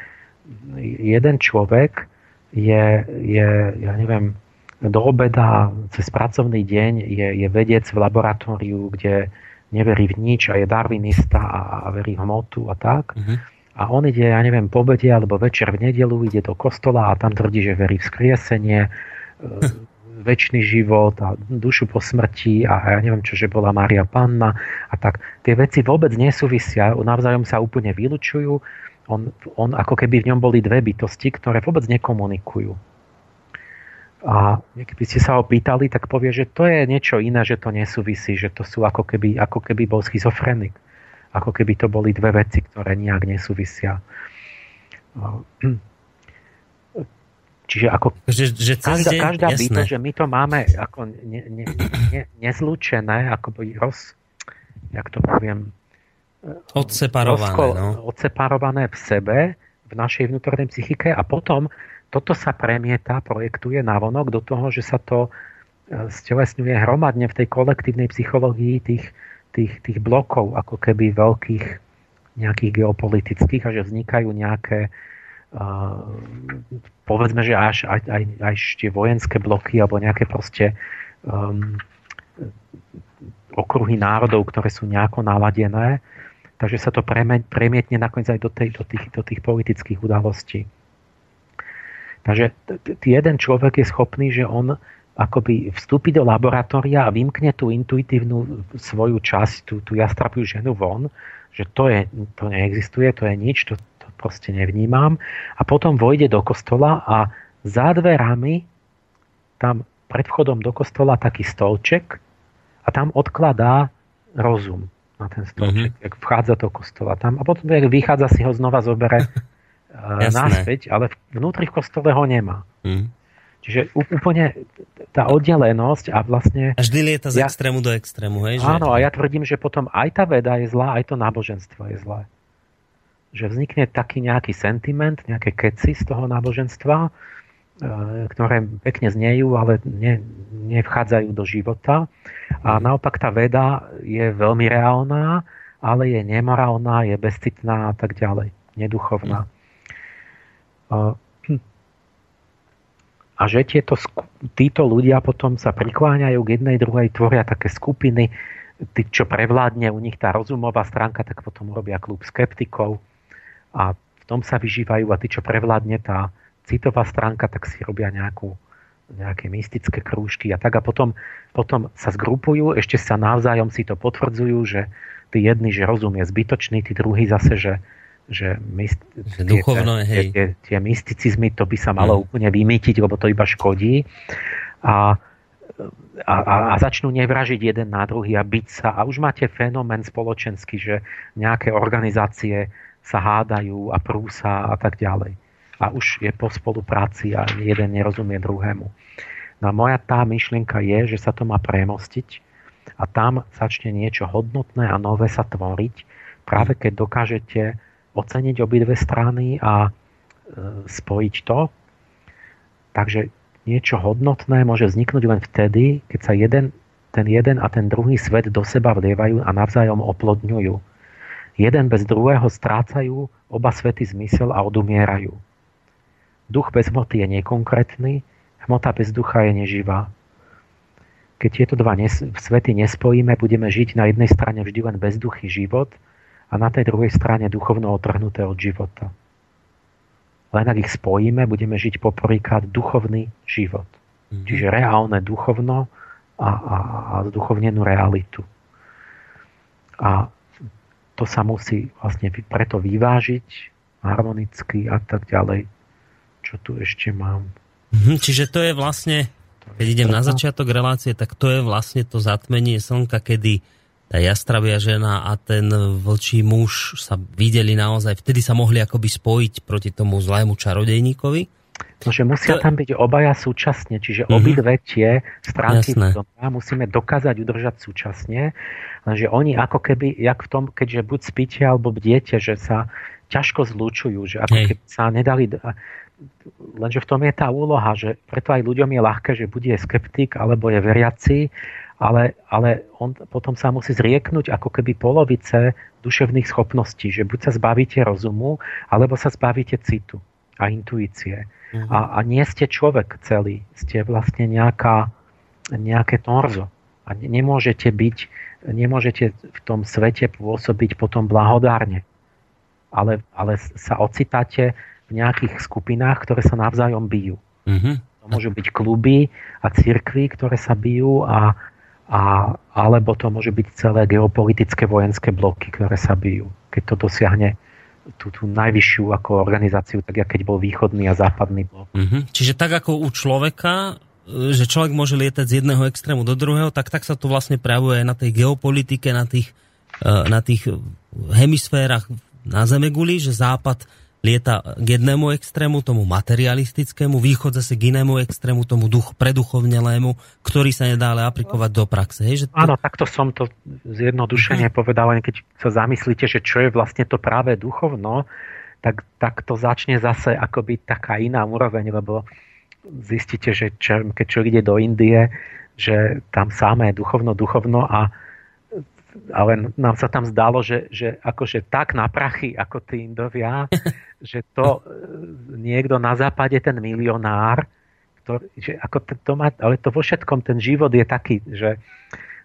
jeden človek je, je ja neviem, do obeda cez pracovný deň je, je vedec v laboratóriu, kde neverí v nič a je darwinista a, a verí v hmotu a tak. Mm-hmm. A on ide, ja neviem, po obede alebo večer v nedelu, ide do kostola a tam tvrdí, že verí v skriesenie, (laughs) väčší život a dušu po smrti a ja neviem čo, že bola Mária Panna a tak. Tie veci vôbec nesúvisia, navzájom sa úplne vylučujú. On, on ako keby v ňom boli dve bytosti, ktoré vôbec nekomunikujú. A keby ste sa ho pýtali, tak povie, že to je niečo iné, že to nesúvisí, že to sú ako keby, ako keby bol schizofrenik. Ako keby to boli dve veci, ktoré nejak nesúvisia. Čiže ako že, že každá, deň, každá byto, že my to máme ako ne, ne, ne, nezlučené, ako roz, jak to poviem, odseparované, rozko, no. odseparované v sebe, v našej vnútornej psychike a potom toto sa premieta, projektuje navonok do toho, že sa to e, stelesňuje hromadne v tej kolektívnej psychológii tých, tých, tých blokov, ako keby veľkých nejakých geopolitických a že vznikajú nejaké povedzme, že až aj, aj, aj tie vojenské bloky alebo nejaké proste um, okruhy národov, ktoré sú nejako naladené, takže sa to premietne nakoniec aj do, tej, do, tých, do tých politických udalostí. Takže jeden človek je schopný, že on akoby vstúpi do laboratória a vymkne tú intuitívnu svoju časť, tú, tú jastrapiu ženu von, že to, je, to neexistuje, to je nič, to, proste nevnímam. A potom vojde do kostola a za dverami tam pred vchodom do kostola taký stolček a tam odkladá rozum na ten stolček, mm-hmm. jak vchádza do kostola tam a potom, jak vychádza, si ho znova zobere (laughs) Jasné. naspäť, ale vnútri v kostole ho nemá. Mm. Čiže úplne tá oddelenosť a vlastne... A vždy lieta z ja, extrému do extrému, hej? Že... Áno, a ja tvrdím, že potom aj tá veda je zlá, aj to náboženstvo je zlé. Že vznikne taký nejaký sentiment, nejaké keci z toho náboženstva, e, ktoré pekne znejú, ale ne, nevchádzajú do života. A naopak tá veda je veľmi reálna, ale je nemorálna, je bezcitná a tak ďalej, neduchovná. Mm. Hm. A že tieto, títo ľudia potom sa prikláňajú k jednej, druhej, tvoria také skupiny, tí, čo prevládne u nich tá rozumová stránka, tak potom urobia klub skeptikov a v tom sa vyžívajú a tí, čo prevládne tá citová stránka, tak si robia nejakú, nejaké mystické krúžky a tak a potom, potom sa zgrupujú, ešte sa navzájom si to potvrdzujú, že tí jedni, že rozum je zbytočný, tí druhí zase, že, že, myst, že duchovno, tie, hej. Tie, tie mysticizmy, to by sa malo mm. úplne vymýtiť, lebo to iba škodí. A, a, a, a začnú nevražiť jeden na druhý a byť sa. A už máte fenomén spoločenský, že nejaké organizácie sa hádajú a prúsa a tak ďalej. A už je po spolupráci a jeden nerozumie druhému. No a moja tá myšlienka je, že sa to má premostiť a tam začne niečo hodnotné a nové sa tvoriť, práve keď dokážete oceniť obidve strany a e, spojiť to. Takže niečo hodnotné môže vzniknúť len vtedy, keď sa jeden, ten jeden a ten druhý svet do seba vlievajú a navzájom oplodňujú. Jeden bez druhého strácajú oba svety zmysel a odumierajú. Duch bez hmoty je nekonkrétny, hmota bez ducha je neživá. Keď tieto dva nes- svety nespojíme, budeme žiť na jednej strane vždy len bezduchý život – a na tej druhej strane duchovno otrhnuté od života. Len ak ich spojíme, budeme žiť poprvýkrát duchovný život. Mm-hmm. Čiže reálne duchovno a, a, a duchovnenú realitu. A to sa musí vlastne preto vyvážiť harmonicky a tak ďalej. Čo tu ešte mám? Mm-hmm, čiže to je vlastne, keď idem na začiatok relácie, tak to je vlastne to zatmenie slnka, kedy tá jastravia žena a ten vlčí muž sa videli naozaj, vtedy sa mohli akoby spojiť proti tomu zlému čarodejníkovi. No, že musia to... tam byť obaja súčasne, čiže mm-hmm. obidve tie stránky musíme dokázať udržať súčasne, lenže oni ako keby, jak v tom, keďže buď spíte alebo bdiete, že sa ťažko zlúčujú, že ako Hej. keby sa nedali... Lenže v tom je tá úloha, že preto aj ľuďom je ľahké, že bude skeptik alebo je veriaci, ale, ale on potom sa musí zrieknúť ako keby polovice duševných schopností, že buď sa zbavíte rozumu, alebo sa zbavíte citu a intuície. Uh-huh. A, a nie ste človek celý, ste vlastne nejaká, nejaké torzo. A nemôžete byť, nemôžete v tom svete pôsobiť potom blahodárne. Ale, ale sa ocitáte v nejakých skupinách, ktoré sa navzájom bijú. Uh-huh. To môžu byť kluby a cirkvy, ktoré sa bijú a, a, alebo to môže byť celé geopolitické vojenské bloky, ktoré sa bijú. Keď to dosiahne tú, tú najvyššiu ako organizáciu, tak keď bol východný a západný blok. Mm-hmm. Čiže tak ako u človeka, e, že človek môže lietať z jedného extrému do druhého, tak tak sa to vlastne prejavuje aj na tej geopolitike, na tých, e, na tých hemisférach na Zemeguli, že západ lieta k jednému extrému, tomu materialistickému, východ zase k inému extrému, tomu duch preduchovnelému, ktorý sa nedá ale aplikovať do praxe. Hej, že to... Áno, takto som to zjednodušene uh-huh. povedal, keď sa zamyslíte, že čo je vlastne to práve duchovno, tak, tak to začne zase akoby taká iná úroveň, lebo zistíte, že čo, keď človek ide do Indie, že tam samé duchovno, duchovno a ale nám sa tam zdalo, že, že akože tak na prachy, ako tí Indovia, (laughs) že to e, niekto na západe, ten milionár, ktorý, že ako to má, ale to vo všetkom ten život je taký, že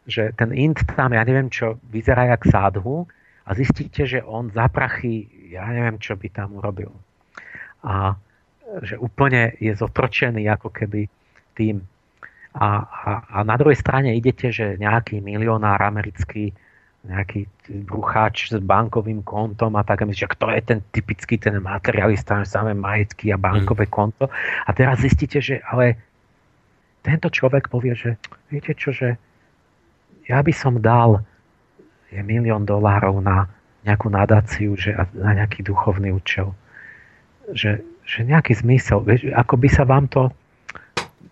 že ten int tam, ja neviem čo, vyzerá jak sádhu a zistíte, že on za prachy, ja neviem, čo by tam urobil. A že úplne je zotročený ako keby tým. A, a, a na druhej strane idete, že nejaký milionár americký, nejaký brucháč s bankovým kontom a tak, a myslíte, že kto je ten typický ten materialista, samé majetky a bankové mm. konto. A teraz zistíte, že ale tento človek povie, že viete čo, že ja by som dal je milión dolárov na nejakú nadáciu, že, na nejaký duchovný účel. Že, že nejaký zmysel. Vieš, ako by sa vám to...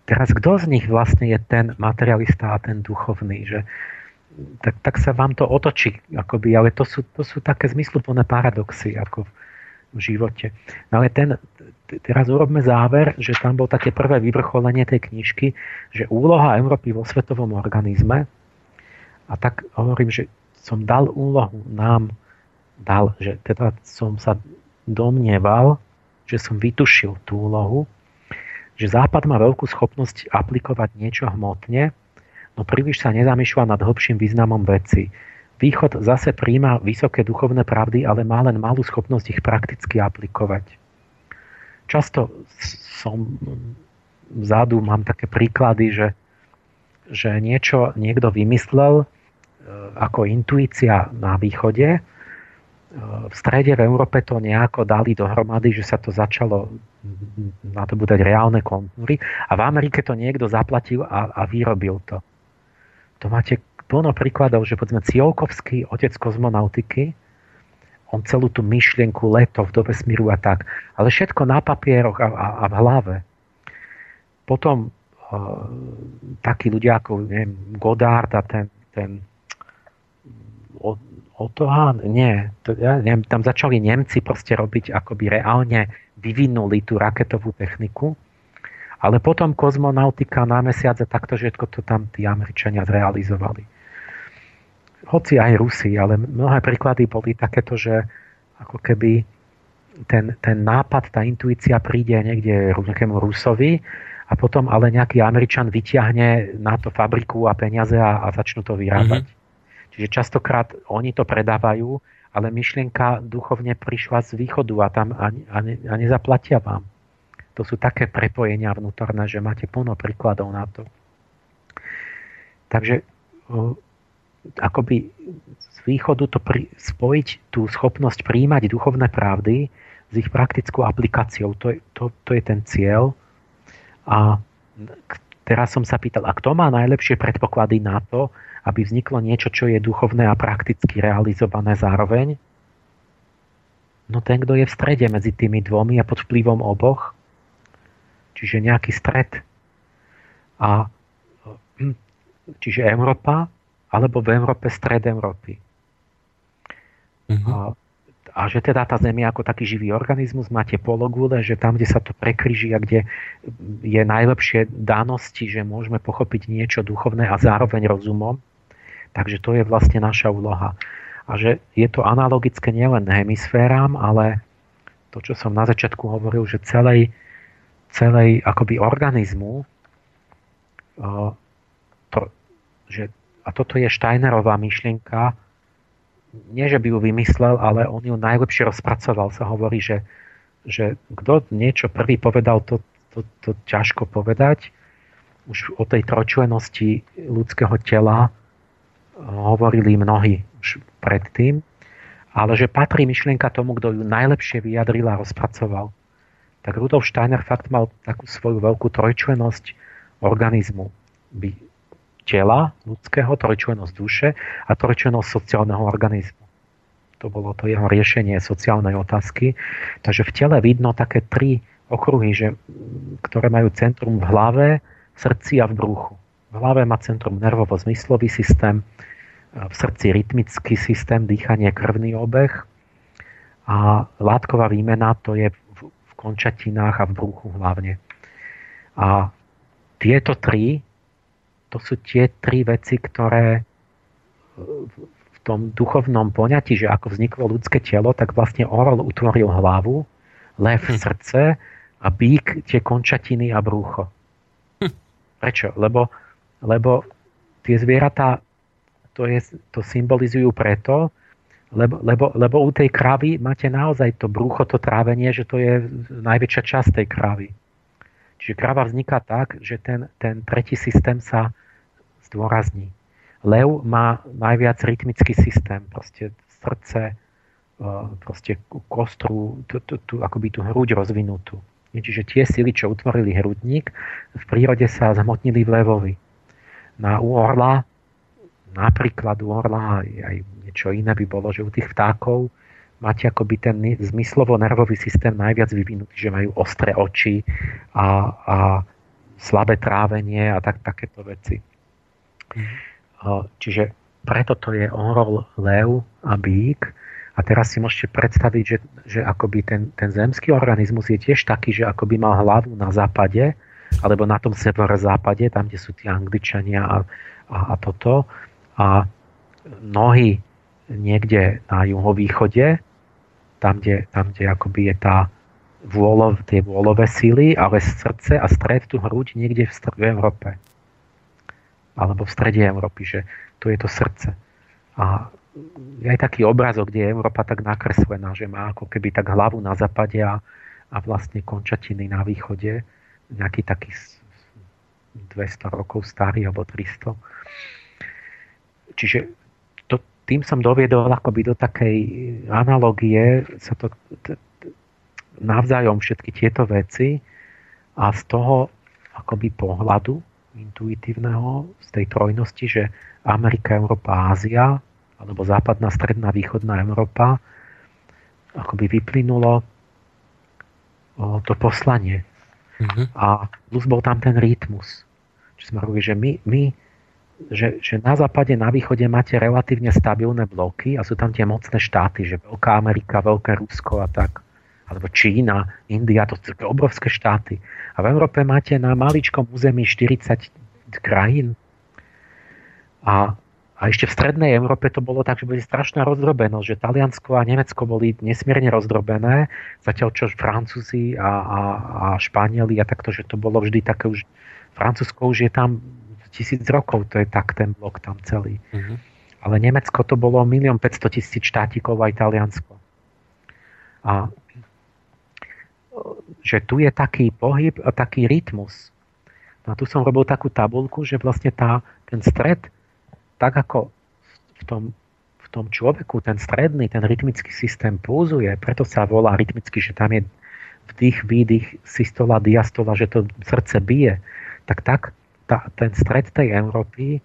Teraz kto z nich vlastne je ten materialista a ten duchovný? Že, tak, tak sa vám to otočí. Akoby, ale to sú, to sú také zmysluplné paradoxy ako v, v živote. No ale ten, teraz urobme záver, že tam bol také prvé vyvrcholenie tej knižky, že úloha Európy vo svetovom organizme a tak hovorím, že som dal úlohu nám, dal, že teda som sa domnieval, že som vytušil tú úlohu, že Západ má veľkú schopnosť aplikovať niečo hmotne, no príliš sa nezamýšľa nad hlbším významom veci. Východ zase príjma vysoké duchovné pravdy, ale má len malú schopnosť ich prakticky aplikovať. Často som vzadu, mám také príklady, že, že niečo niekto vymyslel, E, ako intuícia na východe. E, v strede v Európe to nejako dali dohromady, že sa to začalo nadobúdať reálne kontúry a v Amerike to niekto zaplatil a, a vyrobil to. To máte plno príkladov, že povedzme Ciolkovský, otec kozmonautiky, on celú tú myšlienku letov do vesmíru a tak, ale všetko na papieroch a, a, a v hlave. Potom uh, takí ľudia ako neviem, Godard a ten, ten Otohan? Nie. To, ja neviem, tam začali Nemci proste robiť, akoby reálne vyvinuli tú raketovú techniku, ale potom kozmonautika na mesiace takto, že to tam tí Američania zrealizovali. Hoci aj Rusi, ale mnohé príklady boli takéto, že ako keby ten, ten nápad, tá intuícia príde niekde nejakému Rusovi a potom ale nejaký Američan vyťahne na to fabriku a peniaze a, a začnú to vyrábať. Mm-hmm. Čiže častokrát oni to predávajú, ale myšlienka duchovne prišla z východu a tam a, a, ne, a nezaplatia vám. To sú také prepojenia vnútorné, že máte plno príkladov na to. Takže akoby z východu to pri, spojiť tú schopnosť príjmať duchovné pravdy s ich praktickou aplikáciou. To, to, to je ten cieľ. A teraz som sa pýtal, a kto má najlepšie predpoklady na to, aby vzniklo niečo, čo je duchovné a prakticky realizované zároveň? No ten, kto je v strede medzi tými dvomi a pod vplyvom oboch, čiže nejaký stred. A čiže Európa, alebo v Európe stred Európy. Mm-hmm. A, a že teda tá Zem je ako taký živý organizmus, máte pologule, že tam, kde sa to prekryží a kde je najlepšie danosti, že môžeme pochopiť niečo duchovné a zároveň rozumom, Takže to je vlastne naša úloha. A že je to analogické nielen hemisféram, ale to, čo som na začiatku hovoril, že celej, celej akoby organizmu, to, že, a toto je Steinerová myšlienka, nie, že by ju vymyslel, ale on ju najlepšie rozpracoval. Sa hovorí, že, že kto niečo prvý povedal, to, to, to ťažko povedať. Už o tej trojčlenosti ľudského tela hovorili mnohí už predtým, ale že patrí myšlienka tomu, kto ju najlepšie vyjadril a rozpracoval. Tak Rudolf Steiner fakt mal takú svoju veľkú trojčlenosť organizmu. By tela ľudského, trojčlenosť duše a trojčlenosť sociálneho organizmu. To bolo to jeho riešenie sociálnej otázky. Takže v tele vidno také tri okruhy, že, ktoré majú centrum v hlave, v srdci a v bruchu. V hlave má centrum nervovo-zmyslový systém, v srdci rytmický systém, dýchanie, krvný obeh a látková výmena to je v končatinách a v bruchu hlavne. A tieto tri, to sú tie tri veci, ktoré v tom duchovnom poňatí, že ako vzniklo ľudské telo, tak vlastne orol utvoril hlavu, lev srdce a bík tie končatiny a brucho. Hm. Prečo? Lebo lebo tie zvieratá to, je, to symbolizujú preto, lebo, lebo, lebo u tej kravy máte naozaj to brucho, to trávenie, že to je najväčšia časť tej kravy. Čiže krava vzniká tak, že ten, ten tretí systém sa zdôrazní. Lev má najviac rytmický systém, proste srdce, e, proste kostru, tú, tú, tú, akoby tú hruď rozvinutú. Čiže tie sily, čo utvorili hrudník, v prírode sa zhmotnili v levovi. Na u orla, napríklad u orla aj, aj niečo iné by bolo, že u tých vtákov máte akoby ten zmyslovo-nervový systém najviac vyvinutý, že majú ostré oči a, a slabé trávenie a tak, takéto veci. Mm. Čiže preto to je orol, lev a bík. A teraz si môžete predstaviť, že, že akoby ten, ten zemský organizmus je tiež taký, že akoby mal hlavu na západe, alebo na tom severozápade, tam, kde sú tí Angličania a, a, a toto. A nohy niekde na juhovýchode, tam, kde, tam, kde akoby je tá vôlo, tie vôlové síly, ale srdce a stred, tú hruď niekde v, v Európe. Alebo v strede Európy, že to je to srdce. A je aj taký obrazok, kde je Európa tak nakreslená, že má ako keby tak hlavu na západe a, a vlastne končatiny na východe, nejaký taký 200 rokov starý alebo 300. Čiže tým som doviedol akoby do takej analogie sa to t- t- navzájom všetky tieto veci a z toho akoby pohľadu intuitívneho, z tej trojnosti, že Amerika, Európa, Ázia, alebo západná, stredná, východná Európa, akoby vyplynulo o, to poslanie. Mm-hmm. A plus bol tam ten rytmus. Čiže sme hovorili, že my, my že, že na západe, na východe máte relatívne stabilné bloky a sú tam tie mocné štáty, že Veľká Amerika, Veľké Rusko a tak, alebo Čína, India, to sú obrovské štáty. A v Európe máte na maličkom území 40 krajín. A, a ešte v strednej Európe to bolo tak, že boli strašná rozdrobenosť, že Taliansko a Nemecko boli nesmierne rozdrobené, zatiaľ čo Francúzi a, a, a Španieli a takto, že to bolo vždy také už Francúzsko už je tam tisíc rokov, to je tak ten blok tam celý. Uh-huh. Ale Nemecko to bolo 1 500 tisíc štátikov a Taliansko. A že tu je taký pohyb a taký rytmus. No a tu som robil takú tabulku, že vlastne tá, ten stred, tak ako v tom, v tom človeku, ten stredný, ten rytmický systém pulzuje, preto sa volá rytmicky, že tam je vdych, výdych, systola, diastola, že to srdce bije, tak tak tá, ten stred tej Európy e,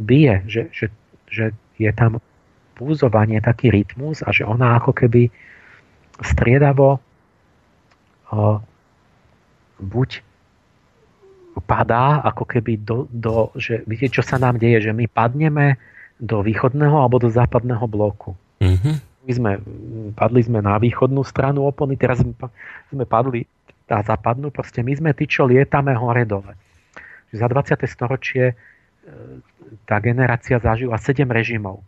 bije, že, že, že je tam púzovanie, taký rytmus a že ona ako keby striedavo o, buď padá ako keby do, do že viete, čo sa nám deje, že my padneme do východného alebo do západného bloku. Mm-hmm. My sme, padli sme na východnú stranu opony, teraz sme, sme padli na západnú, proste my sme tí, čo lietame hore dole za 20. storočie e, tá generácia zažila 7 režimov.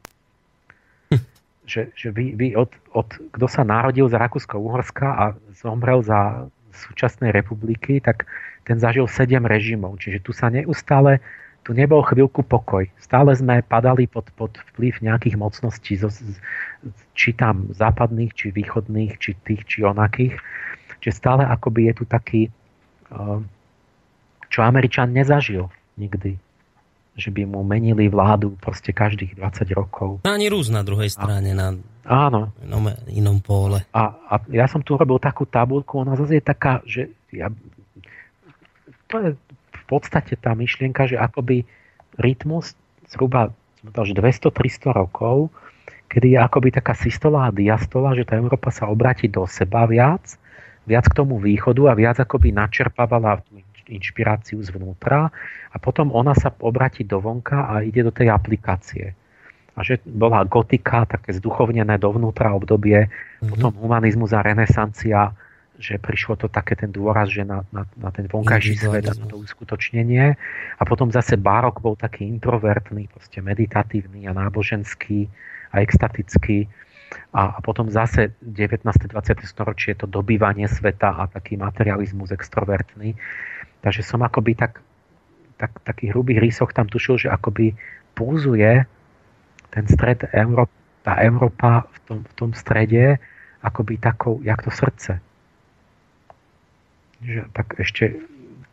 Hm. Že, že vy, vy od, od, kto sa narodil za Rakúsko-Uhorska a zomrel za súčasnej republiky, tak ten zažil 7 režimov. Čiže tu sa neustále, tu nebol chvíľku pokoj. Stále sme padali pod, pod vplyv nejakých mocností, či tam západných, či východných, či tých, či onakých. Čiže stále akoby je tu taký uh, čo Američan nezažil nikdy. Že by mu menili vládu proste každých 20 rokov. Ani Rus na druhej strane, a, na áno. Inom, inom pole. A, a ja som tu robil takú tabulku, ona zase je taká, že ja, to je v podstate tá myšlienka, že akoby rytmus zhruba 200-300 rokov, kedy je akoby taká systola a diastola, že tá Európa sa obráti do seba viac, viac k tomu východu a viac akoby načerpávala inšpiráciu zvnútra a potom ona sa obratí do vonka a ide do tej aplikácie. A že bola gotika, také zduchovnené dovnútra obdobie, mm-hmm. potom humanizmus a renesancia, že prišlo to také ten dôraz, že na, na, na ten vonkajší svet a na to uskutočnenie. A potom zase barok bol taký introvertný, proste meditatívny a náboženský a extatický. A, a potom zase 19. 20. storočie to dobývanie sveta a taký materializmus extrovertný. Takže som akoby tak, tak takých hrubých rýsoch tam tušil, že akoby púzuje ten stred Európa, tá Európa v tom, v tom strede akoby takou, jak to srdce. Že, tak ešte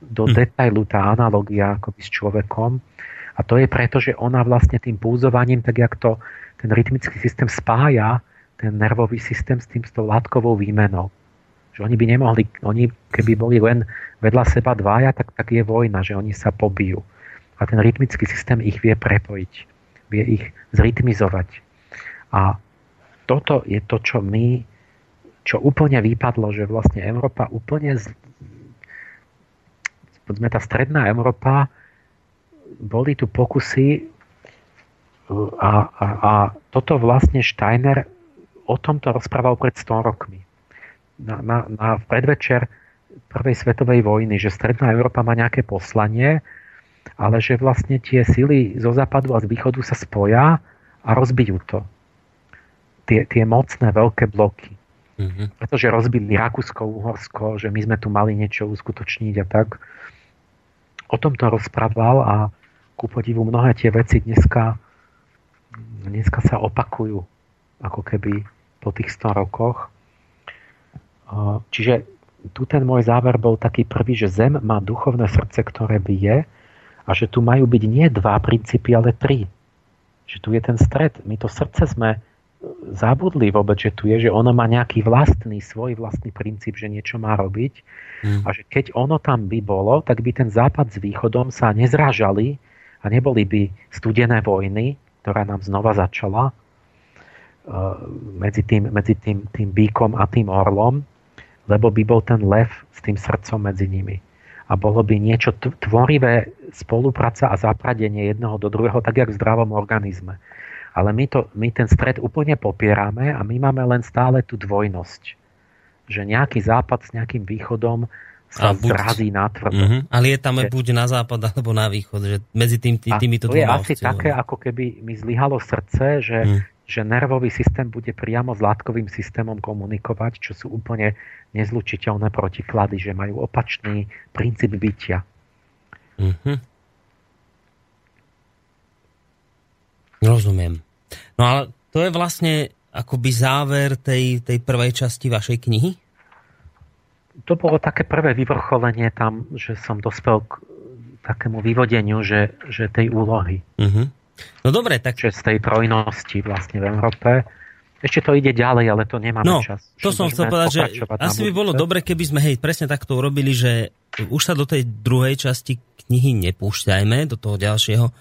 do hm. detailu tá analogia akoby s človekom. A to je preto, že ona vlastne tým púzovaním, tak jak to ten rytmický systém spája, ten nervový systém s tým s tou látkovou výmenou. Že oni by nemohli, oni keby boli len vedľa seba dvaja, tak, tak je vojna, že oni sa pobijú. A ten rytmický systém ich vie prepojiť, vie ich zrytmizovať. A toto je to, čo my, čo úplne vypadlo, že vlastne Európa úplne, poďme tá stredná Európa, boli tu pokusy a, a, a toto vlastne Steiner o tomto rozprával pred 100 rokmi. Na, na, na predvečer prvej svetovej vojny, že Stredná Európa má nejaké poslanie, ale že vlastne tie sily zo západu a z východu sa spoja a rozbijú to. Tie, tie mocné veľké bloky. Mm-hmm. Pretože rozbili Rakúsko, Uhorsko, že my sme tu mali niečo uskutočniť a tak. O tom to rozprával a ku podivu mnohé tie veci dneska, dneska sa opakujú ako keby po tých 100 rokoch. Čiže tu ten môj záver bol taký prvý, že Zem má duchovné srdce, ktoré bije a že tu majú byť nie dva princípy, ale tri. Že tu je ten stred. My to srdce sme zabudli vôbec, že tu je, že ono má nejaký vlastný, svoj vlastný princíp, že niečo má robiť mm. a že keď ono tam by bolo, tak by ten západ s východom sa nezrážali a neboli by studené vojny, ktorá nám znova začala uh, medzi, tým, medzi tým, tým bíkom a tým orlom, lebo by bol ten lev s tým srdcom medzi nimi. A bolo by niečo tvorivé spolupráca a zapradenie jedného do druhého, tak jak v zdravom organizme. Ale my, to, my ten stred úplne popierame a my máme len stále tú dvojnosť. Že nejaký západ s nejakým východom sa a buď, zrazí na tvrdo. Uh-huh. Ale je tam že, buď na západ alebo na východ, že medzi tým, tý, týmito to je asi také, ako keby mi zlyhalo srdce, že uh-huh že nervový systém bude priamo s látkovým systémom komunikovať, čo sú úplne nezlučiteľné protiklady, že majú opačný princíp bytia. Mm-hmm. Rozumiem. No ale to je vlastne akoby záver tej, tej prvej časti vašej knihy? To bolo také prvé vyvrcholenie tam, že som dospel k takému vyvodeniu, že, že tej úlohy. Mm-hmm. No dobre, tak... Že z tej trojnosti vlastne v Európe. Ešte to ide ďalej, ale to nemáme no, čas. to som chcel povedať, že asi by bolo dobre, keby sme hej, presne takto urobili, že už sa do tej druhej časti knihy nepúšťajme, do toho ďalšieho e,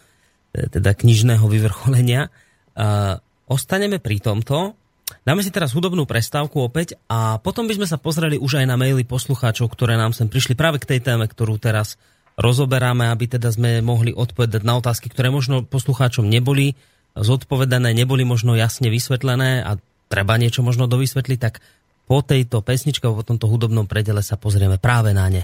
teda knižného vyvrcholenia. A ostaneme pri tomto. Dáme si teraz hudobnú prestávku opäť a potom by sme sa pozreli už aj na maily poslucháčov, ktoré nám sem prišli práve k tej téme, ktorú teraz rozoberáme, aby teda sme mohli odpovedať na otázky, ktoré možno poslucháčom neboli zodpovedané, neboli možno jasne vysvetlené a treba niečo možno dovysvetliť, tak po tejto pesničke, po tomto hudobnom predele sa pozrieme práve na ne.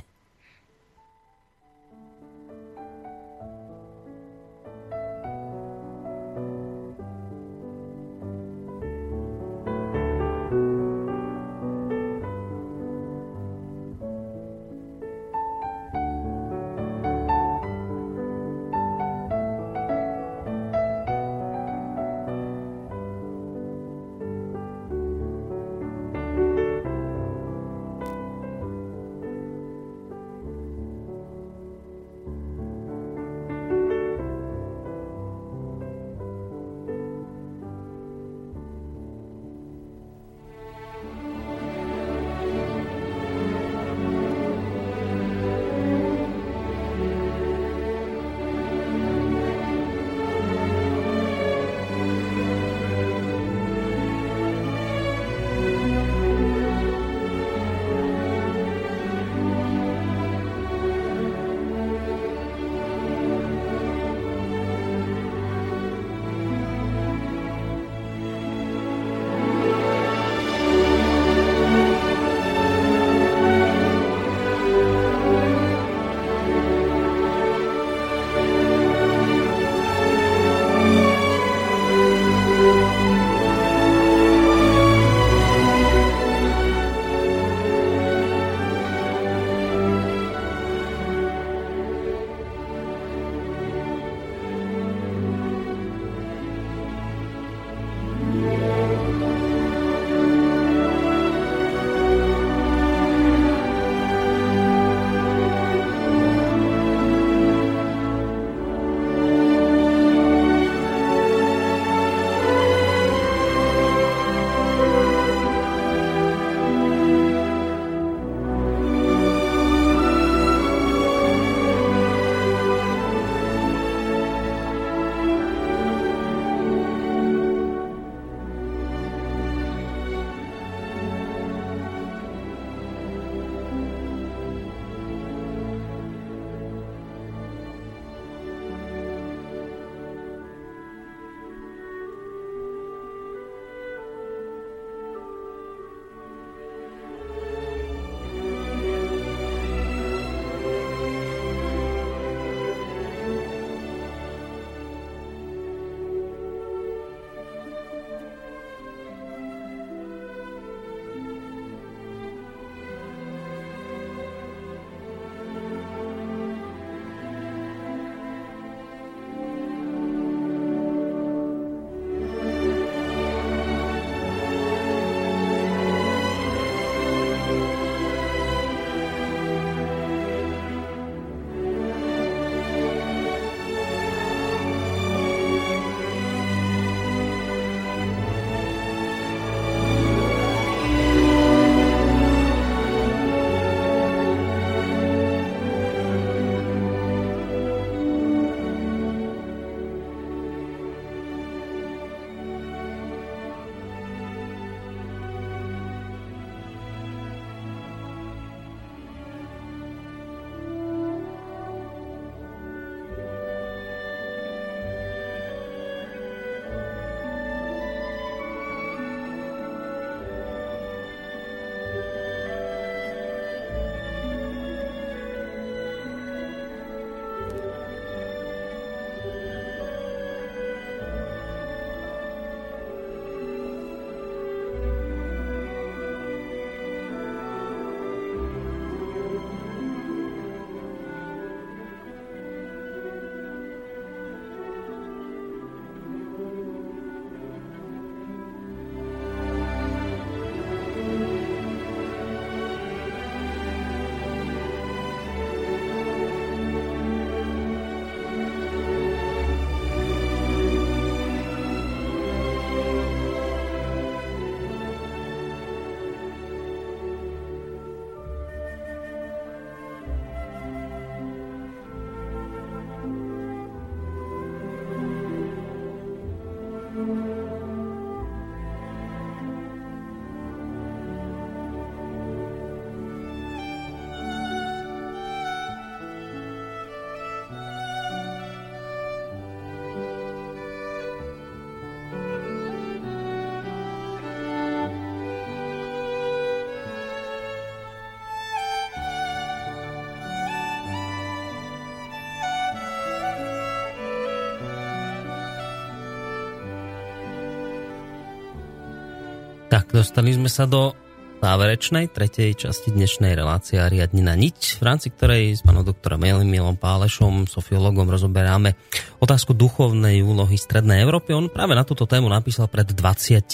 Tak, dostali sme sa do záverečnej, tretej časti dnešnej relácie Riadni na niť, v rámci ktorej s pánom doktorom Milom Pálešom, sofiologom, rozoberáme otázku duchovnej úlohy Strednej Európy. On práve na túto tému napísal pred 20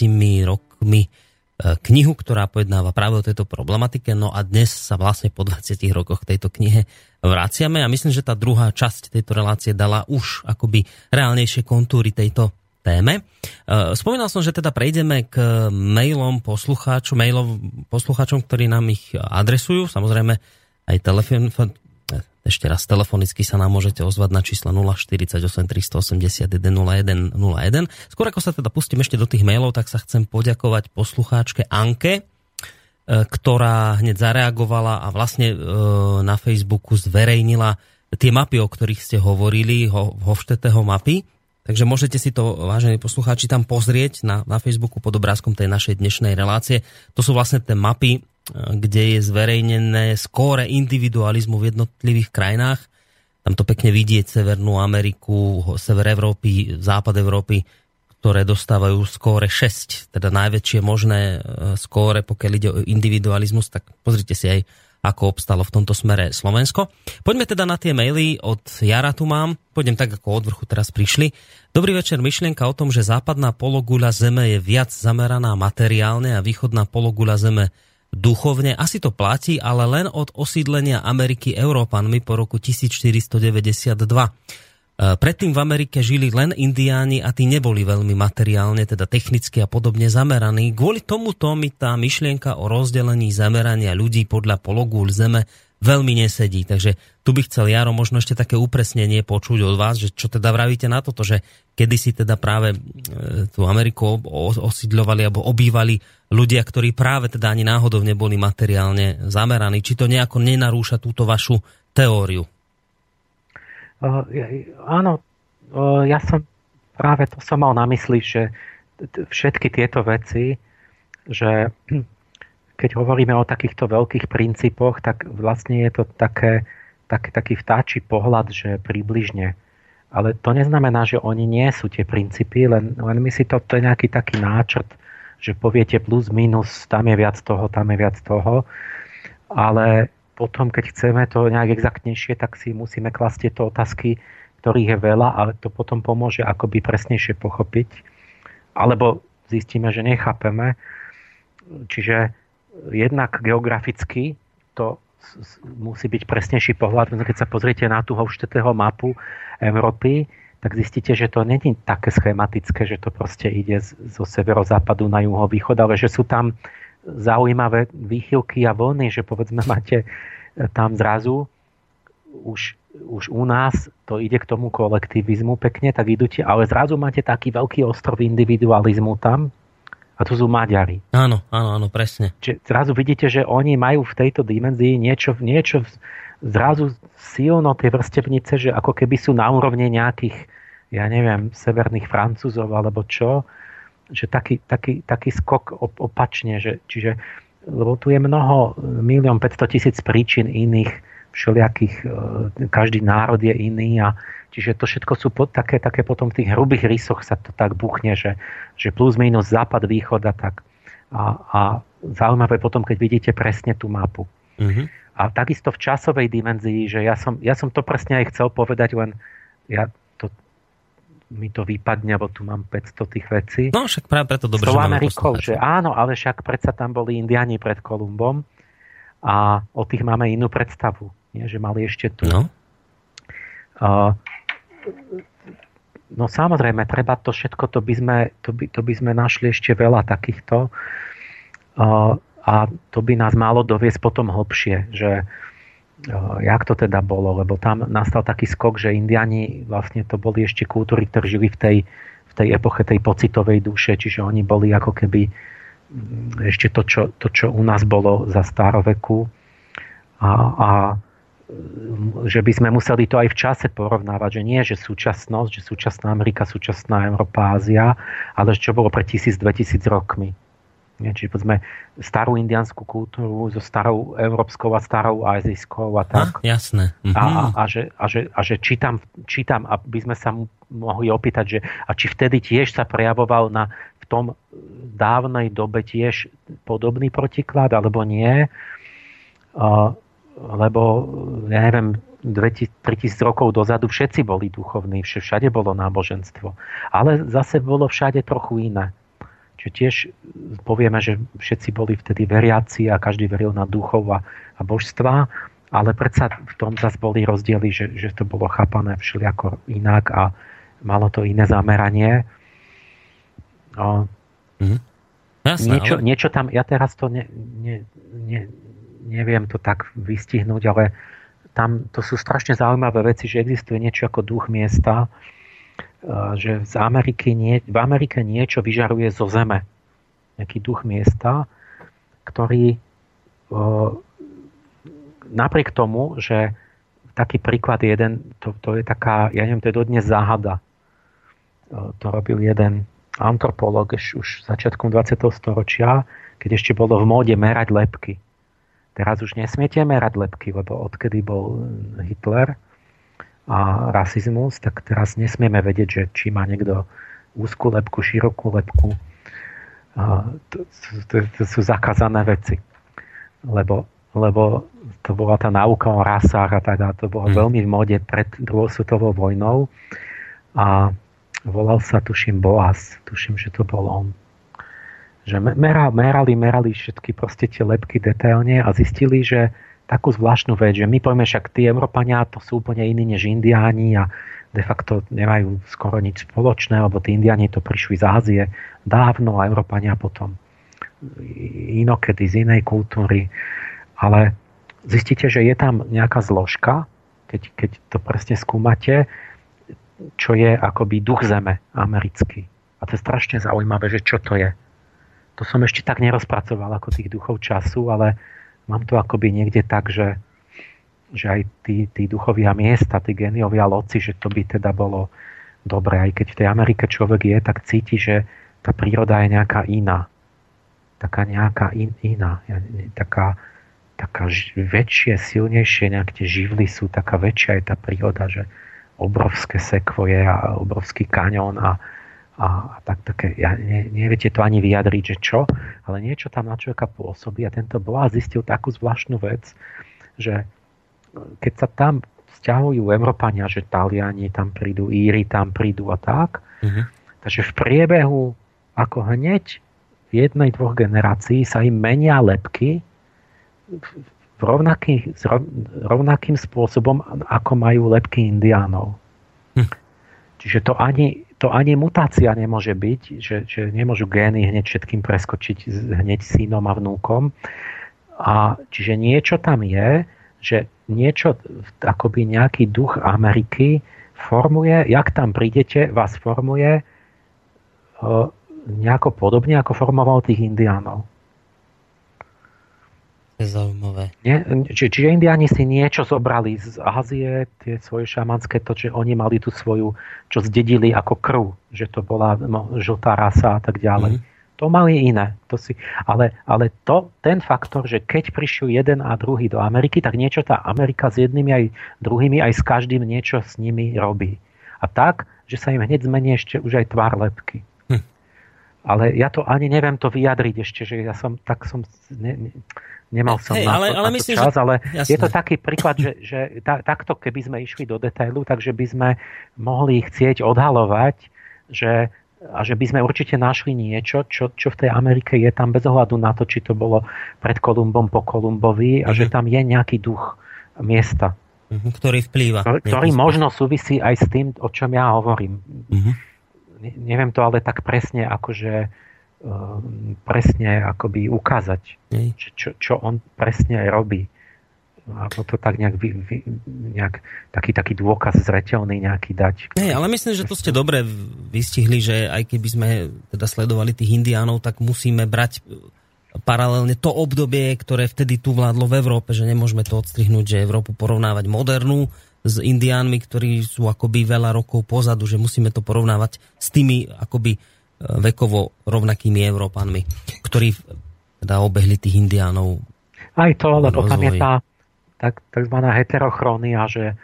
rokmi e, knihu, ktorá pojednáva práve o tejto problematike, no a dnes sa vlastne po 20 rokoch tejto knihe vraciame a myslím, že tá druhá časť tejto relácie dala už akoby reálnejšie kontúry tejto téme. E, spomínal som, že teda prejdeme k mailom poslucháčom, mailov poslucháčom, ktorí nám ich adresujú. Samozrejme aj telefon, ešte raz telefonicky sa nám môžete ozvať na číslo 048 381 01 01. Skôr ako sa teda pustím ešte do tých mailov, tak sa chcem poďakovať poslucháčke Anke, e, ktorá hneď zareagovala a vlastne e, na Facebooku zverejnila tie mapy, o ktorých ste hovorili, ho, Hofštetého mapy. Takže môžete si to, vážení poslucháči, tam pozrieť na, na Facebooku pod obrázkom tej našej dnešnej relácie. To sú vlastne tie mapy, e, kde je zverejnené skóre individualizmu v jednotlivých krajinách. Tam to pekne vidieť Severnú Ameriku, Sever Európy, Západ Európy, ktoré dostávajú skóre 6, teda najväčšie možné e, skóre, pokiaľ ide o individualizmus, tak pozrite si aj ako obstalo v tomto smere Slovensko. Poďme teda na tie maily, od Jara tu mám, pôjdem tak ako od vrchu teraz prišli. Dobrý večer, myšlienka o tom, že západná pologuľa Zeme je viac zameraná materiálne a východná pologuľa Zeme duchovne. Asi to platí, ale len od osídlenia Ameriky Európanmi po roku 1492. E, predtým v Amerike žili len indiáni a tí neboli veľmi materiálne, teda technicky a podobne zameraní. Kvôli tomuto mi tá myšlienka o rozdelení zamerania ľudí podľa pologúľ Zeme veľmi nesedí. Takže tu by chcel Jaro možno ešte také upresnenie počuť od vás, že čo teda vravíte na toto, že kedy si teda práve e, tú Ameriku osídľovali alebo obývali ľudia, ktorí práve teda ani náhodou neboli materiálne zameraní. Či to nejako nenarúša túto vašu teóriu? Áno, ja som práve to som mal na mysli, že všetky tieto veci, že (clears throat) keď hovoríme o takýchto veľkých princípoch, tak vlastne je to také, tak, taký vtáči pohľad, že približne. Ale to neznamená, že oni nie sú tie princípy, len, len my si to, to je nejaký taký náčrt, že poviete plus, minus, tam je viac toho, tam je viac toho. Ale potom, keď chceme to nejak exaktnejšie, tak si musíme klasť tieto otázky, ktorých je veľa, ale to potom pomôže akoby presnejšie pochopiť. Alebo zistíme, že nechápeme. Čiže jednak geograficky to musí byť presnejší pohľad. Keď sa pozriete na tú Hofštetého mapu Európy, tak zistíte, že to není také schematické, že to proste ide zo severozápadu na juhovýchod, ale že sú tam zaujímavé výchylky a vlny, že povedzme máte e, tam zrazu už, už u nás to ide k tomu kolektivizmu pekne, tak idúte, ale zrazu máte taký veľký ostrov individualizmu tam a to sú Maďari. Áno, áno, áno, presne. Čiže zrazu vidíte, že oni majú v tejto dimenzii niečo, niečo zrazu silno tie vrstevnice, že ako keby sú na úrovni nejakých, ja neviem, severných Francúzov alebo čo, že taký, taký, taký skok opačne, že, čiže lebo tu je mnoho, milión 500 tisíc príčin iných, všelijakých, e, každý národ je iný a čiže to všetko sú po, také, také potom v tých hrubých rysoch sa to tak buchne, že, že plus minus západ, východ a tak. A, a zaujímavé potom, keď vidíte presne tú mapu. Mm-hmm. A takisto v časovej dimenzii, že ja som, ja som to presne aj chcel povedať, len ja mi to vypadne, lebo tu mám 500 tých vecí. No však práve preto dobre, že Amerikou, že áno, ale však predsa tam boli indiani pred Kolumbom a o tých máme inú predstavu, nie? že mali ešte tu. No. Uh, no samozrejme, treba to všetko, to by sme, to by, to by sme našli ešte veľa takýchto uh, a to by nás malo doviesť potom hlbšie, že jak to teda bolo, lebo tam nastal taký skok, že Indiani vlastne to boli ešte kultúry, ktorí žili v tej, v tej epoche tej pocitovej duše, čiže oni boli ako keby mm, ešte to, čo, to, čo u nás bolo za staroveku a, a mm, že by sme museli to aj v čase porovnávať, že nie, že súčasnosť, že súčasná Amerika, súčasná Európa, Ázia, ale čo bolo pred 1000-2000 rokmi. Čiže povedzme starú indianskú kultúru so starou európskou a starou azijskou a tak. A, jasné. Mhm. A, a, a, že, a, že, a že čítam, čítam, aby sme sa mohli opýtať, že a či vtedy tiež sa prejavoval na, v tom dávnej dobe tiež podobný protiklad, alebo nie? Lebo, ja neviem, 3000 rokov dozadu všetci boli duchovní, všade bolo náboženstvo. Ale zase bolo všade trochu iné. Čiže tiež povieme, že všetci boli vtedy veriaci a každý veril na duchov a, a božstva, ale predsa v tom zase boli rozdiely, že, že to bolo chápané všelijako inak a malo to iné zameranie. O, mm-hmm. Jasné, niečo, ale... niečo tam, ja teraz to ne, ne, ne, neviem to tak vystihnúť, ale tam to sú strašne zaujímavé veci, že existuje niečo ako duch miesta, že z Ameriky nie, v Amerike niečo vyžaruje zo zeme. Nejaký duch miesta, ktorý e, napriek tomu, že taký príklad jeden, to, to je taká, ja neviem, to je dodnes záhada. E, to robil jeden antropolog už začiatkom 20. storočia, keď ešte bolo v móde merať lepky. Teraz už nesmiete merať lepky, lebo odkedy bol Hitler a rasizmus, tak teraz nesmieme vedieť, že či má niekto úzkú lepku, širokú lepku. To, to, to sú zakázané veci. Lebo, lebo to bola tá náuka o rasách a tak a to bolo hmm. veľmi v mode pred druhou svetovou vojnou a volal sa, tuším, Boas. Tuším, že to bol on že merali, merali všetky proste tie lepky detailne a zistili, že takú zvláštnu vec, že my povieme však tí Európania to sú úplne iní než Indiáni a de facto nemajú skoro nič spoločné, lebo tí Indiáni to prišli z Ázie dávno a Európania potom inokedy z inej kultúry. Ale zistíte, že je tam nejaká zložka, keď, keď to presne skúmate, čo je akoby duch zeme americký. A to je strašne zaujímavé, že čo to je to som ešte tak nerozpracoval ako tých duchov času, ale mám to akoby niekde tak, že, že aj tí, tí duchovia miesta, tí geniovia loci, že to by teda bolo dobre. Aj keď v tej Amerike človek je, tak cíti, že tá príroda je nejaká iná. Taká nejaká in, iná. Taká, taká väčšie, silnejšie, nejaké tie živly sú, taká väčšia je tá príroda, že obrovské sekvoje a obrovský kaňón a, a, tak také, ja, ne, neviete to ani vyjadriť, že čo, ale niečo tam na človeka pôsobí a tento Boaz zistil takú zvláštnu vec, že keď sa tam vzťahujú Európania, že Taliani tam prídu, Íri tam prídu a tak, mm-hmm. takže v priebehu ako hneď v jednej, dvoch generácií sa im menia lepky v rovnaký, rovnakým spôsobom, ako majú lepky indiánov. Hm. Čiže to ani, to ani mutácia nemôže byť, že, že nemôžu gény hneď všetkým preskočiť hneď synom a vnúkom. A čiže niečo tam je, že niečo, akoby nejaký duch Ameriky formuje, jak tam prídete, vás formuje nejako podobne, ako formoval tých indiánov je zaujímavé. Nie, či, čiže indiáni si niečo zobrali z Ázie, tie svoje šamanské, to, že oni mali tú svoju, čo zdedili ako krv, že to bola no, žltá rasa a tak ďalej. Mm. To mali iné. To si, ale ale to, ten faktor, že keď prišiel jeden a druhý do Ameriky, tak niečo tá Amerika s jednými aj druhými, aj s každým niečo s nimi robí. A tak, že sa im hneď zmení ešte už aj tvár lepky. Hm. Ale ja to ani neviem to vyjadriť ešte, že ja som, tak som, ne, ne, nemal som hey, na, ale, ale na myslím, čas, že... ale Jasné. je to taký príklad, že, že ta, takto keby sme išli do detailu, takže by sme mohli chcieť odhalovať, že a že by sme určite našli niečo, čo, čo v tej Amerike je tam bez ohľadu na to, či to bolo pred Kolumbom, po Kolumbovi a mm-hmm. že mhm. tam je nejaký duch miesta. Mm-hmm, ktorý vplýva. Ktorý, ktorý možno súvisí aj s tým, o čom ja hovorím. Mm-hmm. Ne, neviem to ale tak presne, akože presne akoby ukázať, čo, čo on presne robí. Alebo to tak nejak, vy, vy, nejak taký, taký dôkaz zreteľný nejaký dať. Nie, ale myslím, že to ste dobre vystihli, že aj keby sme teda sledovali tých indiánov, tak musíme brať paralelne to obdobie, ktoré vtedy tu vládlo v Európe, že nemôžeme to odstrihnúť, že Európu porovnávať modernú s indiánmi, ktorí sú akoby veľa rokov pozadu, že musíme to porovnávať s tými akoby vekovo rovnakými Európanmi, ktorí teda obehli tých indiánov. Aj to, lebo tam je tá tak, takzvaná heterochrónia, že,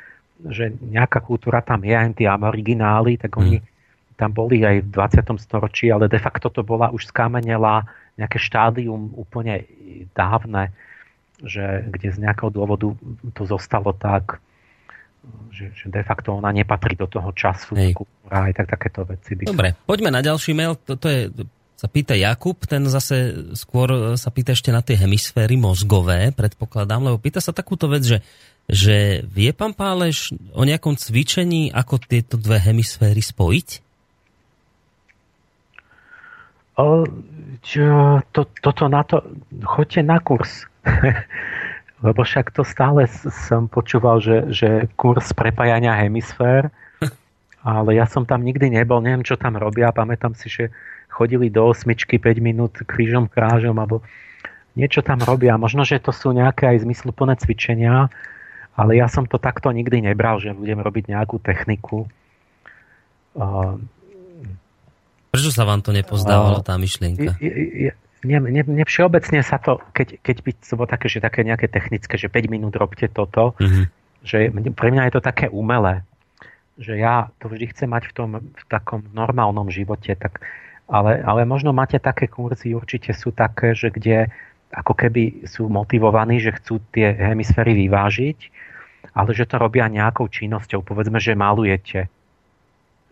že nejaká kultúra tam je, aj tí aborigináli, tak oni hmm. tam boli aj v 20. storočí, ale de facto to bola už skamenela nejaké štádium úplne dávne, že, kde z nejakého dôvodu to zostalo tak, že, že de facto ona nepatrí do toho času, Hej. aj tak takéto veci. By Dobre, poďme na ďalší mail. Toto je, sa pýta Jakub, ten zase skôr sa pýta ešte na tie hemisféry mozgové, predpokladám, lebo pýta sa takúto vec, že že vie pán Páleš o nejakom cvičení, ako tieto dve hemisféry spojiť? O, čo, to, toto na to, choďte na kurz. (laughs) Lebo však to stále som počúval, že, že kurz prepájania hemisfér, (laughs) ale ja som tam nikdy nebol, neviem, čo tam robia. Pamätám si, že chodili do osmičky 5 minút krížom krážom, alebo niečo tam robia. Možno, že to sú nejaké aj zmysluplné cvičenia, ale ja som to takto nikdy nebral, že budem robiť nejakú techniku. Prečo sa vám to nepozdávalo, tá myšlienka? Mne, mne, mne všeobecne sa to, keď, keď by to bolo také, že také nejaké technické, že 5 minút robte toto, mm-hmm. že pre mňa je to také umelé, že ja to vždy chcem mať v tom v takom normálnom živote, tak, ale, ale možno máte také kurzy, určite sú také, že kde ako keby sú motivovaní, že chcú tie hemisféry vyvážiť ale že to robia nejakou činnosťou. Povedzme, že malujete.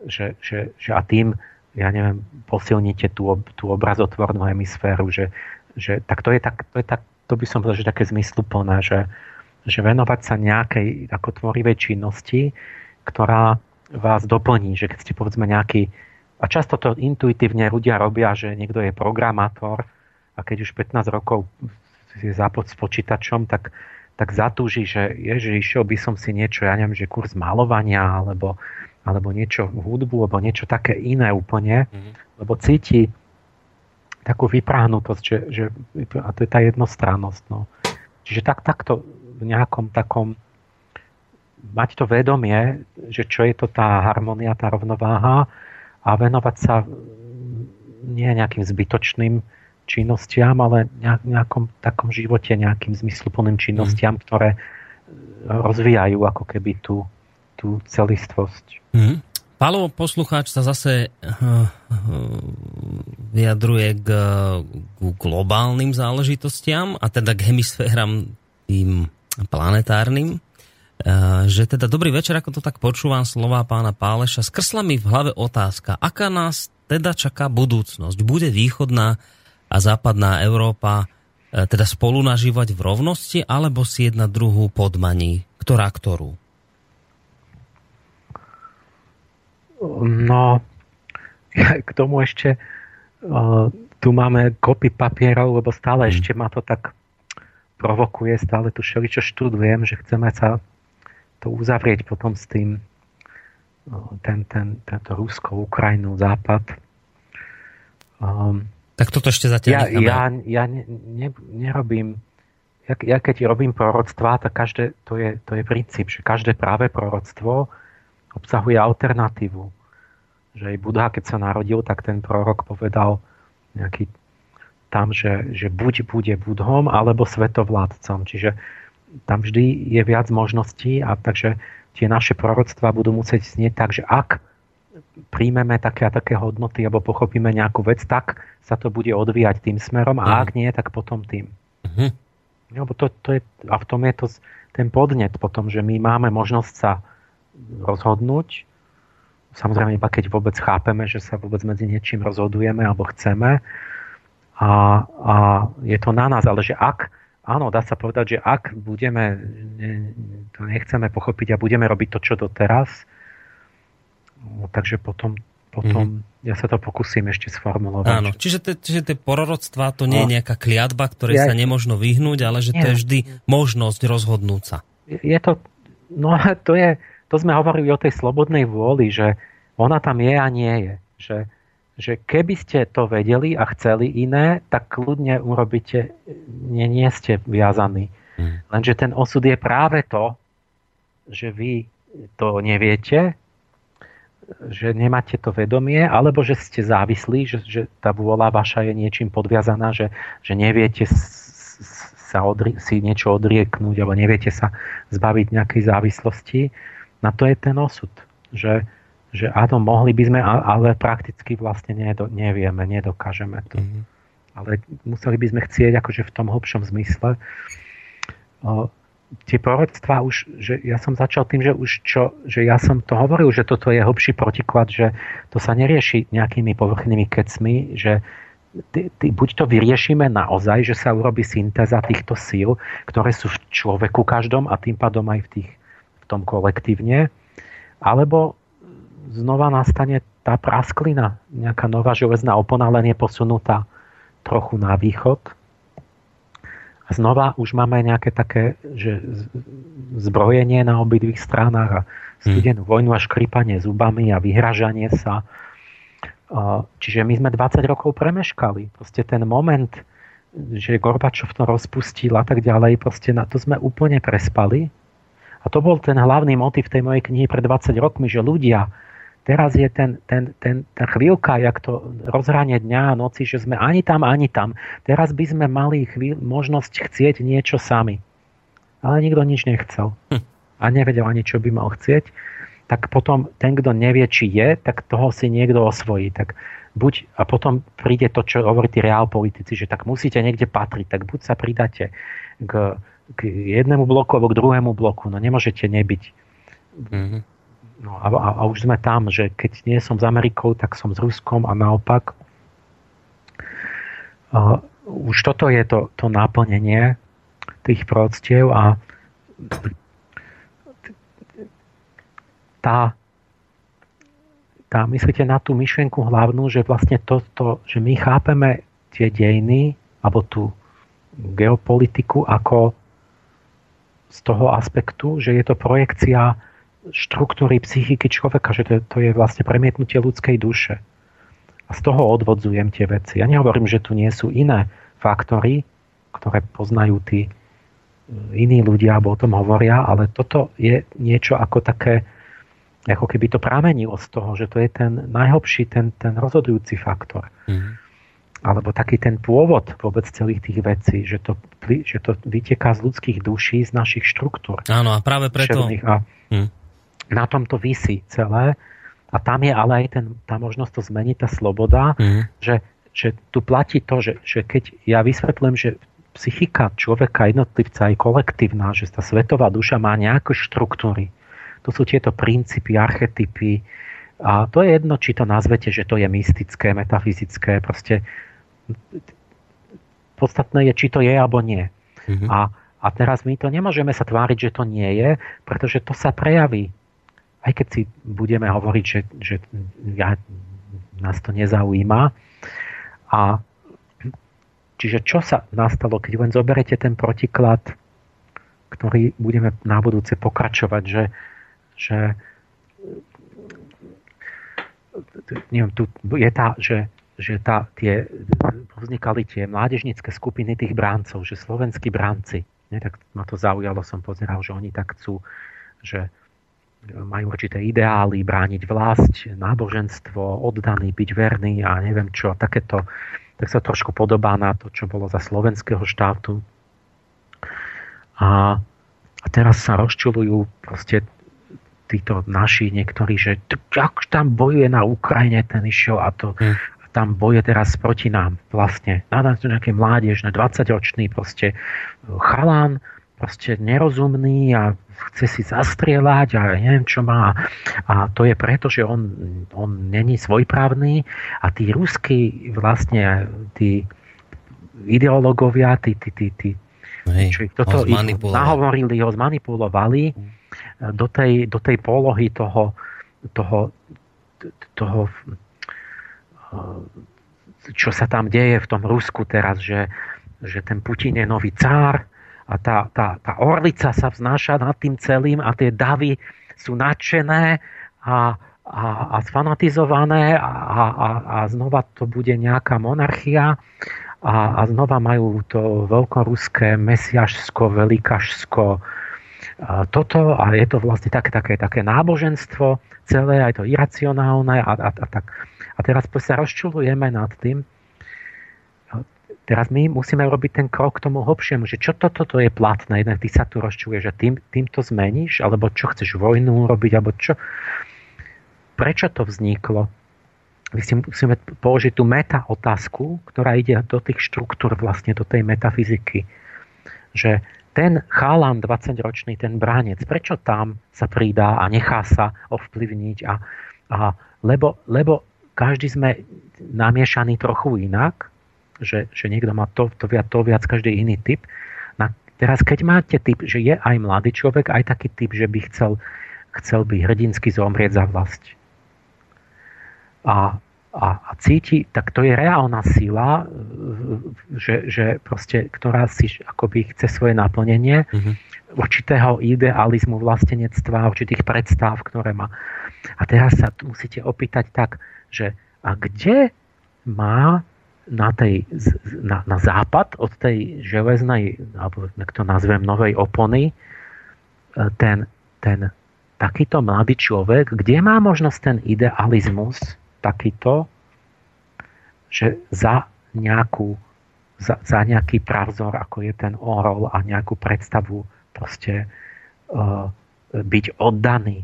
Že, že, že a tým, ja neviem, posilníte tú, tú obrazotvornú hemisféru. Že, že, tak to je tak, to je tak, to by som povedal, že také zmysluplné, že, že venovať sa nejakej ako tvorivej činnosti, ktorá vás doplní, že keď ste povedzme nejaký, a často to intuitívne ľudia robia, že niekto je programátor a keď už 15 rokov je zápod s počítačom, tak tak zatúži, že ježiš, išiel by som si niečo, ja neviem, že kurz malovania, alebo, alebo niečo hudbu, alebo niečo také iné úplne, mm-hmm. lebo cíti takú vypráhnutosť, že, že, a to je tá jednostrannosť. No. Čiže tak, takto v nejakom takom mať to vedomie, že čo je to tá harmonia, tá rovnováha a venovať sa nie nejakým zbytočným činnostiam, ale nejakom takom živote, nejakým zmysluplným činnostiam, mm. ktoré rozvíjajú ako keby tú, tú celistvosť. Mm. Palo, poslucháč sa zase uh, vyjadruje k, k globálnym záležitostiam a teda k hemisféram tým planetárnym. Uh, že teda dobrý večer, ako to tak počúvam slova pána Páleša. Skrsla mi v hlave otázka, aká nás teda čaká budúcnosť? Bude východná a západná Európa e, teda spolu nažívať v rovnosti, alebo si jedna druhú podmaní? Ktorá ktorú? No, (laughs) k tomu ešte uh, tu máme kopy papierov, lebo stále hmm. ešte ma to tak provokuje, stále tu všeličo študujem, že chceme sa to uzavrieť potom s tým uh, ten, ten, tento Rusko, Ukrajinu, Západ. Um, tak toto ešte zatiaľ ja, ja, ja ne, ne, nerobím ja, ja keď robím proroctvá, tak každé, to je, to je princíp, že každé práve proroctvo obsahuje alternatívu. Že aj Buddha, keď sa narodil, tak ten prorok povedal nejaký tam, že, že buď bude budhom, alebo svetovládcom. Čiže tam vždy je viac možností a takže tie naše proroctvá budú musieť znieť tak, že ak príjmeme také a také hodnoty alebo pochopíme nejakú vec, tak sa to bude odvíjať tým smerom a mhm. ak nie, tak potom tým. Uh-huh. Lebo to, to je, a v tom je to ten podnet potom, že my máme možnosť sa rozhodnúť, samozrejme iba keď vôbec chápeme, že sa vôbec medzi niečím rozhodujeme alebo chceme a, a je to na nás, ale že ak, áno, dá sa povedať, že ak budeme, to nechceme pochopiť a budeme robiť to, čo doteraz, no, takže potom potom mm-hmm. ja sa to pokúsim ešte sformulovať. Áno, čiže, te, čiže tie proroctvá to nie je no. nejaká kliatba, ktorej ja, sa nemožno vyhnúť, ale že nie. to je vždy možnosť rozhodnúť sa. Je to, no (laughs) to je, to sme hovorili o tej slobodnej vôli, že ona tam je a nie je. Že, že keby ste to vedeli a chceli iné, tak kľudne urobíte, nie, nie ste viazaní. Hmm. Lenže ten osud je práve to, že vy to neviete, že nemáte to vedomie, alebo že ste závislí, že, že tá vôľa vaša je niečím podviazaná, že, že neviete sa odri- si niečo odrieknúť, alebo neviete sa zbaviť nejakej závislosti. Na to je ten osud. Že, že áno, mohli by sme, ale prakticky vlastne nevieme, nedokážeme to. Mm-hmm. Ale museli by sme chcieť akože v tom hlbšom zmysle. O, tie proroctvá už, že ja som začal tým, že už čo, že ja som to hovoril, že toto je hlbší protiklad, že to sa nerieši nejakými povrchnými kecmi, že ty, ty, buď to vyriešime naozaj, že sa urobí syntéza týchto síl, ktoré sú v človeku každom a tým pádom aj v, tých, tom kolektívne, alebo znova nastane tá prasklina, nejaká nová železná opona, len je posunutá trochu na východ. A znova už máme nejaké také že zbrojenie na obidvých stranách a studenú hmm. vojnu a škripanie zubami a vyhražanie sa. Čiže my sme 20 rokov premeškali. Proste ten moment, že Gorbačov to rozpustil a tak ďalej, proste na to sme úplne prespali. A to bol ten hlavný motiv tej mojej knihy pred 20 rokmi, že ľudia teraz je ten, ten, ten, ten chvíľka, jak to rozhranie dňa a noci, že sme ani tam, ani tam. Teraz by sme mali chvíľ, možnosť chcieť niečo sami. Ale nikto nič nechcel. Hm. A nevedel ani, čo by mal chcieť. Tak potom ten, kto nevie, či je, tak toho si niekto osvojí. Tak buď, a potom príde to, čo hovorí tí reál politici, že tak musíte niekde patriť, tak buď sa pridáte k, k jednému bloku alebo k druhému bloku. No nemôžete nebyť. Mm-hmm No a, a, a už sme tam, že keď nie som s Amerikou, tak som s Ruskom a naopak. Uh, už toto je to, to naplnenie tých proroctiev a tá, tá, myslíte na tú myšlienku hlavnú, že vlastne to, to, že my chápeme tie dejiny alebo tú geopolitiku ako z toho aspektu, že je to projekcia štruktúry psychiky človeka, že to, to je vlastne premietnutie ľudskej duše. A z toho odvodzujem tie veci. Ja nehovorím, že tu nie sú iné faktory, ktoré poznajú tí e, iní ľudia, alebo o tom hovoria, ale toto je niečo ako také, ako keby to pramenilo z toho, že to je ten najhlbší, ten, ten rozhodujúci faktor. Mm. Alebo taký ten pôvod vôbec celých tých vecí, že to, že to vyteká z ľudských duší, z našich štruktúr. Áno, a práve preto... A, mm na tom to vysí celé. A tam je ale aj ten, tá možnosť to zmeniť, tá sloboda, mm. že, že tu platí to, že, že keď ja vysvetlím, že psychika človeka, jednotlivca je kolektívna, že tá svetová duša má nejaké štruktúry. To sú tieto princípy, archetypy. A to je jedno, či to nazvete, že to je mystické, metafyzické. Proste podstatné je, či to je alebo nie. Mm-hmm. A, a teraz my to nemôžeme sa tváriť, že to nie je, pretože to sa prejaví aj keď si budeme hovoriť, že, že ja, nás to nezaujíma. A čiže čo sa nastalo, keď len zoberete ten protiklad, ktorý budeme na budúce pokračovať, že, že neviem, tu je tá, že, že tá, tie, vznikali tie mládežnícke skupiny tých bráncov, že slovenskí bránci, ne, tak ma to zaujalo, som pozeral, že oni tak chcú, že majú určité ideály, brániť vlast, náboženstvo, oddaný, byť verný a neviem čo, takéto, tak sa trošku podobá na to, čo bolo za slovenského štátu. A, a teraz sa rozčulujú proste títo naši niektorí, že ak tam bojuje na Ukrajine, ten išiel a to hmm. Tam boje teraz proti nám vlastne. Nádam to nejaké mládež, na 20-ročný proste chalán, proste nerozumný a chce si zastrieľať a neviem čo má. A to je preto, že on, on není svojprávny a tí ruskí vlastne tí ideológovia, tí, tí, tí, tí Hej, čo ich toto ho nahovorili, ho zmanipulovali do tej, do tej polohy toho, toho, toho čo sa tam deje v tom Rusku teraz, že, že ten Putin je nový cár, a tá, tá, tá orlica sa vznáša nad tým celým a tie davy sú nadšené a, a, a sfanatizované a, a, a znova to bude nejaká monarchia a, a znova majú to veľkoruské mesiašsko, velikašsko toto a je to vlastne také, také, také náboženstvo celé, aj to iracionálne a, a, a tak. A teraz sa rozčulujeme nad tým, Teraz my musíme robiť ten krok k tomu hlbšiemu, že čo toto to je platné, jednak ty sa tu rozčuje, že tým, tým to zmeníš, alebo čo chceš vojnu robiť, alebo čo. prečo to vzniklo? My si musíme položiť tú meta otázku, ktorá ide do tých štruktúr, vlastne do tej metafyziky. Že ten chalan 20-ročný, ten bránec, prečo tam sa pridá a nechá sa ovplyvniť? A, a lebo, lebo každý sme namiešaný trochu inak, že, že niekto má to, to, viac, to viac, každý iný typ. Na, teraz, keď máte typ, že je aj mladý človek, aj taký typ, že by chcel, chcel by hrdinsky zomrieť za vlast a, a, a cíti, tak to je reálna sila, že, že proste, ktorá si akoby chce svoje naplnenie mm-hmm. určitého idealizmu vlastenectva, určitých predstav, ktoré má. A teraz sa musíte opýtať tak, že a kde má na, tej, na, na západ od tej železnej, alebo jak to nazvem, novej opony, e, ten, ten takýto mladý človek, kde má možnosť ten idealizmus takýto, že za nejakú za, za nejaký pravzor, ako je ten orol a nejakú predstavu proste uh, byť oddaný.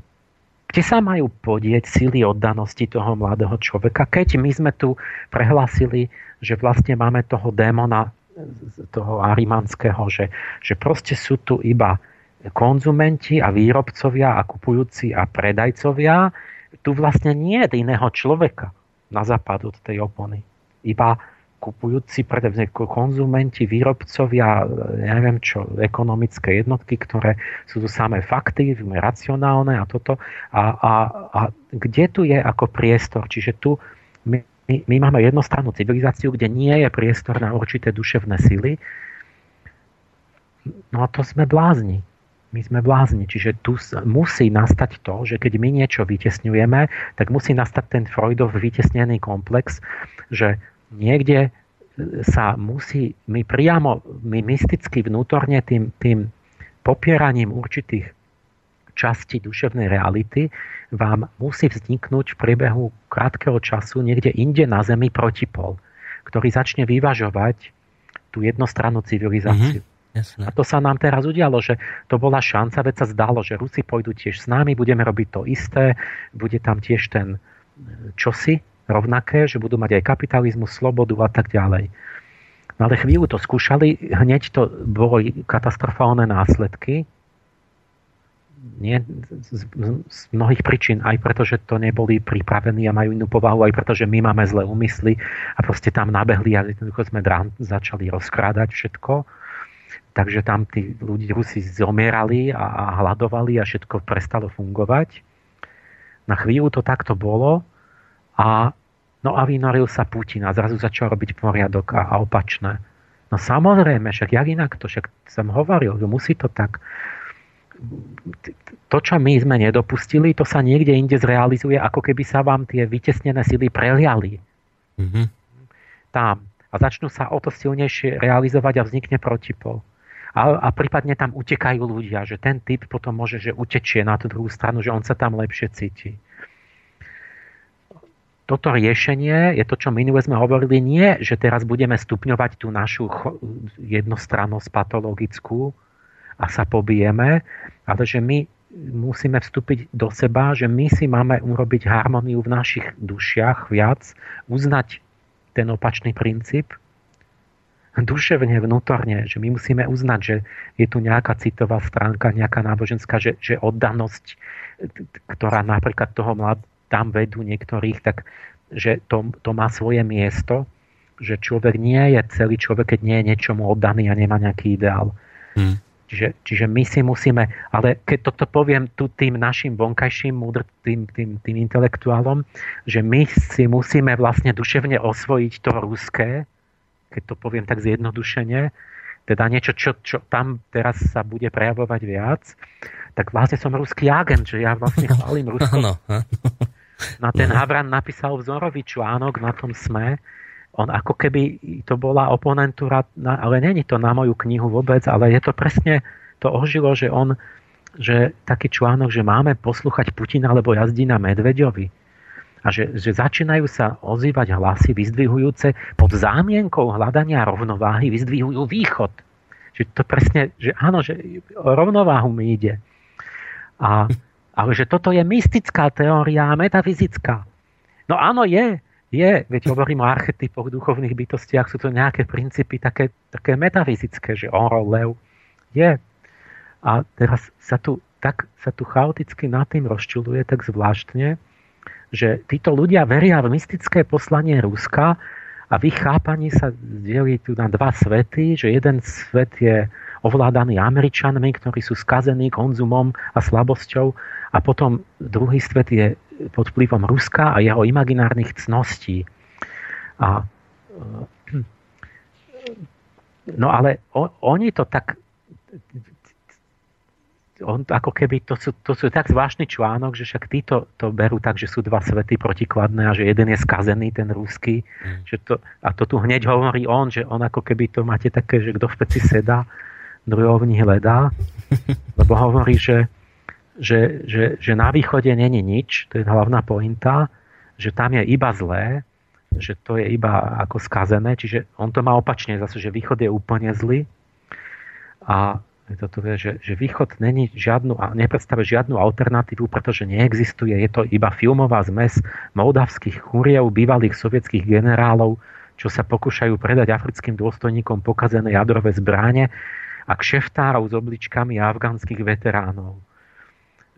Kde sa majú podieť sily oddanosti toho mladého človeka, keď my sme tu prehlásili, že vlastne máme toho démona, toho arimanského, že, že proste sú tu iba konzumenti a výrobcovia a kupujúci a predajcovia, tu vlastne nie je iného človeka na západ od tej opony. Iba kupujúci, konzumenti, výrobcovia, ja neviem čo, ekonomické jednotky, ktoré sú tu samé fakty, racionálne a toto. A, a, a kde tu je ako priestor? Čiže tu my, my, my máme jednostrannú civilizáciu, kde nie je priestor na určité duševné sily. No a to sme blázni my sme blázni. Čiže tu musí nastať to, že keď my niečo vytesňujeme, tak musí nastať ten Freudov vytesnený komplex, že niekde sa musí, my priamo, my mysticky vnútorne tým, tým popieraním určitých časti duševnej reality vám musí vzniknúť v priebehu krátkeho času niekde inde na Zemi protipol, ktorý začne vyvažovať tú jednostrannú civilizáciu. Mm-hmm. Jasné. A to sa nám teraz udialo, že to bola šanca, veď sa zdalo, že Rusi pôjdu tiež s nami, budeme robiť to isté, bude tam tiež ten e, čosi rovnaké, že budú mať aj kapitalizmus, slobodu a tak ďalej. No ale chvíľu to skúšali, hneď to bolo katastrofálne následky. Nie, z, z mnohých príčin, aj preto, že to neboli pripravení a majú inú povahu, aj preto, že my máme zlé úmysly a proste tam nabehli a jednoducho sme drán, začali rozkrádať všetko Takže tam tí ľudí Rusi zomierali a, a hľadovali a všetko prestalo fungovať. Na chvíľu to takto bolo a no a vynoril sa Putin a zrazu začal robiť poriadok a, a opačné. No samozrejme, však jak inak to, však som hovoril, že musí to tak. To, čo my sme nedopustili, to sa niekde inde zrealizuje, ako keby sa vám tie vytesnené sily preliali. Mm-hmm. Tam. A začnú sa o to silnejšie realizovať a vznikne protipol a, a prípadne tam utekajú ľudia, že ten typ potom môže, že utečie na tú druhú stranu, že on sa tam lepšie cíti. Toto riešenie je to, čo minule sme hovorili, nie, že teraz budeme stupňovať tú našu jednostrannosť patologickú a sa pobijeme, ale že my musíme vstúpiť do seba, že my si máme urobiť harmóniu v našich dušiach viac, uznať ten opačný princíp duševne, vnútorne, že my musíme uznať, že je tu nejaká citová stránka, nejaká náboženská, že, že oddanosť, ktorá napríklad toho mlad, tam vedú niektorých, tak že to, to má svoje miesto, že človek nie je celý človek, keď nie je niečomu oddaný a nemá nejaký ideál. Hmm. Čiže, čiže my si musíme, ale keď toto poviem tu tým našim vonkajším múdr, tým, tým, tým intelektuálom, že my si musíme vlastne duševne osvojiť to ruské, keď to poviem tak zjednodušene, teda niečo, čo, čo tam teraz sa bude prejavovať viac, tak vlastne som ruský agent, že ja vlastne chválim Rusko. (laughs) No, ten. Havran napísal vzorový článok na tom SME, on ako keby to bola oponentúra, ale není to na moju knihu vôbec, ale je to presne, to ožilo, že on, že taký článok, že máme poslúchať Putina, lebo jazdí na Medveďovi a že, že začínajú sa ozývať hlasy vyzdvihujúce pod zámienkou hľadania rovnováhy, vyzdvihujú východ. Že to presne, že áno, že o rovnováhu mi ide. A Ale že toto je mystická teória, metafyzická. No áno, je. Je, veď hovorím o archetypoch duchovných bytostiach, sú to nejaké princípy také, také metafyzické, že orol, lev. Je. A teraz sa tu, tak, sa tu chaoticky nad tým rozčuluje tak zvláštne, že títo ľudia veria v mystické poslanie Ruska a v ich chápaní sa delí tu na dva svety, že jeden svet je ovládaný Američanmi, ktorí sú skazení konzumom a slabosťou a potom druhý svet je pod vplyvom Ruska a jeho imaginárnych cností. A, eh, no ale oni to tak on, ako keby to sú, to sú tak zvláštny článok, že však títo to berú tak, že sú dva svety protikladné a že jeden je skazený, ten ruský. Mm. Že to, a to tu hneď hovorí on, že on ako keby to máte také, že kto v peci sedá, nich hledá. (laughs) Lebo hovorí, že, že, že, že na východe není nič, to je hlavná pointa, že tam je iba zlé, že to je iba ako skazené, čiže on to má opačne zase, že východ je úplne zlý a toto je, že, že východ není žiadnu, nepredstavuje žiadnu alternatívu, pretože neexistuje, je to iba filmová zmes moldavských chúriev, bývalých sovietských generálov, čo sa pokúšajú predať africkým dôstojníkom pokazené jadrové zbráne a kšeftárov s obličkami afgánskych veteránov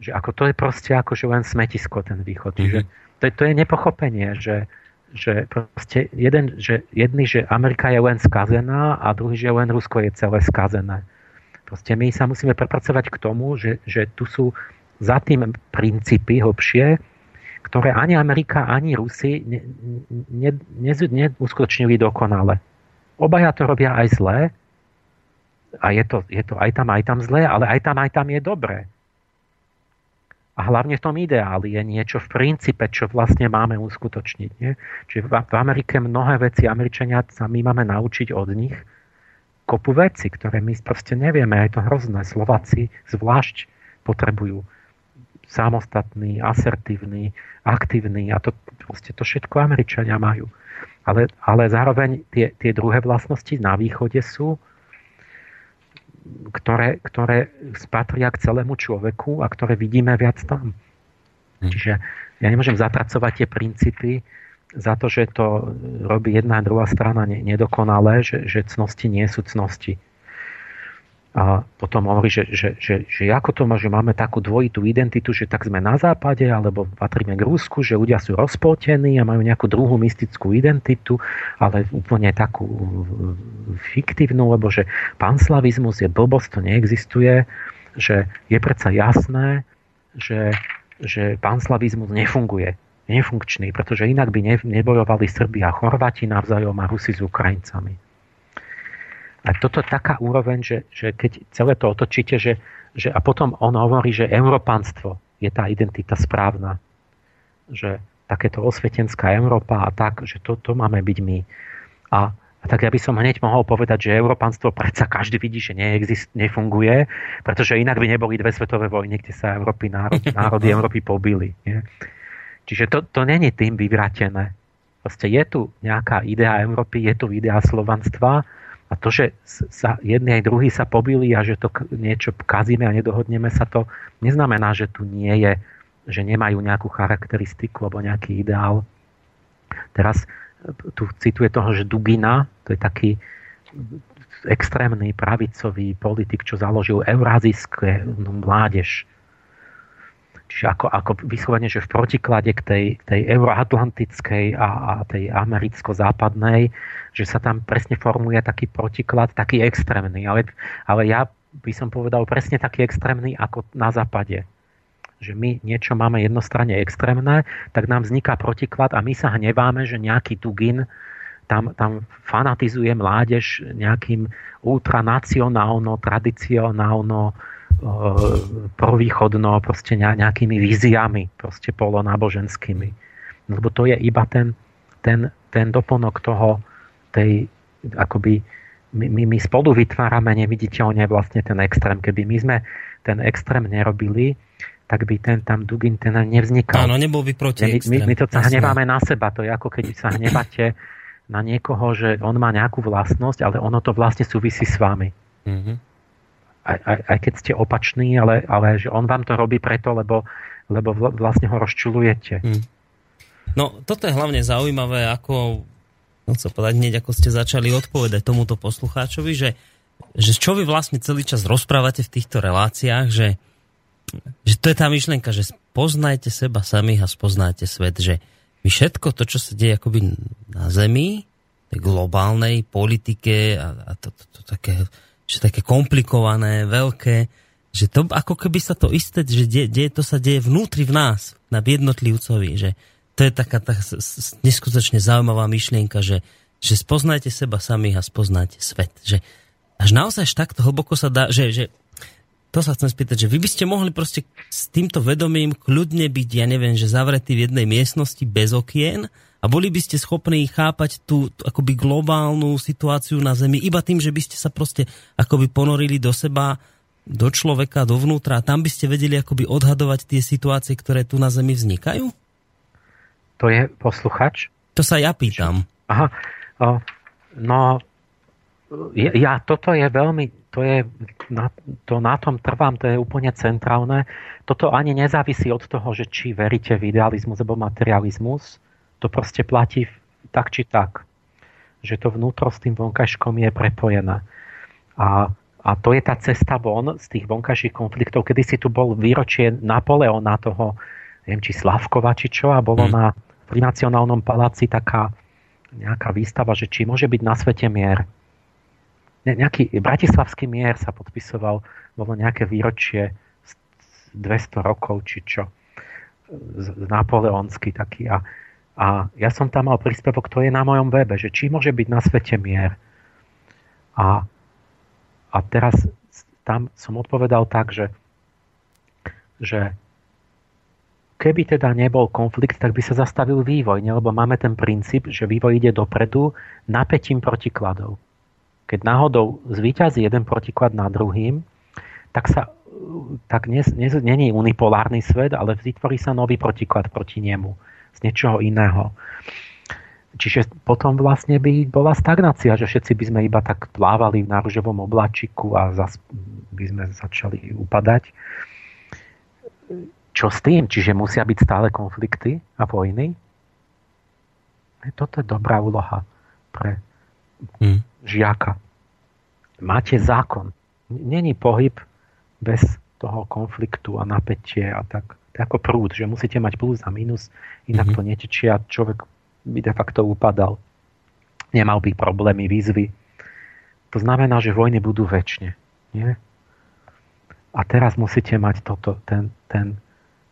že ako to je proste ako že len smetisko ten východ. Mm-hmm. Že to, to je nepochopenie, že, že proste jeden, že jedný, že Amerika je len skazená a druhý, že len Rusko je celé skazené. Proste my sa musíme prepracovať k tomu, že, že tu sú za tým princípy hlbšie, ktoré ani Amerika, ani Rusi ne, ne, ne, neuskutočnili dokonale. Obaja to robia aj zlé a je to, je to aj tam, aj tam zlé, ale aj tam, aj tam je dobré. A hlavne v tom ideáli je niečo v princípe, čo vlastne máme uskutočniť. Nie? Čiže v, v Amerike mnohé veci Američania sa my máme naučiť od nich kopu veci, ktoré my proste nevieme. Je to hrozné. Slováci zvlášť potrebujú samostatný, asertívny, aktívny a to, proste to všetko Američania majú. Ale, ale zároveň tie, tie druhé vlastnosti na východe sú, ktoré, ktoré spatria k celému človeku a ktoré vidíme viac tam. Hmm. Čiže ja nemôžem zapracovať tie princípy za to, že to robí jedna a druhá strana nedokonalé, že, že cnosti nie sú cnosti. A potom hovorí, že, že, že, že ako to má, že máme takú dvojitú identitu, že tak sme na západe, alebo patríme k Rusku, že ľudia sú rozpoltení a majú nejakú druhú mystickú identitu, ale úplne takú fiktívnu, lebo že panslavizmus je blbosť, to neexistuje, že je predsa jasné, že, že panslavizmus nefunguje nefunkčný, pretože inak by nebojovali Srbi a Chorvati navzájom a Rusi s Ukrajincami. A toto je taká úroveň, že, že keď celé to otočíte, že, že a potom on hovorí, že európanstvo je tá identita správna. Že takéto osvetenská Európa a tak, že to, to máme byť my. A, a tak ja by som hneď mohol povedať, že európanstvo predsa každý vidí, že neexist, nefunguje, pretože inak by neboli dve svetové vojny, kde sa Európy, národ, (laughs) národy Európy pobili. Nie? Čiže to, to není tým vyvratené. Proste je tu nejaká idea Európy, je tu idea slovanstva a to, že sa jedni aj druhý sa pobili a že to niečo kazíme a nedohodneme sa, to neznamená, že tu nie je, že nemajú nejakú charakteristiku alebo nejaký ideál. Teraz e, tu cituje toho, že Dugina, to je taký extrémny pravicový politik, čo založil eurázijské mládež Čiže ako, ako vyslovene, že v protiklade k tej, tej euroatlantickej a, a tej americko-západnej, že sa tam presne formuje taký protiklad, taký extrémny. Ale, ale ja by som povedal presne taký extrémny ako na západe. Že my niečo máme jednostranne extrémne, tak nám vzniká protiklad a my sa hneváme, že nejaký Dugin tam, tam fanatizuje mládež nejakým ultranacionálno, tradicionálno, provýchodno proste nejakými víziami proste polonáboženskými. Lebo to je iba ten, ten, ten doplnok toho, tej, akoby my, my, my spolu vytvárame neviditeľne vlastne ten extrém. Keby my sme ten extrém nerobili, tak by ten tam Dugin ten nevznikal. Áno, nebol by proti my, my, my to sa hneváme na seba. To je ako keď sa hnevate na niekoho, že on má nejakú vlastnosť, ale ono to vlastne súvisí s vami. Mm-hmm. Aj, aj, aj keď ste opační, ale, ale že on vám to robí preto, lebo, lebo vlastne ho rozčulujete. Hmm. No, toto je hlavne zaujímavé, ako, no chcem povedať hneď, ako ste začali odpovedať tomuto poslucháčovi, že, že čo vy vlastne celý čas rozprávate v týchto reláciách, že, že to je tá myšlienka, že poznajte seba samých a spoznajte svet, že my všetko to, čo sa deje akoby na Zemi, tej globálnej politike a, a to, to, to také že také komplikované, veľké, že to ako keby sa to isté, že die, die, to sa deje vnútri v nás, na jednotlivcovi, že to je taká tá neskutočne zaujímavá myšlienka, že, že spoznajte seba samých a spoznajte svet. Že až naozaj až takto hlboko sa dá, že, že to sa chcem spýtať, že vy by ste mohli proste s týmto vedomím kľudne byť, ja neviem, že zavretí v jednej miestnosti bez okien a boli by ste schopní chápať tú, tú akoby globálnu situáciu na Zemi iba tým, že by ste sa proste akoby ponorili do seba, do človeka, dovnútra a tam by ste vedeli akoby odhadovať tie situácie, ktoré tu na Zemi vznikajú? To je posluchač? To sa ja pýtam. Aha, o, no ja, toto je veľmi, to je, na, to na tom trvám, to je úplne centrálne. Toto ani nezávisí od toho, že či veríte v idealizmus alebo materializmus. To proste platí tak či tak. Že to vnútro s tým vonkajškom je prepojené. A, a to je tá cesta von z tých vonkajších konfliktov. Kedy si tu bol výročie Napoleona toho, neviem, či Slavkova, či čo, a bolo mm. na pri nacionálnom paláci taká nejaká výstava, že či môže byť na svete mier. Ne, nejaký bratislavský mier sa podpisoval, bolo nejaké výročie 200 rokov, či čo. Napoleonsky taký. A a ja som tam mal príspevok, to je na mojom webe, že či môže byť na svete mier. A, a teraz tam som odpovedal tak, že, že keby teda nebol konflikt, tak by sa zastavil vývoj, ne? lebo máme ten princíp, že vývoj ide dopredu napätím protikladov. Keď náhodou zvíťazí jeden protiklad na druhým, tak sa tak není unipolárny svet, ale vytvorí sa nový protiklad proti nemu z niečoho iného. Čiže potom vlastne by bola stagnácia, že všetci by sme iba tak plávali v náružovom oblačiku a zas by sme začali upadať. Čo s tým? Čiže musia byť stále konflikty a vojny? Toto je dobrá úloha pre hmm. žiaka. Máte zákon. Není pohyb bez toho konfliktu a napätie a tak ako prúd, že musíte mať plus a minus, inak mm-hmm. to netečie a človek by de facto upadal. Nemal by problémy, výzvy. To znamená, že vojny budú väčšine. Nie? A teraz musíte mať toto, ten, ten,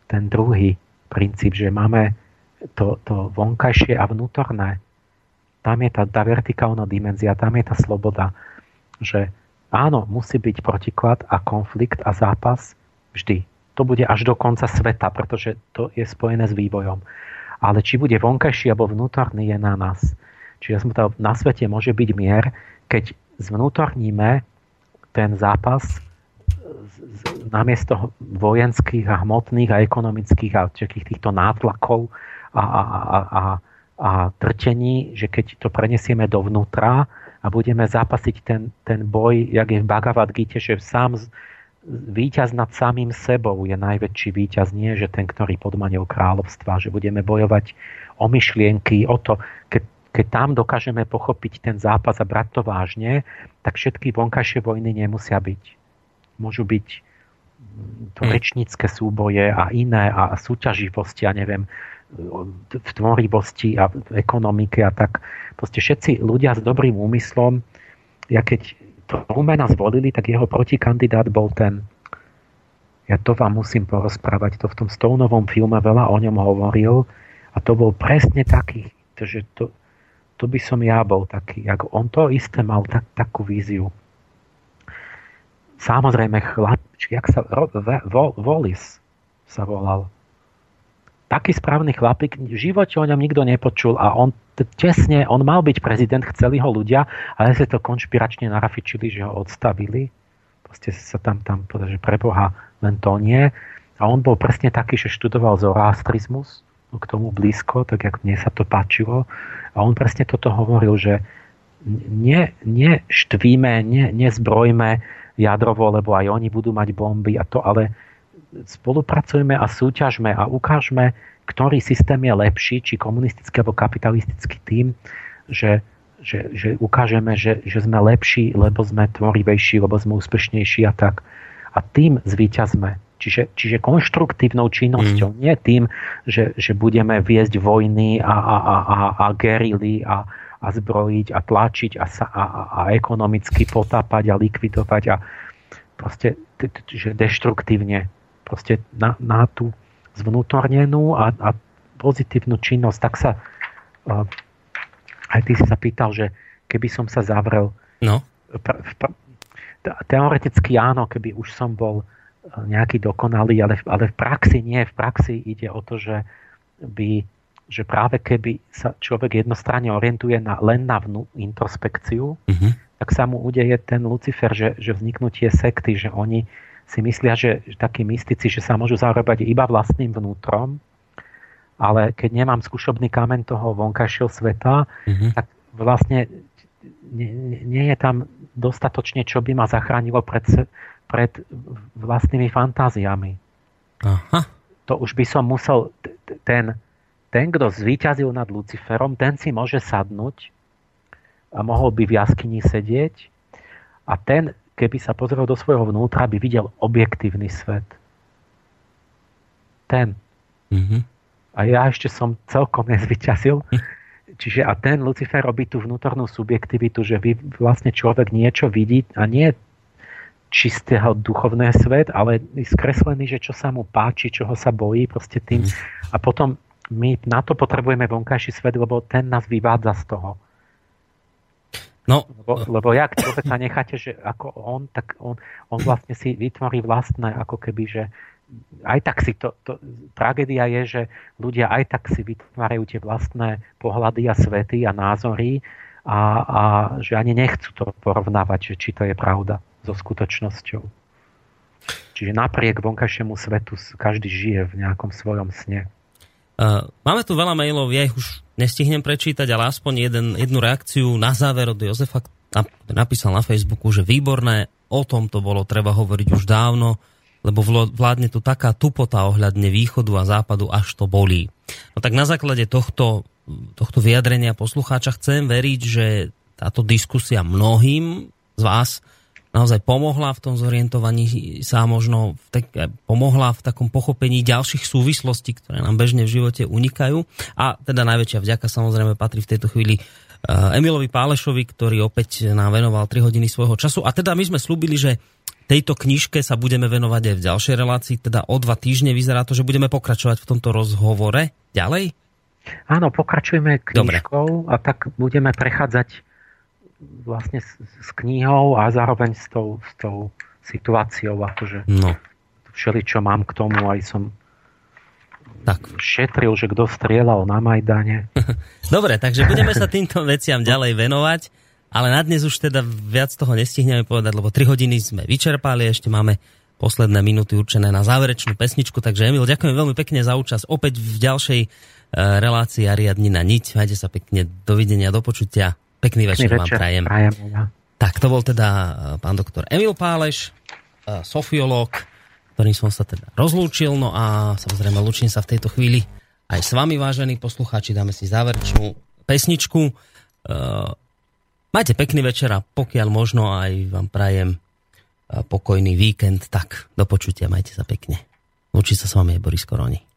ten druhý princíp, že máme to, to vonkajšie a vnútorné. Tam je tá, tá vertikálna dimenzia, tam je tá sloboda, že áno, musí byť protiklad a konflikt a zápas vždy to bude až do konca sveta, pretože to je spojené s vývojom. Ale či bude vonkajší alebo vnútorný, je na nás. Čiže na svete môže byť mier, keď zvnútorníme ten zápas namiesto vojenských a hmotných a ekonomických a všetkých týchto nátlakov a, a, a, a, a trtení, že keď to prenesieme dovnútra a budeme zápasiť ten, ten boj, jak je v Bhagavad Gita, že sám víťaz nad samým sebou je najväčší víťaz, nie že ten, ktorý podmanil kráľovstva, že budeme bojovať o myšlienky, o to, keď, keď tam dokážeme pochopiť ten zápas a brať to vážne, tak všetky vonkajšie vojny nemusia byť. Môžu byť to hm. rečnícke súboje a iné a súťaživosti, ja neviem, v tvorivosti a v ekonomike a tak. Proste všetci ľudia s dobrým úmyslom, ja keď Trumana zvolili, tak jeho protikandidát bol ten, ja to vám musím porozprávať, to v tom Stoneovom filme veľa o ňom hovoril a to bol presne taký, že to, to by som ja bol taký, ako on to isté mal tak, takú víziu. Samozrejme chlap, jak sa, Wallis sa volal taký správny chlapík, v živote o ňom nikto nepočul a on tesne, on mal byť prezident, chceli ho ľudia, ale sa to konšpiračne narafičili, že ho odstavili. Proste sa tam, tam že preboha len to nie. A on bol presne taký, že študoval zoroastrizmus, k tomu blízko, tak jak mne sa to páčilo. A on presne toto hovoril, že ne, neštvíme, ne, nezbrojme jadrovo, lebo aj oni budú mať bomby a to, ale spolupracujme a súťažme a ukážme, ktorý systém je lepší, či komunistický alebo kapitalistický tým, že, že, že ukážeme, že, že sme lepší, lebo sme tvorivejší, lebo sme úspešnejší a tak. A tým zvíťazme. Čiže, čiže konštruktívnou činnosťou, mm. nie tým, že, že budeme viesť vojny a, a, a, a, a gerily a, a zbrojiť a tlačiť a, sa, a, a ekonomicky potápať a likvidovať a proste že deštruktívne proste na, na tú zvnútornenú a, a pozitívnu činnosť, tak sa uh, aj ty si sa pýtal, že keby som sa zavrel no. pr, pr, teoreticky áno, keby už som bol nejaký dokonalý, ale, ale v praxi nie. V praxi ide o to, že, by, že práve keby sa človek jednostranne orientuje na, len na vnú, introspekciu, mm-hmm. tak sa mu udeje ten Lucifer, že, že vzniknutie sekty, že oni si myslia, že, že takí mystici, že sa môžu zarábať iba vlastným vnútrom, ale keď nemám skúšobný kamen toho vonkajšieho sveta, mm-hmm. tak vlastne nie, nie je tam dostatočne, čo by ma zachránilo pred, pred vlastnými fantáziami. Aha. To už by som musel, ten, ten, kto zvíťazil nad Luciferom, ten si môže sadnúť a mohol by v jaskyni sedieť a ten keby sa pozrel do svojho vnútra, by videl objektívny svet. Ten. Mm-hmm. A ja ešte som celkom (laughs) nezvyťazil. Čiže a ten Lucifer robí tú vnútornú subjektivitu, že vy, vlastne človek niečo vidí a nie čistého duchovného svet, ale skreslený, že čo sa mu páči, čoho sa bojí, proste tým. Mm. A potom my na to potrebujeme vonkajší svet, lebo ten nás vyvádza z toho. No, lebo, lebo jak človeka necháte, že ako on, tak on, on vlastne si vytvorí vlastné, ako keby, že aj tak si to, to, tragédia je, že ľudia aj tak si vytvárajú tie vlastné pohľady a svety a názory a, a že ani nechcú to porovnávať, že či to je pravda so skutočnosťou. Čiže napriek vonkajšiemu svetu každý žije v nejakom svojom sne. Uh, máme tu veľa mailov, ja ich už nestihnem prečítať, ale aspoň jeden, jednu reakciu na záver od Jozefa napísal na Facebooku, že výborné, o tom to bolo treba hovoriť už dávno, lebo vládne tu taká tupota ohľadne východu a západu, až to bolí. No tak na základe tohto, tohto vyjadrenia poslucháča chcem veriť, že táto diskusia mnohým z vás naozaj pomohla v tom zorientovaní sa možno tak, pomohla v takom pochopení ďalších súvislostí, ktoré nám bežne v živote unikajú. A teda najväčšia vďaka samozrejme patrí v tejto chvíli eh, Emilovi Pálešovi, ktorý opäť nám venoval 3 hodiny svojho času. A teda my sme slúbili, že tejto knižke sa budeme venovať aj v ďalšej relácii, teda o dva týždne vyzerá to, že budeme pokračovať v tomto rozhovore ďalej? Áno, pokračujeme knižkou Dobre. a tak budeme prechádzať vlastne s, s knihou a zároveň s tou, s tou situáciou, akože no. všeli, čo mám k tomu, aj som tak. šetril, že kto strieľal na Majdane. (laughs) Dobre, takže budeme sa týmto veciam ďalej venovať, ale na dnes už teda viac toho nestihneme povedať, lebo 3 hodiny sme vyčerpali, ešte máme posledné minúty určené na záverečnú pesničku, takže Emil, ďakujem veľmi pekne za účasť opäť v ďalšej uh, relácii Ariadni na niť. Majte sa pekne, dovidenia, do počutia. Pekný večer, Pekný večer vám prajem. prajem ja. Tak, to bol teda eh, pán doktor Emil Páleš, eh, sofiológ, ktorým som sa teda rozlúčil, no a samozrejme lúčim sa v tejto chvíli aj s vami, vážení poslucháči, dáme si záverečnú pesničku. Eh, majte pekný večer a pokiaľ možno aj vám prajem pokojný víkend, tak do počutia, majte sa pekne. Lúči sa s vami je Boris Koroni.